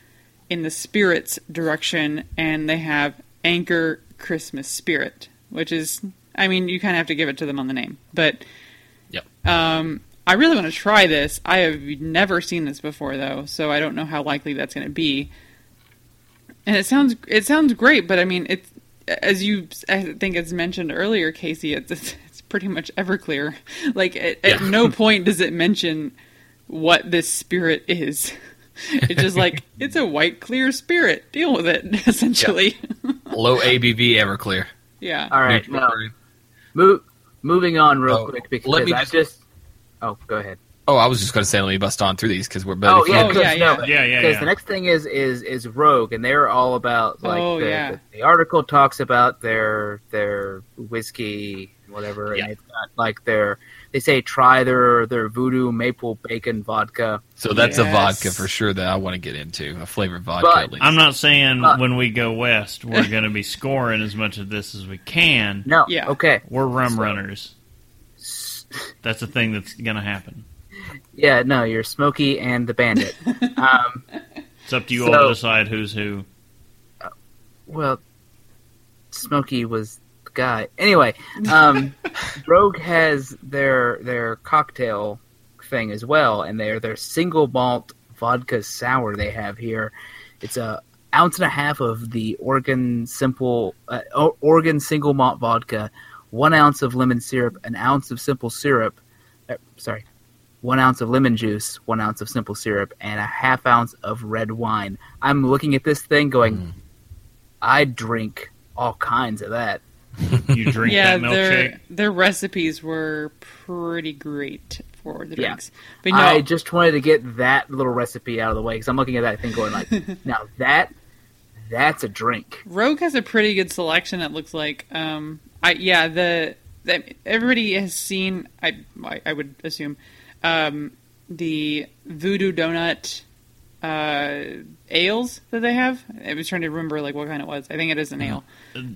in the spirits direction, and they have Anchor Christmas Spirit, which is, I mean, you kind of have to give it to them on the name, but. Yep. Um, I really want to try this. I have never seen this before, though, so I don't know how likely that's going to be. And it sounds it sounds great, but I mean, it's as you I think it's mentioned earlier, Casey. It's it's, it's pretty much Everclear. Like at, at no point does it mention what this spirit is. It's just like it's a white clear spirit. Deal with it, essentially. Low ABV Everclear. Yeah. All right, Neutral now move, moving on real Oh, quick because let me I just- just. Oh, go ahead. Oh, I was just going to say let me bust on through these because we're better. Oh yeah, Oh, 'cause- yeah, no, yeah. Yeah, yeah, Because yeah. the next thing is is is Rogue, and they're all about like Oh, the, yeah. the, the article talks about their their whiskey, whatever, Yeah. and they've got like their they say try their their voodoo maple bacon vodka. So that's a vodka for sure that I want to get into a flavored vodka. But- at least. I'm not saying Uh, when we go west we're going to be scoring as much of this as we can. No, Yeah. okay, We're rum So- runners. That's the thing that's going to happen. yeah, no, you're Smokey and the Bandit. um, It's up to you So- all to decide who's who. well, Smokey was the guy. Anyway, um, Rogue has their their cocktail thing as well, and they're their single malt vodka sour they have here. It's a ounce and a half of the Oregon simple uh, Oregon single malt vodka, one ounce of lemon syrup, an ounce of simple syrup. Uh, sorry. One ounce of lemon juice, one ounce of simple syrup, and a half ounce of red wine. I'm looking at this thing going, I drink all kinds of that. You drink yeah, that their milkshake. their recipes were pretty great for the Yeah. drinks. But no, I just wanted to get that little recipe out of the way because I'm looking at that thing going like, now that that's a drink. Rogue has a pretty good selection. It looks like. Um, I yeah the, the everybody has seen. I I, I would assume um, the Voodoo Donut uh, ales that they have. I was trying to remember like what kind it was. I think it is an ale.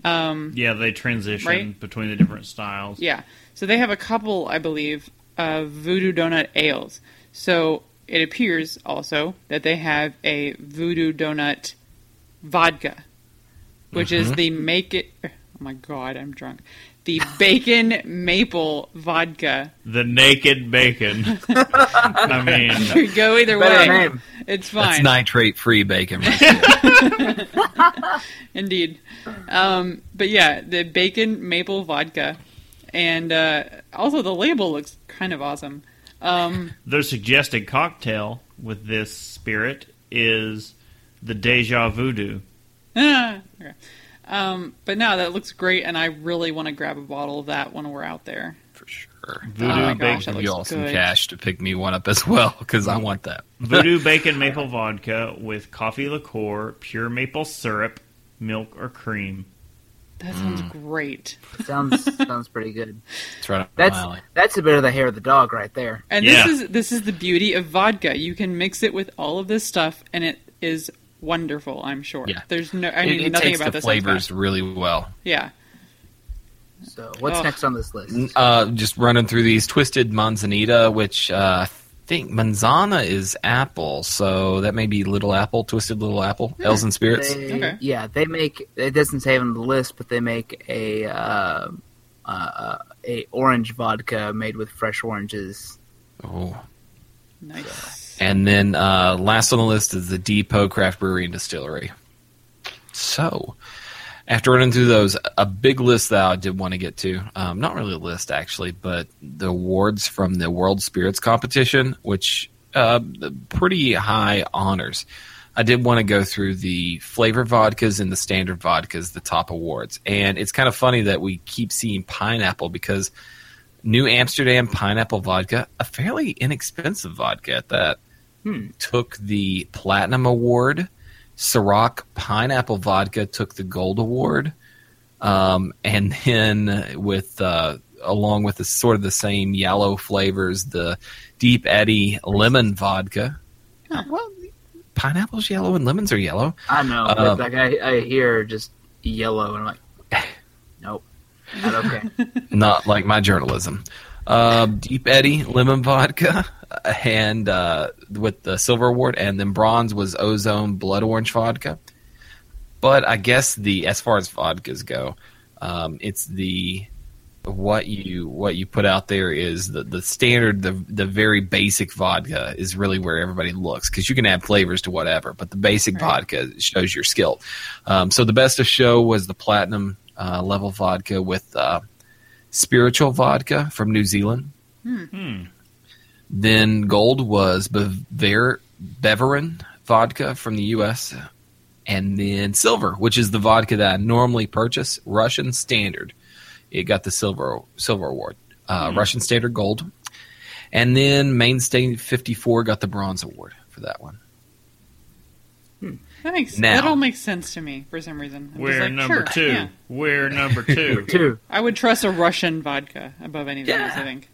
Um, Yeah, they transition Right? between the different styles. Yeah. So they have a couple, I believe, of Voodoo Donut ales. So it appears also that they have a Voodoo Donut vodka, which is the make it. Oh my god, I'm drunk. The bacon maple vodka. The naked bacon. I mean, Could go either way. name. It's That's fine. nitrate free bacon. Right. Indeed. Um, but yeah, the bacon maple vodka. And uh, also, the label looks kind of awesome. Um, their suggested cocktail with this spirit is the Deja Voodoo. Okay. Um, but no, that looks great, and I really want to grab a bottle of that when we're out there. for sure. Voodoo Uh, I'll gosh, that give you looks all some cash to pick me one up as well because I want that. Voodoo bacon maple vodka with coffee liqueur, pure maple syrup, milk or cream. That sounds Mm. great. Sounds sounds pretty good. It's right That's alley. that's a bit of the hair of the dog right there. And Yeah. this is this is the beauty of vodka. You can mix it with all of this stuff, and it is wonderful. I'm sure. Yeah. There's no. I It, mean, it nothing takes about the this. sounds flavors really well. Yeah. So what's Ugh. next on this list? Uh, just running through these twisted manzanita, which uh, I think manzana is apple, so that may be little apple, twisted little apple, Ales and Spirits. They, Okay. Yeah, they make. It doesn't say on the list, but they make a uh, uh, a orange vodka made with fresh oranges. Oh. Nice. And then uh, last on the list is the Depot Craft Brewery and Distillery. So, after running through those, a big list that I did want to get to. Um, not really a list, actually, but the awards from the World Spirits Competition, which uh, pretty high honors. I did want to go through the flavor vodkas and the standard vodkas, the top awards. And it's kind of funny that we keep seeing pineapple because New Amsterdam pineapple vodka, a fairly inexpensive vodka at that, took the platinum award. Ciroc pineapple vodka took the gold award. Um, and then with uh, along with the sort of the same yellow flavors, the Deep Eddy lemon vodka. Well, pineapples yellow and lemons are yellow. I know, but Um, like I, I hear just yellow, and I'm like, nope, not okay. not like my journalism. Uh, Deep Eddy lemon vodka, and uh, with the silver award, and then bronze was Ozone blood orange vodka. But I guess the as far as vodkas go, um, it's the what you what you put out there is the the standard the the very basic vodka is really where everybody looks because you can add flavors to whatever but the basic Right. vodka shows your skill um, so the best of show was the platinum uh, level vodka with uh, spiritual vodka from New Zealand Hmm. then gold was Bever Beverin vodka from the U.S. And then silver, which is the vodka that I normally purchase, Russian Standard. It got the silver silver award. Uh, Russian Standard Gold, and then Mainstay 54 got the bronze award for that one. That makes Now- that all makes sense to me for some reason. I'm We're like, number sure, two. yeah. We're number two. Two. I would trust a Russian vodka above any of these. Yeah. I think.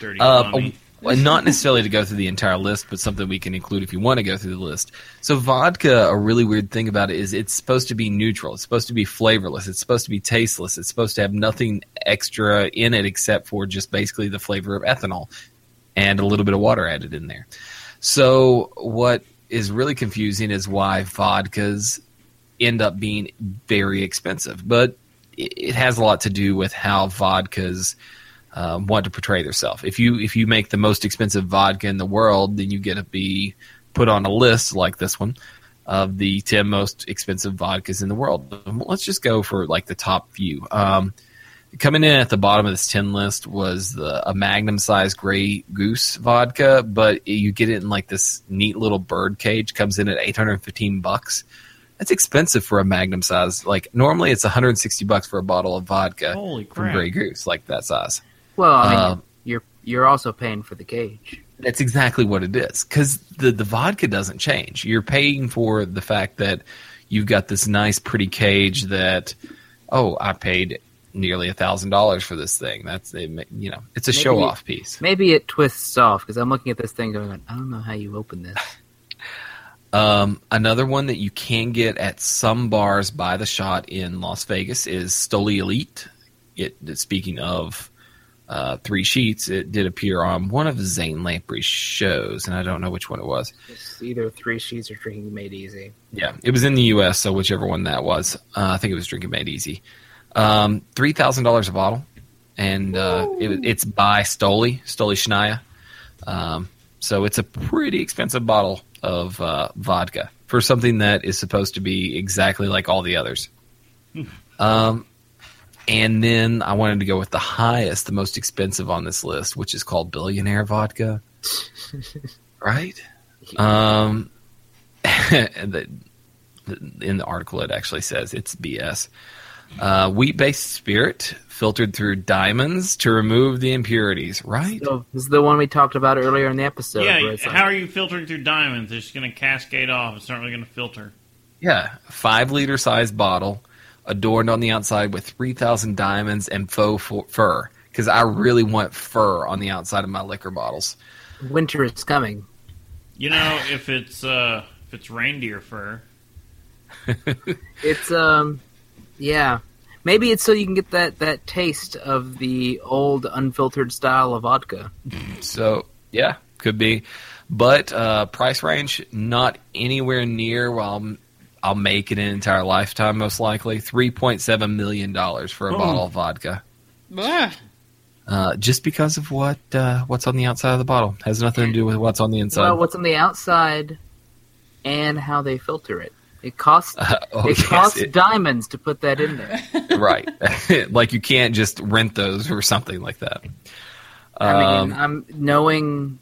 Dirty Uh, mommy. well, not necessarily to go through the entire list, but something we can include if you want to go through the list. So, vodka, a really weird thing about it is it's supposed to be neutral. It's supposed to be flavorless. It's supposed to be tasteless. It's supposed to have nothing extra in it except for just basically the flavor of ethanol and a little bit of water added in there. So, what is really confusing is why vodkas end up being very expensive. But it has a lot to do with how vodkas um, want to portray themselves. If you if you make the most expensive vodka in the world, then you get to be put on a list like this one of the ten most expensive vodkas in the world. Let's just go for like the top few. Um, coming in at the bottom of this ten list was the a Magnum size Grey Goose vodka, but you get it in like this neat little bird cage. Comes in at eight hundred fifteen bucks. That's expensive for a Magnum size. Like normally, it's one hundred sixty bucks for a bottle of vodka Holy from. Grey Goose, like that size. Well, I mean, Uh, you're you're also paying for the cage. That's exactly what it is. Because the, the vodka doesn't change. You're paying for the fact that you've got this nice, pretty cage that, oh, I paid nearly a thousand dollars for this thing. That's a, you know, it's a Maybe- show off piece. Maybe it twists off because I'm looking at this thing going, I don't know how you open this. Um, another one that you can get at some bars by the shot in Las Vegas is Stoli Elit. It speaking of uh, three sheets, it did appear on one of Zane Lamprey's shows, and I don't know which one it was. It's either three sheets or drinking made easy. Yeah, it was in the U.S., so whichever one that was, uh, I think it was Drinking Made Easy. Um, Three thousand dollars a bottle, and uh, it, it's by Stoli Stolichnaya. Um, so it's a pretty expensive bottle of uh, vodka for something that is supposed to be exactly like all the others. um, and then I wanted to go with the highest, the most expensive on this list, which is called Billionaire Vodka. right? Um, the, the, in the article, it actually says it's BS. Uh, wheat based spirit filtered through diamonds to remove the impurities, right? So this is the one we talked about earlier in the episode. yeah, it's like- how are you filtering through diamonds? It's just going to cascade off. It's not really going to filter. Yeah, five liter size bottle, adorned on the outside with 3,000 diamonds and faux fur. Because I really want fur on the outside of my liquor bottles. winter is coming. You know, if it's uh, if it's reindeer fur, It's um, yeah. Maybe it's so you can get that that taste of the old unfiltered style of vodka. So, yeah, could be. But uh, price range, not anywhere near well, I'll, I'll make it an entire lifetime, most likely. $3.7 million for a Oh. bottle of vodka. Uh, just because of what uh, what's on the outside of the bottle. Has nothing to do with what's on the inside. Well, what's on the outside and how they filter it. It costs oh, it yes, costs it- diamonds to put that in there. right. like you can't just rent those or something like that. I Um, mean, I'm knowing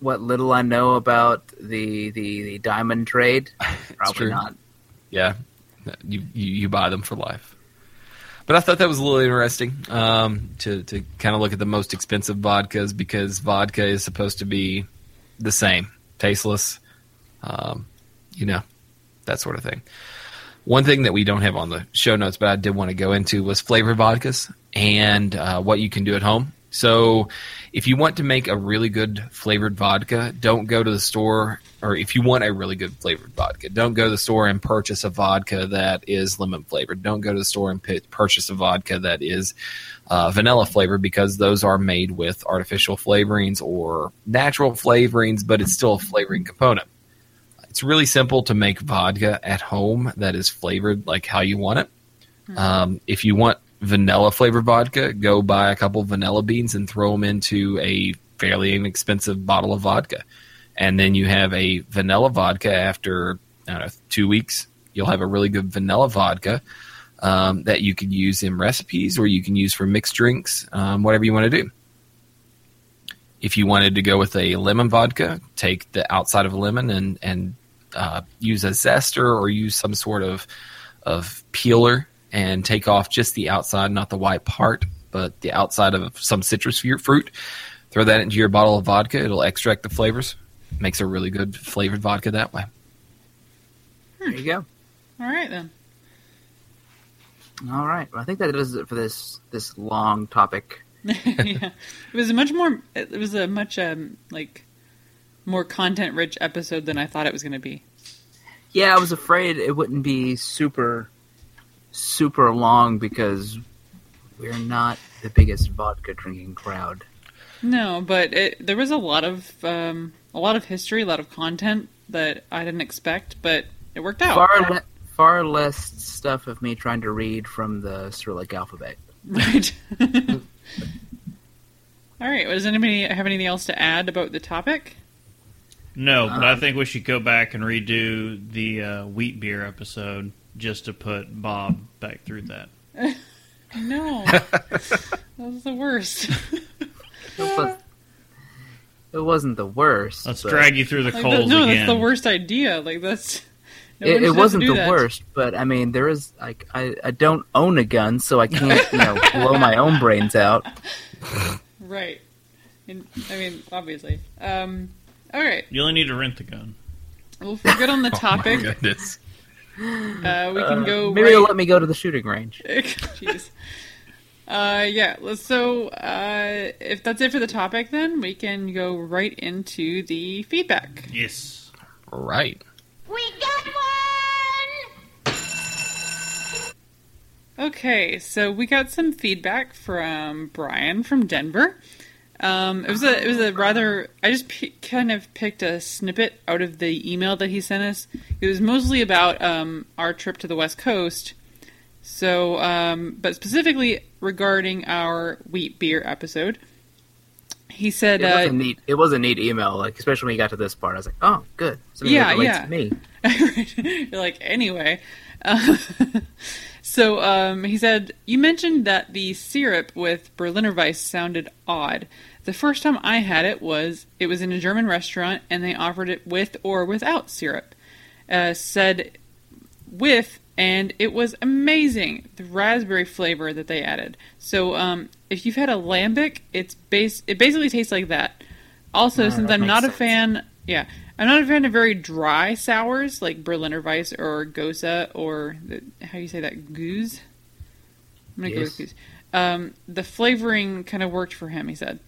what little I know about the the, the diamond trade. Probably not. yeah, you, you you buy them for life. But I thought that was a little interesting um, to to kind of look at the most expensive vodkas because vodka is supposed to be the same, tasteless, um, you know, that sort of thing. One thing that we don't have on the show notes, but I did want to go into was flavored vodkas and uh, what you can do at home. So, if you want to make a really good flavored vodka, don't go to the store, or if you want a really good flavored vodka, don't go to the store and purchase a vodka that is lemon flavored. Don't go to the store and p- purchase a vodka that is uh, vanilla flavored because those are made with artificial flavorings or natural flavorings, but it's still a flavoring component. It's really simple to make vodka at home that is flavored like how you want it. Um, if you want vanilla flavored vodka, go buy a couple vanilla beans and throw them into a fairly inexpensive bottle of vodka. And then you have a vanilla vodka after I don't know, two weeks. You'll have a really good vanilla vodka um, that you can use in recipes or you can use for mixed drinks, um, whatever you want to do. If you wanted to go with a lemon vodka, take the outside of a lemon and and uh, use a zester or use some sort of of peeler and take off just the outside, not the white part, but the outside of some citrus fruit. Throw that into your bottle of vodka. It'll extract the flavors. Makes a really good flavored vodka that way. There you go. All right then. All right. Well, I think that does it for this this long topic. yeah. It was a much more. It was a much um like more content rich episode than I thought it was going to be. Yeah, I was afraid it wouldn't be super super long because we're not the biggest vodka drinking crowd. No, but it, there was a lot of um, a lot of history, a lot of content that I didn't expect, but it worked out. Far le- far less stuff of me trying to read from the Cyrillic alphabet. Right. All right. Well, does anybody have anything else to add about the topic? No, but I Um, think we should go back and redo the uh, wheat beer episode just to put Bob back through that. No, that was the worst. It, was, it wasn't the worst. Let's but- drag you through the Like, coals no, again. that's the worst idea. Like that's. no It, it wasn't the that. worst, but I mean, there is like I, I don't own a gun, so I can't you know blow my own brains out. Right. And, I mean, obviously. Um, all right. You only need to rent the gun. Well, if we're good on the topic, Oh my goodness. uh, we can go. Maybe right... they'll let me go to the shooting range. Jeez. Uh, yeah. So, uh, if that's it for the topic, then we can go right into the feedback. Yes. Right. We got one! Okay, so we got some feedback from Brian from Denver. Um, it was a it was a rather I just p- kind of picked a snippet out of the email that he sent us. It was mostly about um, our trip to the West Coast. So, um, but specifically regarding our wheat beer episode, he said, It was uh, a neat. It was a neat email, like especially when you got to this part. I was like, oh, good. Something Yeah, yeah. me. You're like, anyway. Uh, so um, he said, You mentioned that the syrup with Berliner Weiss sounded odd. The first time I had it was it was in a German restaurant and they offered it with or without syrup. Uh, said with and it was amazing the raspberry flavor that they added. So um, if you've had a lambic, it's base it basically tastes like that. Also, since that I'm not a fan, yeah, I'm not a fan of very dry sours like Berliner Weiss or Gose or the, how do you say that goose. I'm gonna go Yes. with goose. Um, the flavoring kind of worked for him. He said,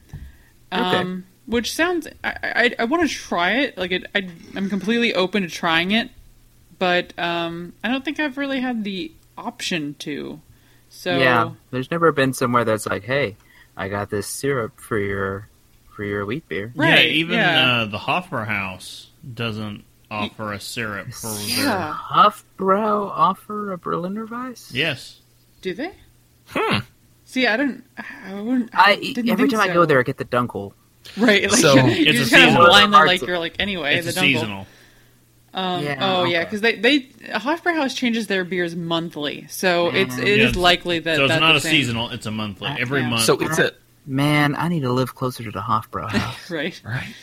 um, which sounds I I, I want to try it. Like it, I, I'm completely open to trying it, but um, I don't think I've really had the option to. So Yeah, there's never been somewhere that's like, hey, I got this syrup for your for your wheat beer. yeah, even yeah. Uh, the Hofbrauhaus doesn't offer a syrup for their. yeah, Hofbrau offer a Berliner Weiss? Yes. do they? Hmm. See, I don't. I wouldn't. I, I didn't every think time I go there, I get the dunkel. right? Like, So- you're It's a just kind of seasonal. blindly like you're like anyway. it's the a dunkel. seasonal. Um, Yeah, oh yeah, because they they Hofbrauhaus changes their beers monthly, so it's it is Yeah, it's- likely that so it's that's not the a same. seasonal; it's a monthly. Uh, Every yeah. month. So it's a Man, I need to live closer to the Hofbrau house. right? right.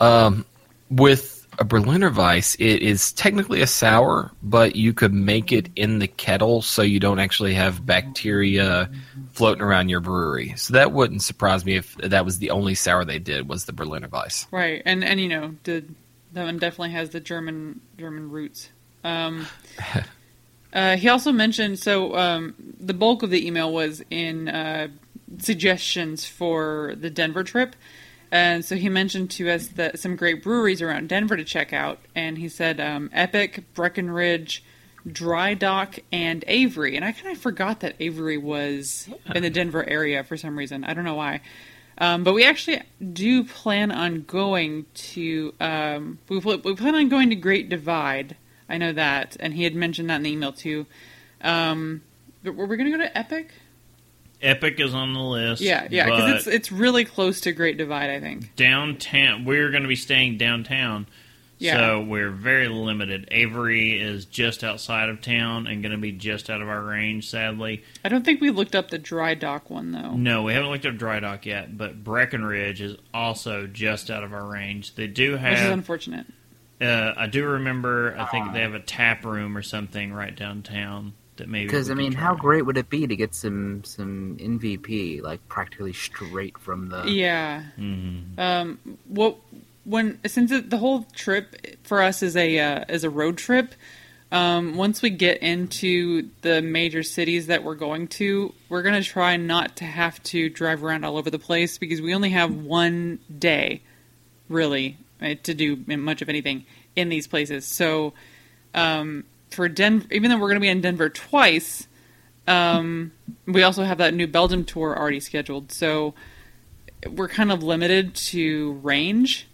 Um, with a Berliner Weiss, it is technically a sour, but you could make it in the kettle so you don't actually have bacteria floating around your brewery. So that wouldn't surprise me if that was the only sour they did was the Berliner Weiss. Right, and and you know, the that one definitely has the German German roots. Um, uh, he also mentioned so um, the bulk of the email was in uh, suggestions for the Denver trip. And so he mentioned to us that some great breweries around Denver to check out, and he said um, Epic, Breckenridge, Dry Dock, and Avery. And I kind of forgot that Avery was in the Denver area for some reason. I don't know why. Um, but we actually do plan on going to. Um, we, plan on going to Great Divide. I know that, and he had mentioned that in the email too. Um, but were we going to go to Epic? Epic is on the list. Yeah, yeah, because it's it's really close to Great Divide. I think. downtown. We're going to be staying downtown. Yeah. So we're very limited. Avery is just outside of town and going to be just out of our range, sadly. I don't think we looked up the Dry Dock one though. No, we haven't looked up Dry Dock yet, but Breckenridge is also just out of our range. They do have, Which is unfortunate. Uh, I do remember. I think they have a tap room or something right downtown that maybe. Because I mean, try. how great would it be to get some some MVP like practically straight from the? Yeah. Mhm. Um. What when since it, the whole trip for us is a uh, is a road trip. Um, once we get into the major cities that we're going to, we're gonna try not to have to drive around all over the place because we only have one day, really, uh, to do much of anything in these places. So, um, for Denver, even though we're gonna be in Denver twice, um, we also have that new Belgium tour already scheduled. So, we're kind of limited to range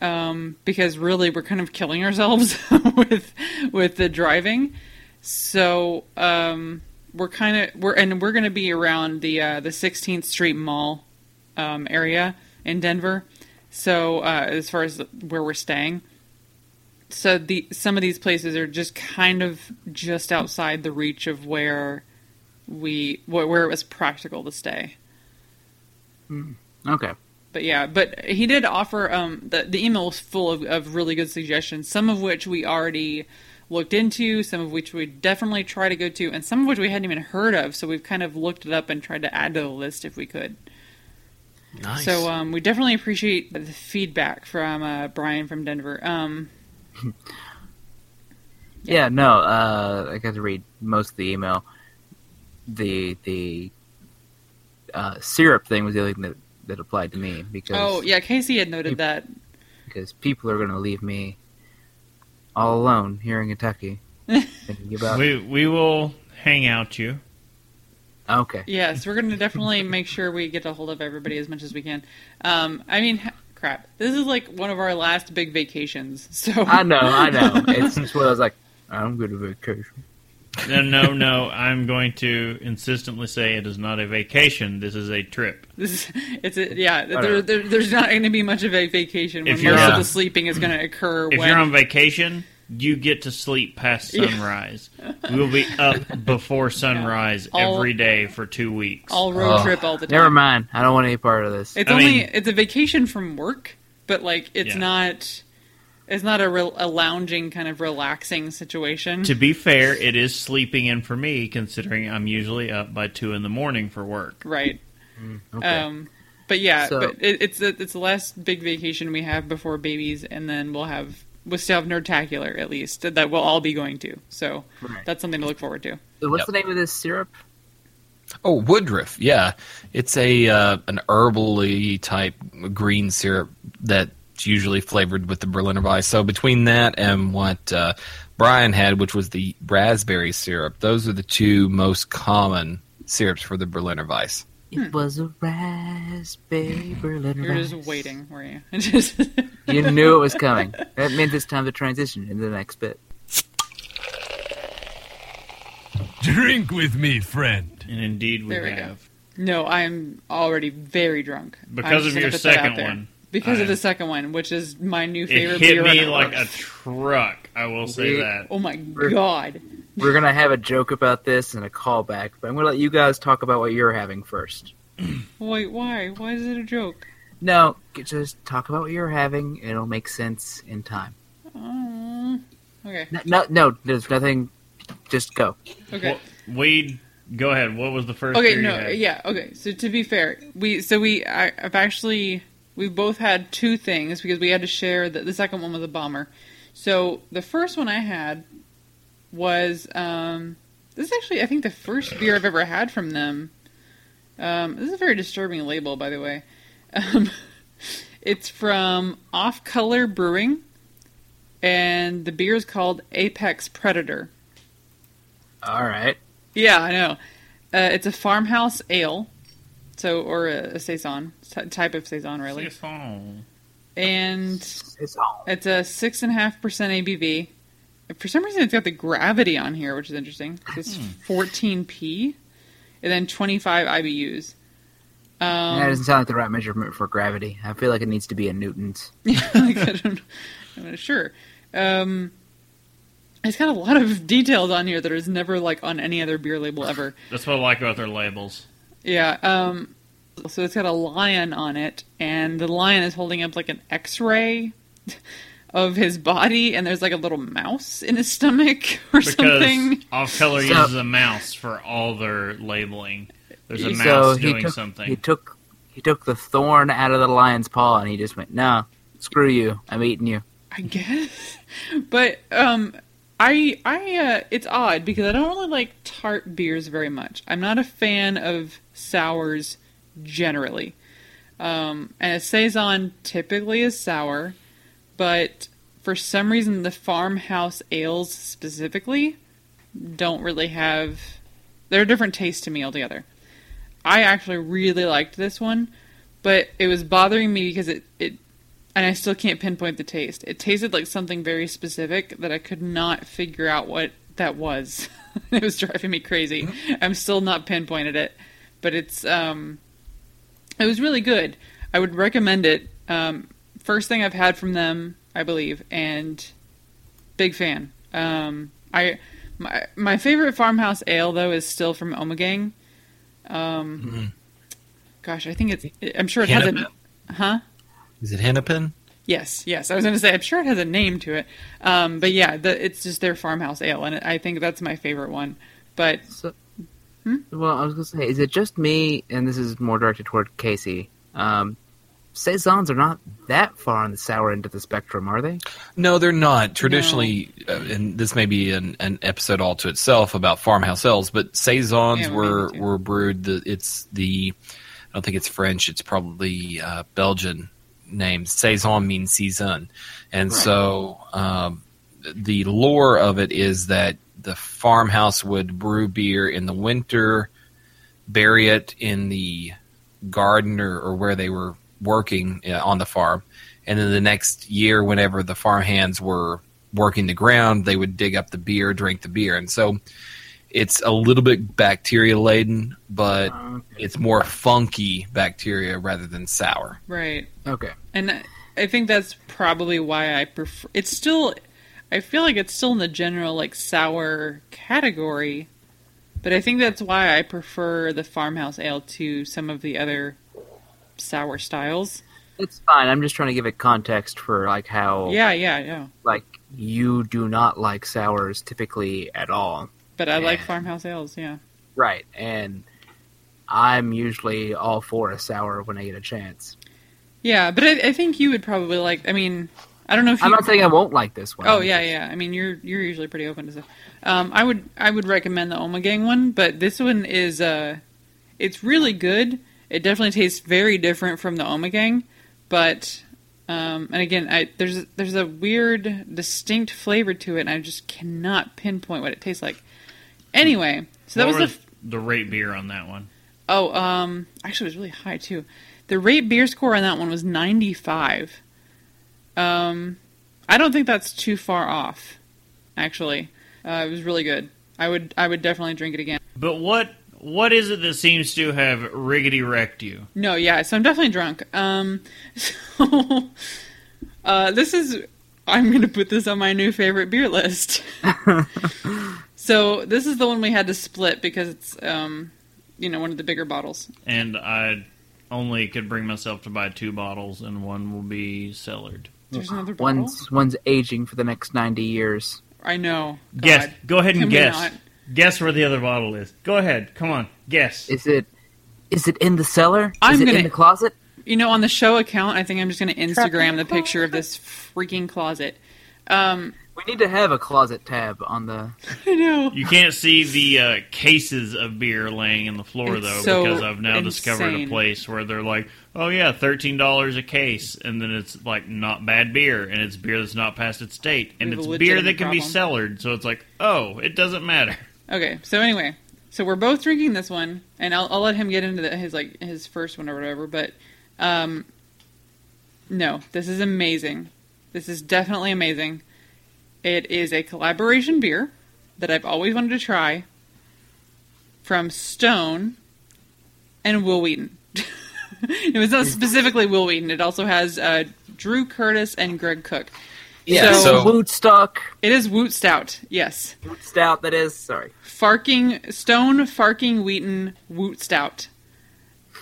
um, because really we're kind of killing ourselves with with the driving. So um, we're kind of we're and we're going to be around the uh, the 16th Street Mall um, area in Denver. So uh, as far as where we're staying, so the some of these places are just kind of just outside the reach of where we where where it was practical to stay. Okay. But yeah, but he did offer um the the email was full of, of really good suggestions, some of which we already looked into, some of which we definitely try to go to, and some of which we hadn't even heard of. So we've kind of looked it up and tried to add to the list if we could. Nice. So um, we definitely appreciate the feedback from uh, Brian from Denver. Um, Yeah, no, uh, I got to read most of the email. The the uh, syrup thing was the only thing that, that applied to me because oh yeah, Casey had noted that. because people are going to leave me all alone here in Kentucky. thinking about We we will hang out you. okay, Yes, we're going to definitely make sure we get a hold of everybody as much as we can. Um, I mean, ha- crap, this is like one of our last big vacations, so I know, I know. It's just what I was like. I'm going to vacation. No, no, no. I'm going to insistently say it is not a vacation. This is a trip. This is, it's a, yeah. There, there, there's not going to be much of a vacation when If you're most of the sleeping is going to occur. If when, you're on vacation, you get to sleep past Yeah. sunrise. we will be up before sunrise All- every day for two weeks. all road Oh, trip all the time. Never mind. I don't want any part of this. It's I only mean- it's a vacation from work, but like it's Yeah. not it's not a real a lounging kind of relaxing situation. to be fair, it is sleeping in for me, considering I'm usually up by two in the morning for work. right. okay. Um, but yeah, So- but it, it's the, it's the last big vacation we have before babies, and then we'll have we'll still have Nerdtacular at least that we'll all be going to. So Right. that's something to look forward to. So what's Yep. the name of this syrup? Oh, Woodruff. Yeah, it's a uh, an herbally type green syrup that's usually flavored with the Berliner Weiss. So between that and what uh, Brian had, which was the raspberry syrup, those are the two most common syrups for the Berliner Weiss. It hmm. was a raspberry Berliner You're Weiss. just waiting, were you? Just- You knew it was coming. That meant it's time to transition into the next bit. Drink with me, friend. And indeed, we There we go. have. no, I'm already very drunk I'm Because of your put that out second one. Because I- of the second one, which is my new favorite. It favorite hit beer me like a truck. I will say We- that. Oh my god! We're gonna have a joke about this and a callback, but I'm gonna let you guys talk about what you're having first. Wait, why? Why is it a joke? No, just talk about what you're having. It'll make sense in time. Oh, okay, No, no, no there's nothing. Just go. okay. Well, Wade, go ahead. What was the first? Okay, beer you no, had? yeah, okay. So to be fair, we so we I, I've actually we both had two things because we had to share. The, the second one was a bomber. So the first one I had was um, this is actually I think the first beer I've ever had from them. Um, this is a very disturbing label, by the way. Um, it's from Off Color Brewing, and the beer is called Apex Predator. All right. Yeah, I know. Uh, it's a farmhouse ale, so or a, a saison ty- type of saison, really. Saison. And It's it's a six and a half percent ABV. For some reason, it's got the gravity on here, which is interesting. It's fourteen p, and then twenty five IBUs. Um, that doesn't sound like the right measurement for gravity. I feel like it needs to be in newtons. like, I don't, I'm not sure. Um, it's got a lot of details on here that is never like on any other beer label ever. That's what I like about their labels. Yeah. Um, so it's got a lion on it, and the lion is holding up like an X-ray of his body, and there's like a little mouse in his stomach or Because something. Off Color So- uses a mouse for all their labeling. There's a So mouse he doing took, something. He took he took the thorn out of the lion's paw and he just went, "No, screw you. I'm eating you." I guess. But um I I uh it's odd because I don't really like tart beers very much. I'm not a fan of sours generally. Um and a saison typically is sour, but for some reason the farmhouse ales specifically don't really have they're a different taste to me altogether. I actually really liked this one, but it was bothering me because it, it and I still can't pinpoint the taste. It tasted like something very specific that I could not figure out what that was. it was driving me crazy. I'm still not pinpointed it, but it's um, it was really good. I would recommend it. Um, first thing I've had from them, I believe, and big fan. Um, I my my favorite farmhouse ale though is still from Omegang. Um, gosh, I think it's. I'm sure it has a. Huh? Is it Hennepin? Yes, yes. I was going to say, I'm sure it has a name to it. Um, but yeah, the, it's just their farmhouse ale, and I think that's my favorite one. But So, Hmm? well, I was gonna say, is it just me? And this is more directed toward Casey. Um, saisons are not that far on the sour end of the spectrum, are they? No, they're not. Traditionally, uh, and this may be an, an episode all to itself about farmhouse ales, but saisons Yeah, were were brewed. The, it's the I don't think it's French. It's probably uh, Belgian name. Saison means season, and Right. so um, the lore of it is that the farmhouse would brew beer in the winter, bury it in the garden or, or where they were working uh, on the farm, and then the next year, whenever the farm hands were working the ground, they would dig up the beer, drink the beer, and so it's a little bit bacteria laden, but it's more funky bacteria rather than sour. right, Okay. and I- I think that's probably why I prefer. It's still, I feel like it's still in the general like sour category, but I think that's why I prefer the farmhouse ale to some of the other sour styles. It's fine. I'm just trying to give it context for like how Yeah, yeah, yeah. like you do not like sours typically at all. But I like farmhouse ales. Yeah. Right. And I'm usually all for a sour when I get a chance. Yeah, but I, I think you would probably like. I mean, I don't know if you. I'm not saying I won't like this one. Oh yeah, yeah. I mean, you're you're usually pretty open to stuff. Um, I would I would recommend the Omegang one, but this one is uh, it's really good. It definitely tastes very different from the Omegang, but um, and again, I there's there's a weird, distinct flavor to it, and I just cannot pinpoint what it tastes like. Anyway, so that what was was the the rate beer on that one? Oh, um, actually, it was really high too. The rate beer score on that one was 95. Um, I don't think that's too far off. Actually, uh, it was really good. I would, I would definitely drink it again. But what what is it that seems to have riggedy wrecked you? No, yeah, so I'm definitely drunk. Um, so, uh, this is, I'm gonna put this on my new favorite beer list. so this is the one we had to split because it's, um, you know, one of the bigger bottles. And I only could bring myself to buy two bottles, and one will be cellared. There's another bottle. One's one's aging for the next ninety years. I know. Guess. Go ahead and Can we guess. not? Guess where the other bottle is. Go ahead. Come on. Guess. Is it is it in the cellar? I'm is it gonna- in the closet? You know, on the show account, I think I'm just going to Instagram the picture of this freaking closet. Um, We need to have a closet tab on the. I know. You can't see the uh, cases of beer laying in the floor It's though, so because I've now discovered a insane. place where they're like, "Oh yeah, thirteen dollars a case," and then it's like not bad beer, and it's beer that's not past its date, and We have it's a beer legitimate that can be problem. cellared. So it's like, oh, it doesn't matter. Okay, so anyway, so we're both drinking this one, and I'll, I'll let him get into the, his like his first one or whatever. But um, no, this is amazing. This is definitely amazing. It is a collaboration beer that I've always wanted to try from Stone and Wil Wheaton. it was not specifically Wil Wheaton. It also has uh, Drew Curtis and Greg Koch. Yeah, So- so, Woodstock, It is Woot Stout. Yes. Woot Stout. That is. Sorry. Farking Stone Farking Wheaton Woot Stout.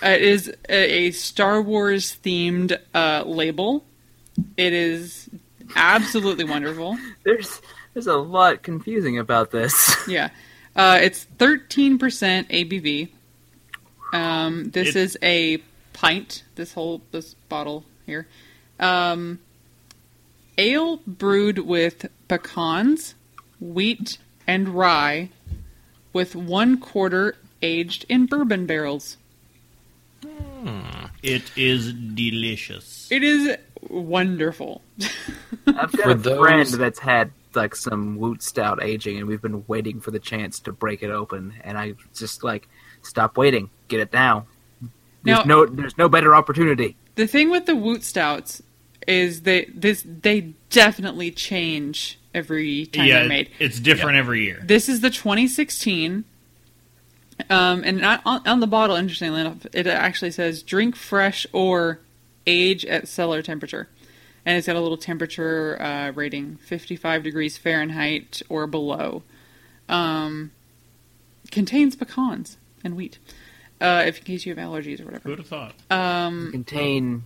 Uh, it is a, a Star Wars themed uh, label. It is absolutely wonderful. There's there's a lot confusing about this. Yeah, uh, it's thirteen percent ABV. Um, this It- is a pint. This whole this bottle here. Um, ale brewed with pecans, wheat, and rye, with one quarter aged in bourbon barrels. Hmm. It is delicious. It is wonderful. I've got For a those- friend that's had like some Woot Stout aging, and we've been waiting for the chance to break it open. And I just like stop waiting, get it now. There's Now- no there's no better opportunity. The thing with the Woot Stouts is they this they definitely change every time yeah, they're made. it's different every year. This is the 2016. Um, and not, on, on the bottle, interestingly enough, it actually says drink fresh or age at cellar temperature. And it's got a little temperature uh, rating 55 degrees Fahrenheit or below. Um, contains pecans and wheat. Uh, if in case you have allergies or whatever. Who whatever. would have thought? Um, Contain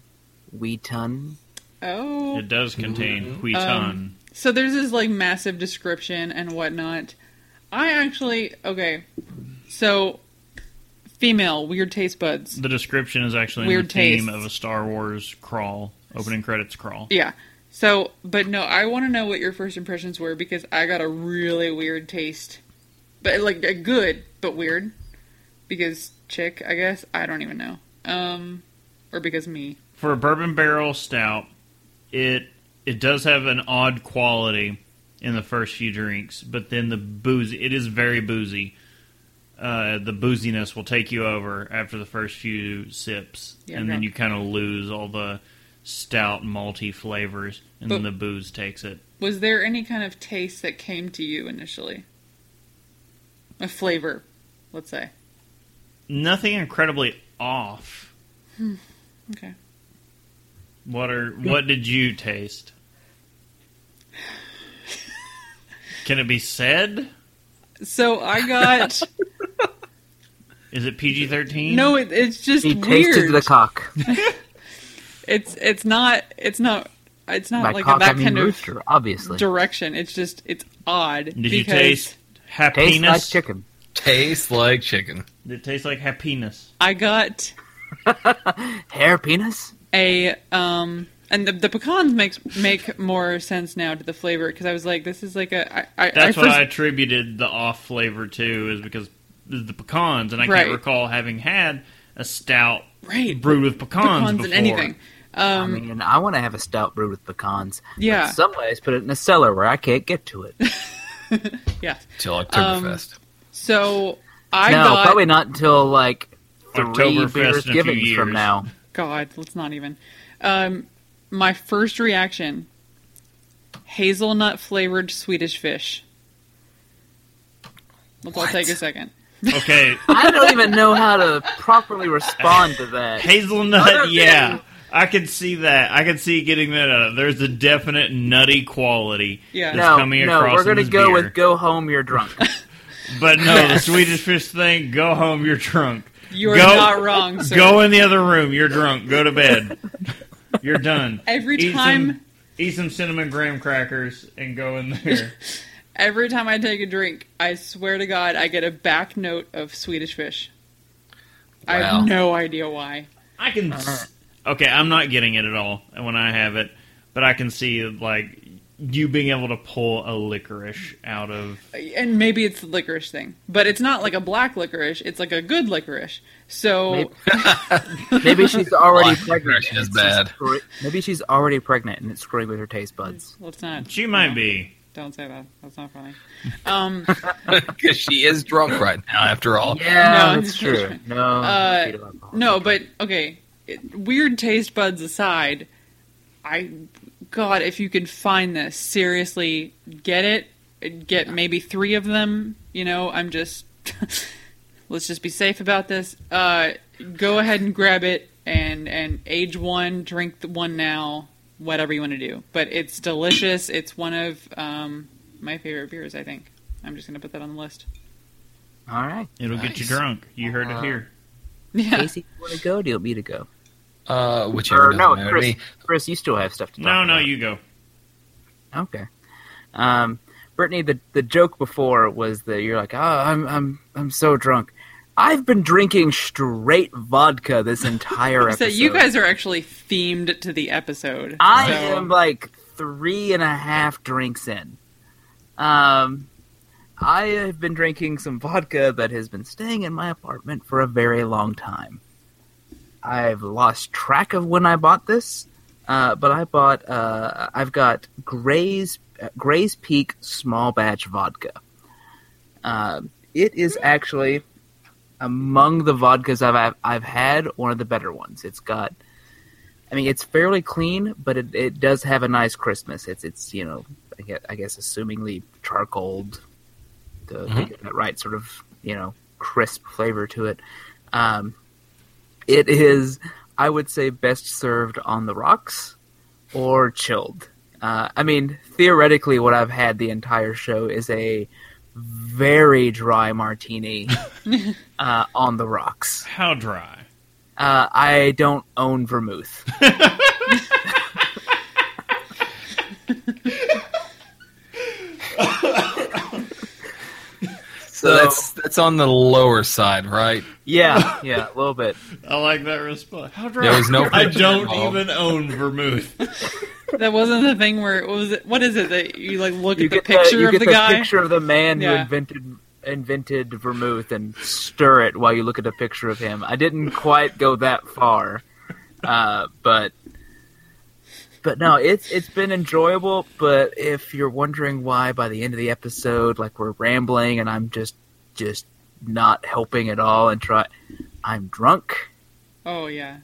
Wheaton. Oh. It does contain Um, So there's this like massive description and whatnot. I actually okay. So female weird taste buds. the description is actually in weird the theme tastes. of a Star Wars crawl, opening credits crawl. Yeah. So, but no, I want to know what your first impressions were because I got a really weird taste, but like a good but weird because chick. I guess I don't even know. Um, or because me. For a bourbon barrel stout, it it does have an odd quality in the first few drinks, but then the boozy it is very boozy. Uh, the booziness will take you over after the first few sips, Yeah, and then you kind of lose all the stout malty flavors, and then the booze takes it. Was there any kind of taste that came to you initially? A flavor, let's say. Nothing incredibly off. Okay. What are what did you taste? Can it be said? So I got Is it PG thirteen? no. It, it's just He weird. tasted the cock. It's it's not it's not it's not By like cock, that I mean kind of rooster, obviously. direction. It's just it's odd. Did you taste happiness? Tastes like chicken. tastes like chicken. Did it taste like happiness? I got Hair penis? A um and the, the pecans makes make more sense now to the flavor because I was like this is like a I, I, That's I what I attributed the off flavor to, is because the pecans, and I Right. can't recall having had a stout right brewed with pecans, pecans before. and anything. I Um, mean, I want to have a stout brewed with pecans. but Yeah. some ways put it in a cellar where I can't get to it. yeah. Till Oktoberfest. So I no, got probably not until like three Oktoberfest beers in a few givings from now. God, let's not even. Um, my first reaction: hazelnut flavored Swedish fish. Let's all take a second. Okay, I don't even know how to properly respond to that. hazelnut. Other yeah, than- I can see that. I can see getting that out. There's a definite nutty quality Yeah. that's no, coming no, across. we're gonna this go beer. with "Go home, you're drunk." But no, the Swedish fish thing. Go home. You're drunk. You are Go- not wrong, sir. Go in the other room. You're drunk. Go to bed. You're done. Every Eat time, some, eat some cinnamon graham crackers and go in there. every time I take a drink, I swear to God, I get a back note of Swedish fish. I have no idea why. I can. s- Okay, I'm not getting it at all when I have it, but I can see like you being able to pull a licorice out of and maybe it's the licorice thing, but it's not like a black licorice. It's like a good licorice. So Maybe- Maybe she's already Black pregnant. licorice is it's just bad. Maybe she's already pregnant and it's screwing with her taste buds. let's not. she might no, be Don't say that. That's not funny. Um, Because she is drunk right now, after all. Yeah, No. that's true. No, Uh, no, but okay. It, weird taste buds aside, I God, if you could find this, seriously, get it. Get maybe three of them. You know, I'm just. let's just be safe about this. Uh, go ahead and grab it and and age one, drink the one now, whatever you want to do. But it's delicious. It's one of um, my favorite beers. I think. I'm just gonna put that on the list. All right, it'll get you drunk. You heard it Uh, here. Yeah. Casey, you want to go? Do you want me to go? Uh, whichever Or no, doesn't matter to Chris. me. Chris, you still have stuff to talk No, about. no, you go. Okay. Um, Brittany, the the joke before was that you're like, oh, I'm I'm I'm so drunk. I've been drinking straight vodka this entire episode. So episode. you guys are actually themed to the episode. I so- am like three and a half drinks in. Um, I have been drinking some vodka that has been staying in my apartment for a very long time. I've lost track of when I bought this, uh, but I bought. Uh, I've got Gray's Gray's Peak Small Batch Vodka. Uh, it is actually among the vodkas I've, I've I've had one of the better ones. It's got I mean, it's fairly clean, but it, it does have a nice crispness. It's it's you know, I guess, I guess assumingly charcoaled to, to Mhm. get that right sort of you know crisp flavor to it. Um, it is, I would say, best served on the rocks or chilled. Uh, I mean, theoretically, what I've had the entire show is a very dry martini uh, on the rocks. How dry? Uh, I don't own vermouth. So that's that's on the lower side, right? Yeah, yeah, a little bit. I like that response. How dry? There was no I don't involved. even own vermouth. That wasn't the thing where what was it? What is it that you like look You at the picture the, you of get the the guy? picture of the man who invented invented vermouth and stir it while you look at a picture of him. I didn't quite go that far, uh, but but no, it's it's been enjoyable. But if you're wondering why, by the end of the episode, like we're rambling and I'm just just not helping at all, and try, I'm drunk. Oh yeah,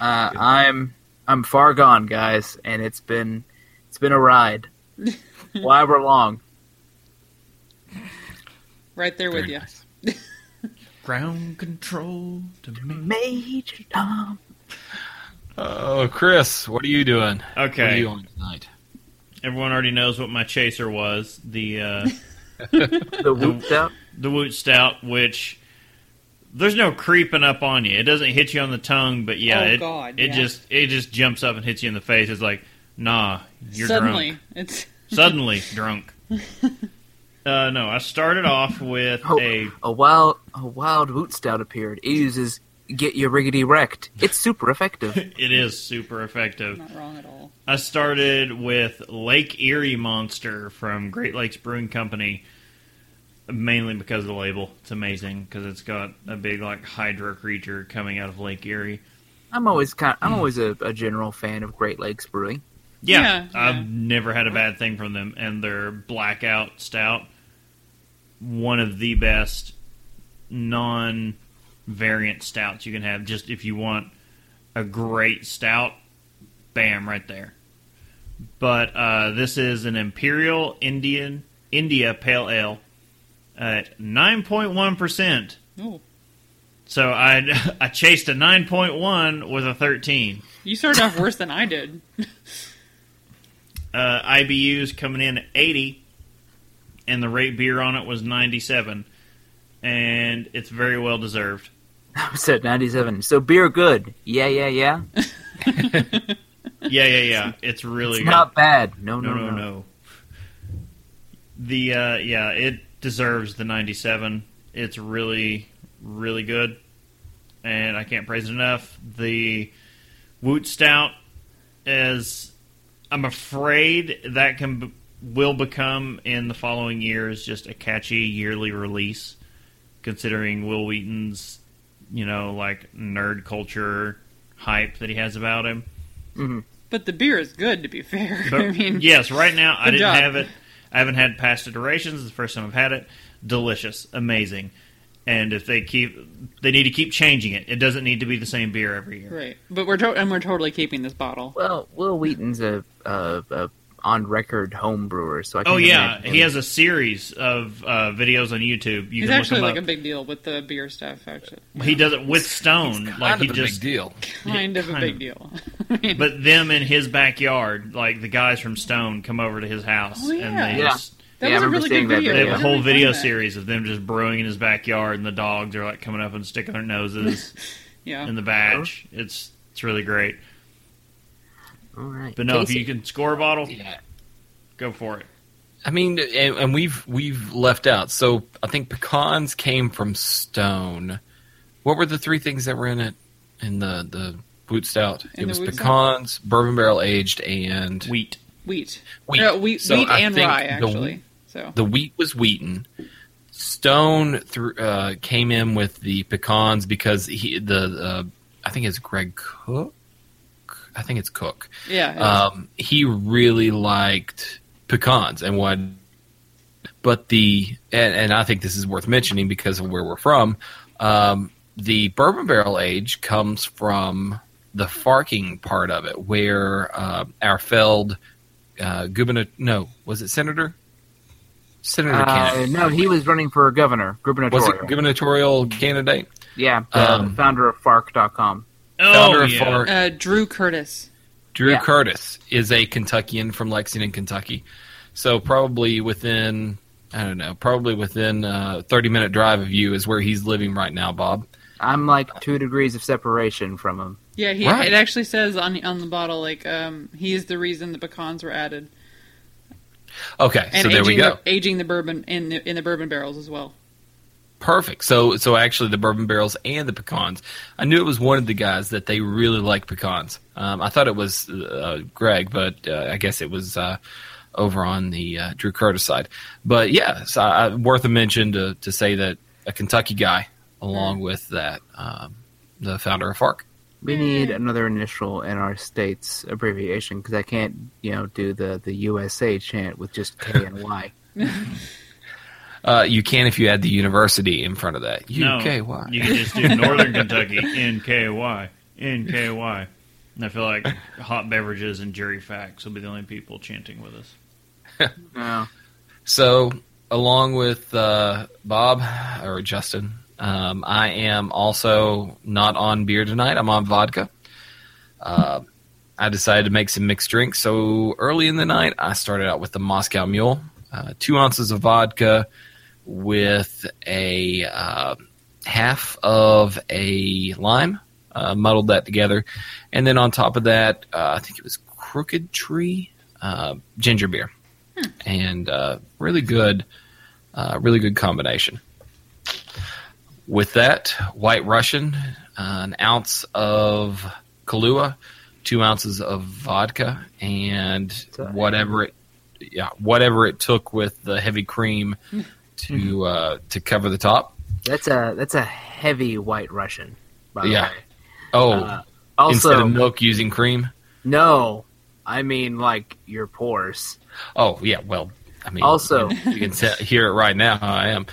Uh, I'm I'm far gone, guys, and it's been it's been a ride. why we're long. right there with Very you. nice. Ground control to me. Major Tom. Oh, Chris, what are you doing? What are Okay, you on tonight? everyone already knows what my chaser was. The uh, The whooped up. the Woot Stout, which there's no creeping up on you. It doesn't hit you on the tongue, but yeah, Oh, it God, it yeah. just it just jumps up and hits you in the face. It's like, nah, you're Suddenly, drunk. it's Suddenly drunk. Uh, no, I started off with Oh. a A wild a wild woot stout appeared. It uses get your riggedy wrecked. It's super effective. it is super effective. not wrong at all. I started with Lake Erie Monster from Great Lakes Brewing Company, mainly because of the label. It's amazing because it's got a big like hydro creature coming out of Lake Erie. I'm always kind. I'm always a, a general fan of Great Lakes Brewing. Yeah, Yeah, yeah. I've never had a bad thing from them, and their blackout stout, one of the best non-variant stouts you can have. Just if you want a great stout, bam, right there. But uh, this is an Imperial Indian India Pale Ale at nine point one percent. Oh, So I I chased a nine point one with a thirteen. you started off worse than I did. uh, IBUs coming in at 80, and the rate beer on it was 97, and it's very well deserved. I was at 97. So beer good. Yeah, yeah, yeah. Yeah, yeah, yeah. It's really It's good. not bad. No, no, no, no, no. The uh, yeah, it deserves the 97. It's really, really good, and I can't praise it enough. The Woot Stout is I'm afraid that can will become in the following years just a catchy yearly release, considering Wil Wheaton's, you know, like nerd culture hype that he has about him. Mm-hmm. But the beer is good, to be fair. But I mean, yes, right now I didn't job. have it. I haven't had past iterations. It's the first time I've had it. Delicious, amazing. And if they keep, they need to keep changing it. It doesn't need to be the same beer every year. right. But we're to- and we're totally keeping this bottle. Well, Wil Wheaton's a, a, a on record home brewer, so I can Oh yeah, imagine- he has a series of uh, videos on YouTube. You He's can actually look like him a big deal with the beer stuff. Actually, up. He does it with Stone, Kind like of he a just. big deal. kind of a big deal. But them in his backyard, like the guys from Stone, come over to his house, Oh, and they Yeah. just that Yeah, was a really good video. They video. have a whole video series of them just brewing in his backyard, and the dogs are like coming up and sticking their noses Yeah. in the batch. It's it's really great. All right. But no, if you can score a bottle, Yeah. go for it. I mean, and, and we've we've left out. So I think pecans came from Stone. What were the three things that were in it in the the boot stout? In it was Woot Stout? pecans, bourbon barrel aged, and Wheat. Wheat. Wheat. Uh, wheat, So wheat I and think rye, the- actually. So the wheat was Wheaton. Stone through, uh, came in with the pecans because he the uh, I think it's Greg Koch. I think it's Koch. yeah, it is. um, he really liked pecans and what but the and, and i think this is worth mentioning because of where we're from um, the bourbon barrel age comes from the farking part of it where uh, our feld uh, gubernator no was it senator senator Uh, candidate no, he was running for governor, was gubernatorial. it gubernatorial candidate yeah, the Um, founder of Fark.com. founder Oh of yeah. Fark. uh, Drew Curtis. Drew Yeah. Curtis is a Kentuckian from Lexington, Kentucky. So probably within I don't know, probably within a thirty minute drive of you is where he's living right now, Bob. I'm like two degrees of separation from him. Yeah, he, Right. it actually says on on the bottle like um, he is the reason the pecans were added, Okay, and so there aging we go. The, aging the bourbon in the, in the bourbon barrels as well. Perfect. So so actually the bourbon barrels and the pecans. I knew it was one of the guys that they really like pecans. Um, I thought it was uh, Greg, but uh, I guess it was uh, over on the uh, Drew Curtis side. But yeah, so I, worth a mention to to say that a Kentucky guy, along with that, um, the founder of Fark. We need another initial in our state's abbreviation because I can't, you know, do the the USA chant with just K and Y. Uh, you can if you add the university in front of that. No, UKY. you can just do Northern Kentucky NKY NKY. And I feel like hot beverages and jury facts will be the only people chanting with us. No. So, along with uh, Bob or Justin, um, I am also not on beer tonight. I'm on vodka. Uh, I decided to make some mixed drinks. So early in the night, I started out with the Moscow Mule, uh, two ounces of vodka with a uh, half of a lime. Uh, muddled that together, and then on top of that, uh, I think it was Crooked Tree uh, ginger beer and uh, really good, uh, really good combination. With that, White Russian, uh, an ounce of Kahlua, two ounces of vodka, and whatever it, yeah, whatever it took with the heavy cream to uh, to cover the top. That's a that's a heavy white Russian. By the Yeah. way. Oh, Uh, also, instead of milk, using cream. no, I mean like your pores. Oh, yeah. Well, I mean, Also- you can se- hear it right now. How I am.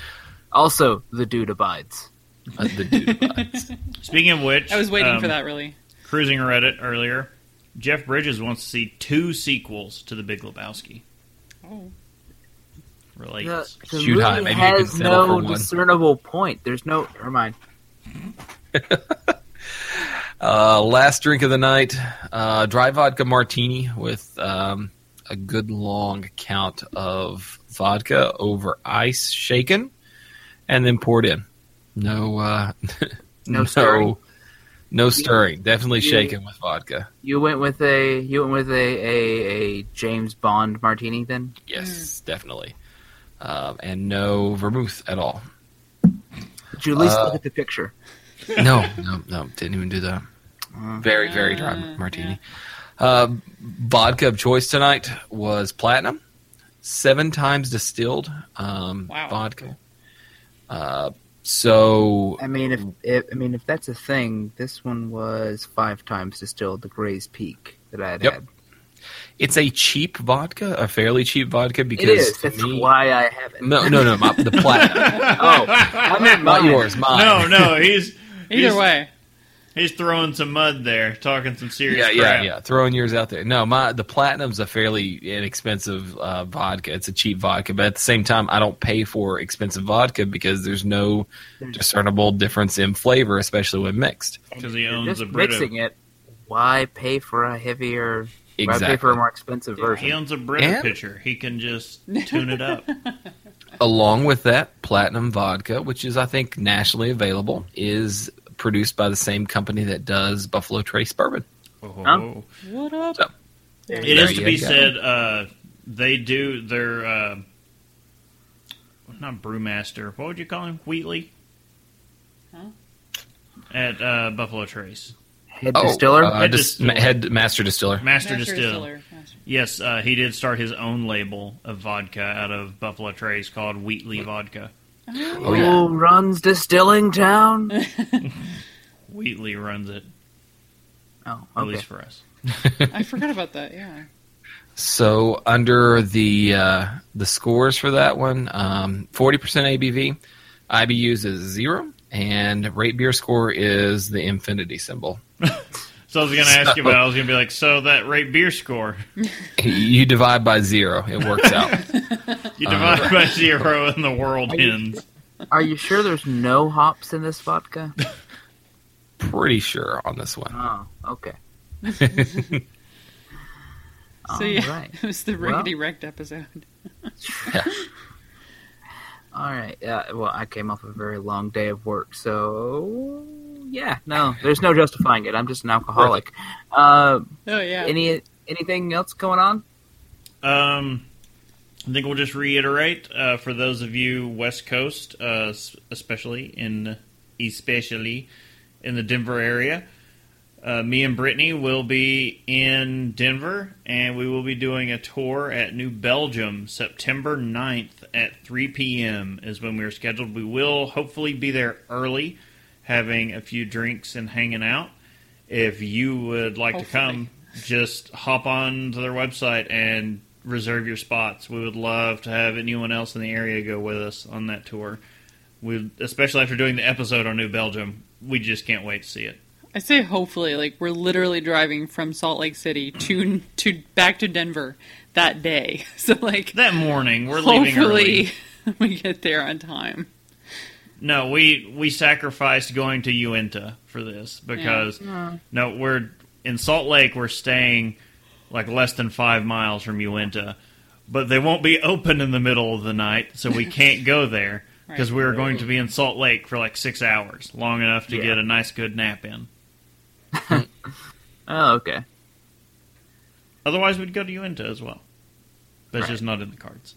Also, the dude abides. Uh, the dude abides. Speaking of which, I was waiting um, for that really. Cruising Reddit earlier, Jeff Bridges wants to see two sequels to The Big Lebowski. Oh. Relates. The, the Shoot high, movie maybe you can has no one. discernible point. There's no. Never mind. Uh, last drink of the night, uh, dry vodka martini with um, a good long count of vodka over ice, shaken, and then poured in. No, uh, No stirring? no stirring. Definitely You- shaken with vodka. You went with a you went with a a, a James Bond martini then. Yes, definitely. Um, and no vermouth at all. Did you at least Uh, look at the picture? No, no, no, didn't even do that. Very, very dry martini. Uh, vodka of choice tonight was platinum, seven times distilled um, Wow. vodka. Uh, so I mean, if, if I mean if that's a thing, this one was five times distilled, the Gray's Peak that I had Yep. had. It's a cheap vodka, a fairly cheap vodka because It is. That's me- why I have it. no, no, no, my, the platinum, Oh, I meant not mine. yours, mine. No, no, he's Either he's, way, He's throwing some mud there, talking some serious Yeah, yeah, crap. yeah. Throwing yours out there. No, my the platinum's a fairly inexpensive uh, vodka. It's a cheap vodka, but at the same time, I don't pay for expensive vodka because there's no discernible difference in flavor, especially when mixed. Because he You're owns just a Brita. mixing it. Why pay for a heavier? Why pay for Exactly. a more expensive version? He owns a Brita pitcher. He can just tune it up. Along with that, platinum vodka, which is I think nationally available, is produced by the same company that does Buffalo Trace bourbon. Oh. what up? So, It There is to be said, uh, they do their uh, not brewmaster. What would you call him? Wheatley. Huh? At uh, Buffalo Trace, Head Oh, distiller. uh, Head dis- distiller. ma- head master distiller. master, Master distill. distiller. Yes, uh, he did start his own label of vodka out of Buffalo Trace called Wheatley Vodka. Oh yeah. Runs Distilling Town? Wheatley runs it, Oh, at least for us. I forgot about that. Yeah. So under the uh, the scores for that one, um, forty percent ABV, IBUs is zero, and rate beer score is the infinity symbol. So I was going to ask you about. I was going to be like, so that rate beer score, you divide by zero, it works out. you Uh, divide by zero, and the world Are you- ends. Are you sure there's no hops in this vodka? Pretty sure on this one. Oh, okay. So yeah, Alright. it was the Well- rickety wrecked episode. All right. Uh, well, I came off a very long day of work, so yeah, no, there's no justifying it. I'm just an alcoholic. Uh, Oh yeah. any anything else going on? Um, I think we'll just reiterate uh, for those of you West Coast, uh, especially in especially in the Denver area. Uh, me and Brittany will be in Denver, and we will be doing a tour at New Belgium September 9th at 3 p.m. is when we are scheduled. We will hopefully be there early, having a few drinks and hanging out. If you would like to come, just hop on to their website and reserve your spots. We would love to have anyone else in the area go with us on that tour. We, especially after doing the episode on New Belgium, we just can't wait to see it. I say hopefully, like we're literally driving from Salt Lake City to to back to Denver that day. So like That morning, we're leaving early. hopefully we get there on time. No, we we sacrificed going to Uinta for this because no, we're in Salt Lake. We're staying like less than five miles from Uinta, but they won't be open in the middle of the night, so we can't go there because Right. we are going to be in Salt Lake for like six hours, long enough to Yeah. get a nice good nap in. Oh, okay. Otherwise, we'd go to Uinta as well. But it's Right. just not in the cards.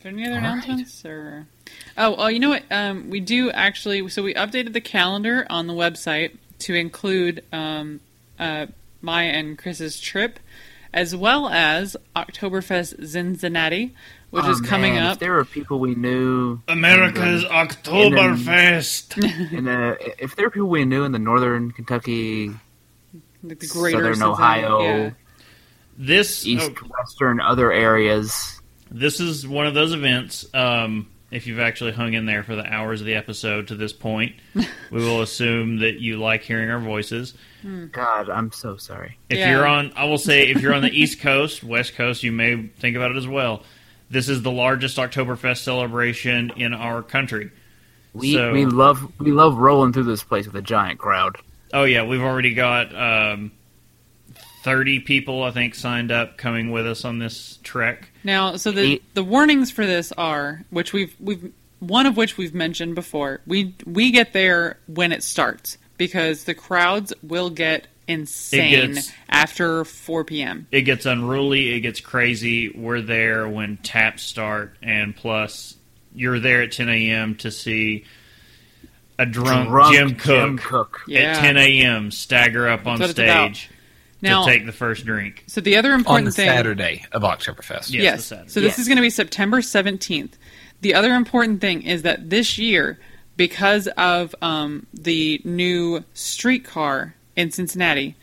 Are there any other All right. announcements or? Oh, well, you know what? Um, we do actually. So we updated the calendar on the website to include um, uh, my and Chris's trip, as well as Oktoberfest Cincinnati, which Oh, is coming man, up. If there were people we knew, America's Oktoberfest. in the, if there were people we knew in the northern Kentucky, the greater southern Ohio, yeah. This east, oh, western, other areas. This is one of those events. Um, if you've actually hung in there for the hours of the episode to this point, we will assume that you like hearing our voices. God, I'm so sorry. If Yeah. you're on, I will say, if you're on the East Coast, West Coast, you may think about it as well. This is the largest Oktoberfest celebration in our country. We So- we love we love rolling through this place with a giant crowd. Oh yeah, we've already got um, thirty people, I think, signed up coming with us on this trek. Now, so the Eight- the warnings for this are, which we've we've one of which we've mentioned before. We we get there when it starts because the crowds will get insane gets- after 4 p.m. It gets unruly, it gets crazy. We're there when taps start, and plus, you're there at 10 a.m. to see a drunk, Drunk Jim Koch Jim Koch. Yeah. at 10 a.m. stagger up on That's what it's about. stage Now, to take the first drink. so the other on important the thing, Saturday of Oktoberfest. Yes, yes. So this Yes. is going to be September 17th. The other important thing is that this year, because of um, the new streetcar in Cincinnati,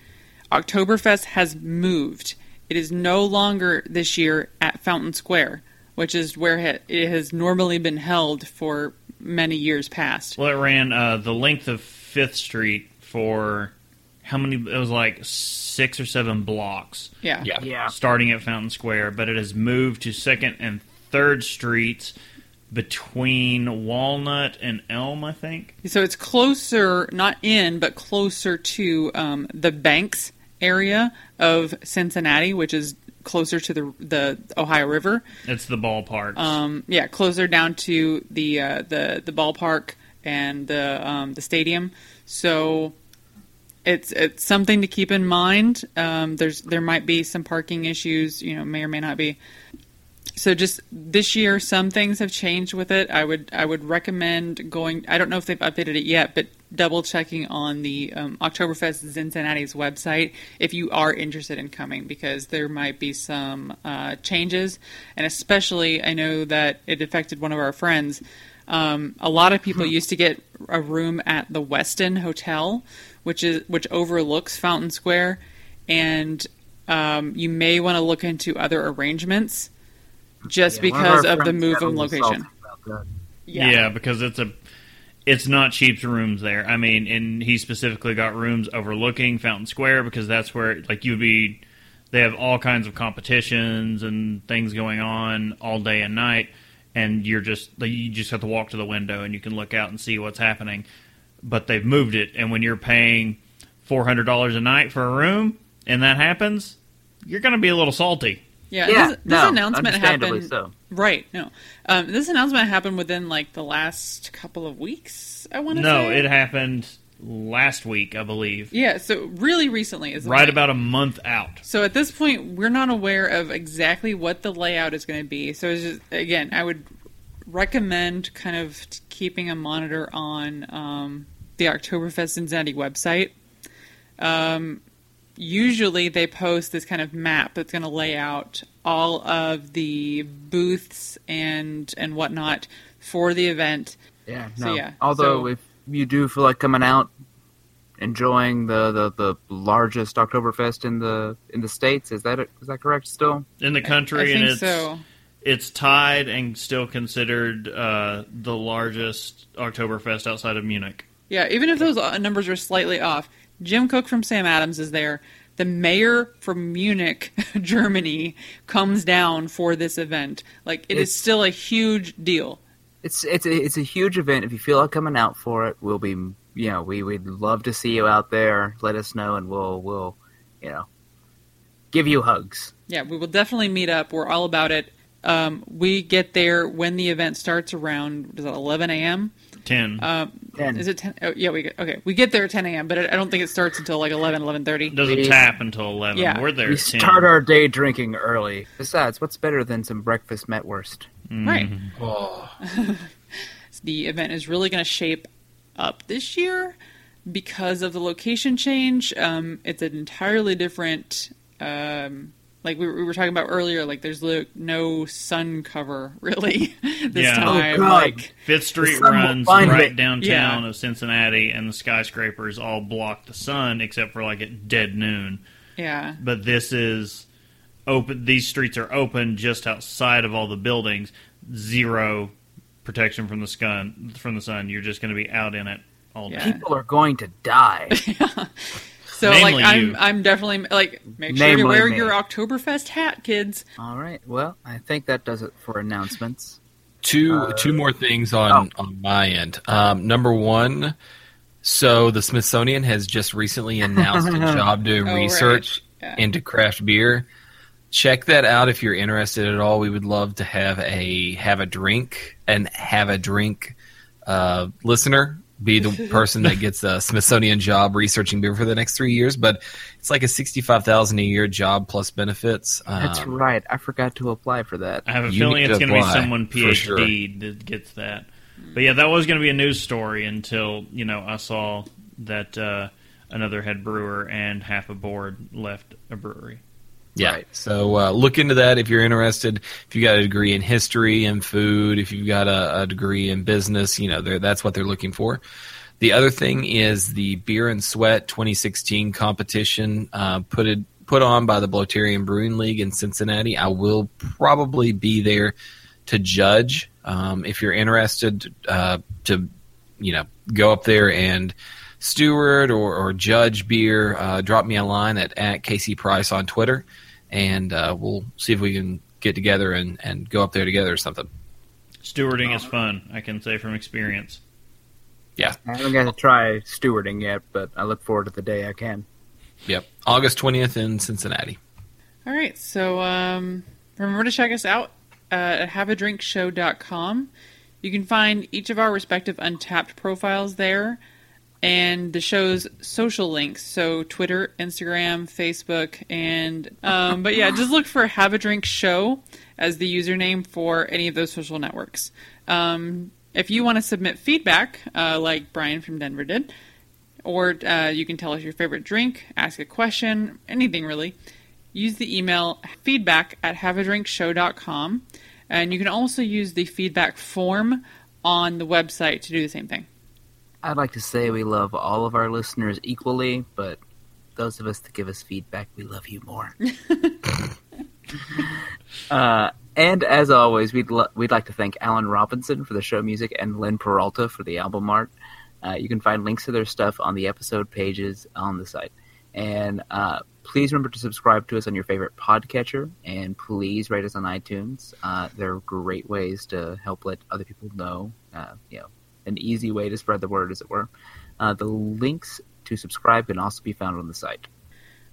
Oktoberfest has moved. It is no longer this year at Fountain Square, which is where it it has normally been held for many years past. Well, it ran uh, the length of Fifth Street for how many? It was like six or seven blocks, Yeah. Yeah. Yeah. starting at Fountain Square. But it has moved to Second and Third Streets between Walnut and Elm, I think. So it's closer, not in, but closer to um, the Banks area of Cincinnati, which is closer to the the Ohio River. It's the ballpark. Um, yeah, closer down to the uh, the the ballpark and the um, the stadium. So it's it's something to keep in mind. Um, there's there might be some parking issues, you know, may or may not be. So just this year, some things have changed with it. I would I would recommend going. I don't know if they've updated it yet, but double checking on the um, Oktoberfest Cincinnati's website if you are interested in coming, because there might be some uh, changes, and especially I know that it affected one of our friends. Um, a lot of people used to get a room at the Westin Hotel, which is which overlooks Fountain Square, and um, you may want to look into other arrangements just Yeah, because our of the move got of a little location. salty about that. yeah. because it's a it's not cheap rooms there. I mean, and he specifically got rooms overlooking Fountain Square because that's where like you'd be. They have all kinds of competitions and things going on all day and night, and you're just you just have to walk to the window and you can look out and see what's happening. But they've moved it, and when you're paying four hundred dollars a night for a room, and that happens, you're going to be a little salty. Yeah, Yeah, this, this no, announcement happened. so. Right. No, um, this announcement happened within like the last couple of weeks. I want to say No, say. it happened last week, I believe. Yeah. So really recently is Right when- about a month out. So at this point, we're not aware of exactly what the layout is going to be. So it's just, again, I would recommend kind of keeping a monitor on um, the Oktoberfest Cincinnati website. Um, usually, they post this kind of map that's going to lay out all of the booths and and whatnot for the event. Yeah, So, no. yeah, Although so- if you do feel like coming out, enjoying the, the, the largest Oktoberfest in the in the states, is that is that correct? Still, In the country, I country, think and it's so. it's tied and still considered uh, the largest Oktoberfest outside of Munich. Yeah, even if those uh, numbers are slightly off, Jim Koch from Sam Adams is there. The mayor from Munich, Germany, comes down for this event. Like it is It's- still a huge deal. it's it's a, it's a huge event. If you feel like coming out for it, we'll be you know we would love to see you out there. Let us know, and we'll we'll you know give you hugs. Yeah, we will definitely meet up. We're all about it. Um, we get there when the event starts around is it 11 a.m. Ten Um, Ten. is it 10? Oh, yeah, we get, okay. We get there at 10 a.m., but I I don't think it starts until like 11, 11:30. doesn't we- tap until eleven. Yeah. We're there we ten. start our day drinking early. Besides, what's better than some breakfast mettwurst? Right. Oh, the event is really going to shape up this year because of the location change. Um, it's an entirely different, um, like we were, we were talking about earlier. Like there's lo- no sun cover really this Yeah. Oh, time. God. Like Fifth Street runs right me. downtown Yeah. of Cincinnati, and the skyscrapers all block the sun except for like at dead noon. yeah, But this is open. These streets are open just outside of all the buildings. Zero protection from the sun. From the sun, you're just going to be out in it all day. People are going to die. so Namely like I'm you. I'm definitely like make sure you wear me. your Oktoberfest hat, kids. All right. Well, I think that does it for announcements. two two more things on on my end. Um, number one, so the Smithsonian has just recently announced a job doing Oh, right. research Yeah. into craft beer. Check that out if you're interested at all. We would love to have a have a drink and have a drink uh, listener be the person that gets a Smithsonian job researching beer for the next three years. But it's like a sixty five thousand a year job plus benefits. That's Um, right. I forgot to apply for that. I have a You feeling need it's to going to be someone for sure. PhD that gets that. But yeah, that was going to be a news story until you know I saw that uh, another head brewer and half a board left a brewery. Yeah. Right. So uh, look into that if you're interested. If you got a degree in history and food, if you've got a, a degree in business, you know that's what they're looking for. The other thing is the Beer and Sweat 2016 competition uh, put it put on by the Bloatarian Brewing League in Cincinnati. I will probably be there to judge. Um, if you're interested uh, to, you know, go up there and steward or, or judge beer, uh, drop me a line at, at Casey Price on Twitter, and uh, we'll see if we can get together and, and go up there together or something. Stewarding is fun. I can say from experience. Yeah. I haven't got to try stewarding yet, but I look forward to the day I can. Yep. August 20th in Cincinnati. All right, so um, remember to check us out uh, at haveadrinkshow.com. You can find each of our respective Untappd profiles there and the show's social links. So Twitter, Instagram, Facebook, and um, but yeah, just look for Have a Drink Show as the username for any of those social networks. Um, if you want to submit feedback, uh, like Brian from Denver did, or uh, you can tell us your favorite drink, ask a question, anything really. Use the email feedback at haveadrinkshow.com. And you can also use the feedback form on the website to do the same thing. I'd like to say we love all of our listeners equally, but those of us that give us feedback, we love you more. uh, and as always, we'd lo- we'd like to thank Alan Robinson for the show music and Lynn Peralta for the album art. Uh, you can find links to their stuff on the episode pages on the site. And uh, please remember to subscribe to us on your favorite podcatcher, and please rate us on iTunes. Uh, they're great ways to help let other people know, uh, you know, an easy way to spread the word, as it were. Uh, the links to subscribe can also be found on the site.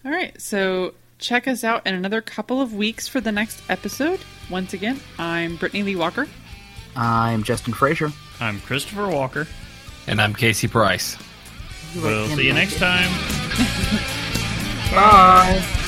All right, so check us out in another couple of weeks for the next episode. Once again, I'm Brittany Lee Walker. I'm Justin Frazier. I'm Christopher Walker. And I'm Casey Price. We'll see you next time. Bye.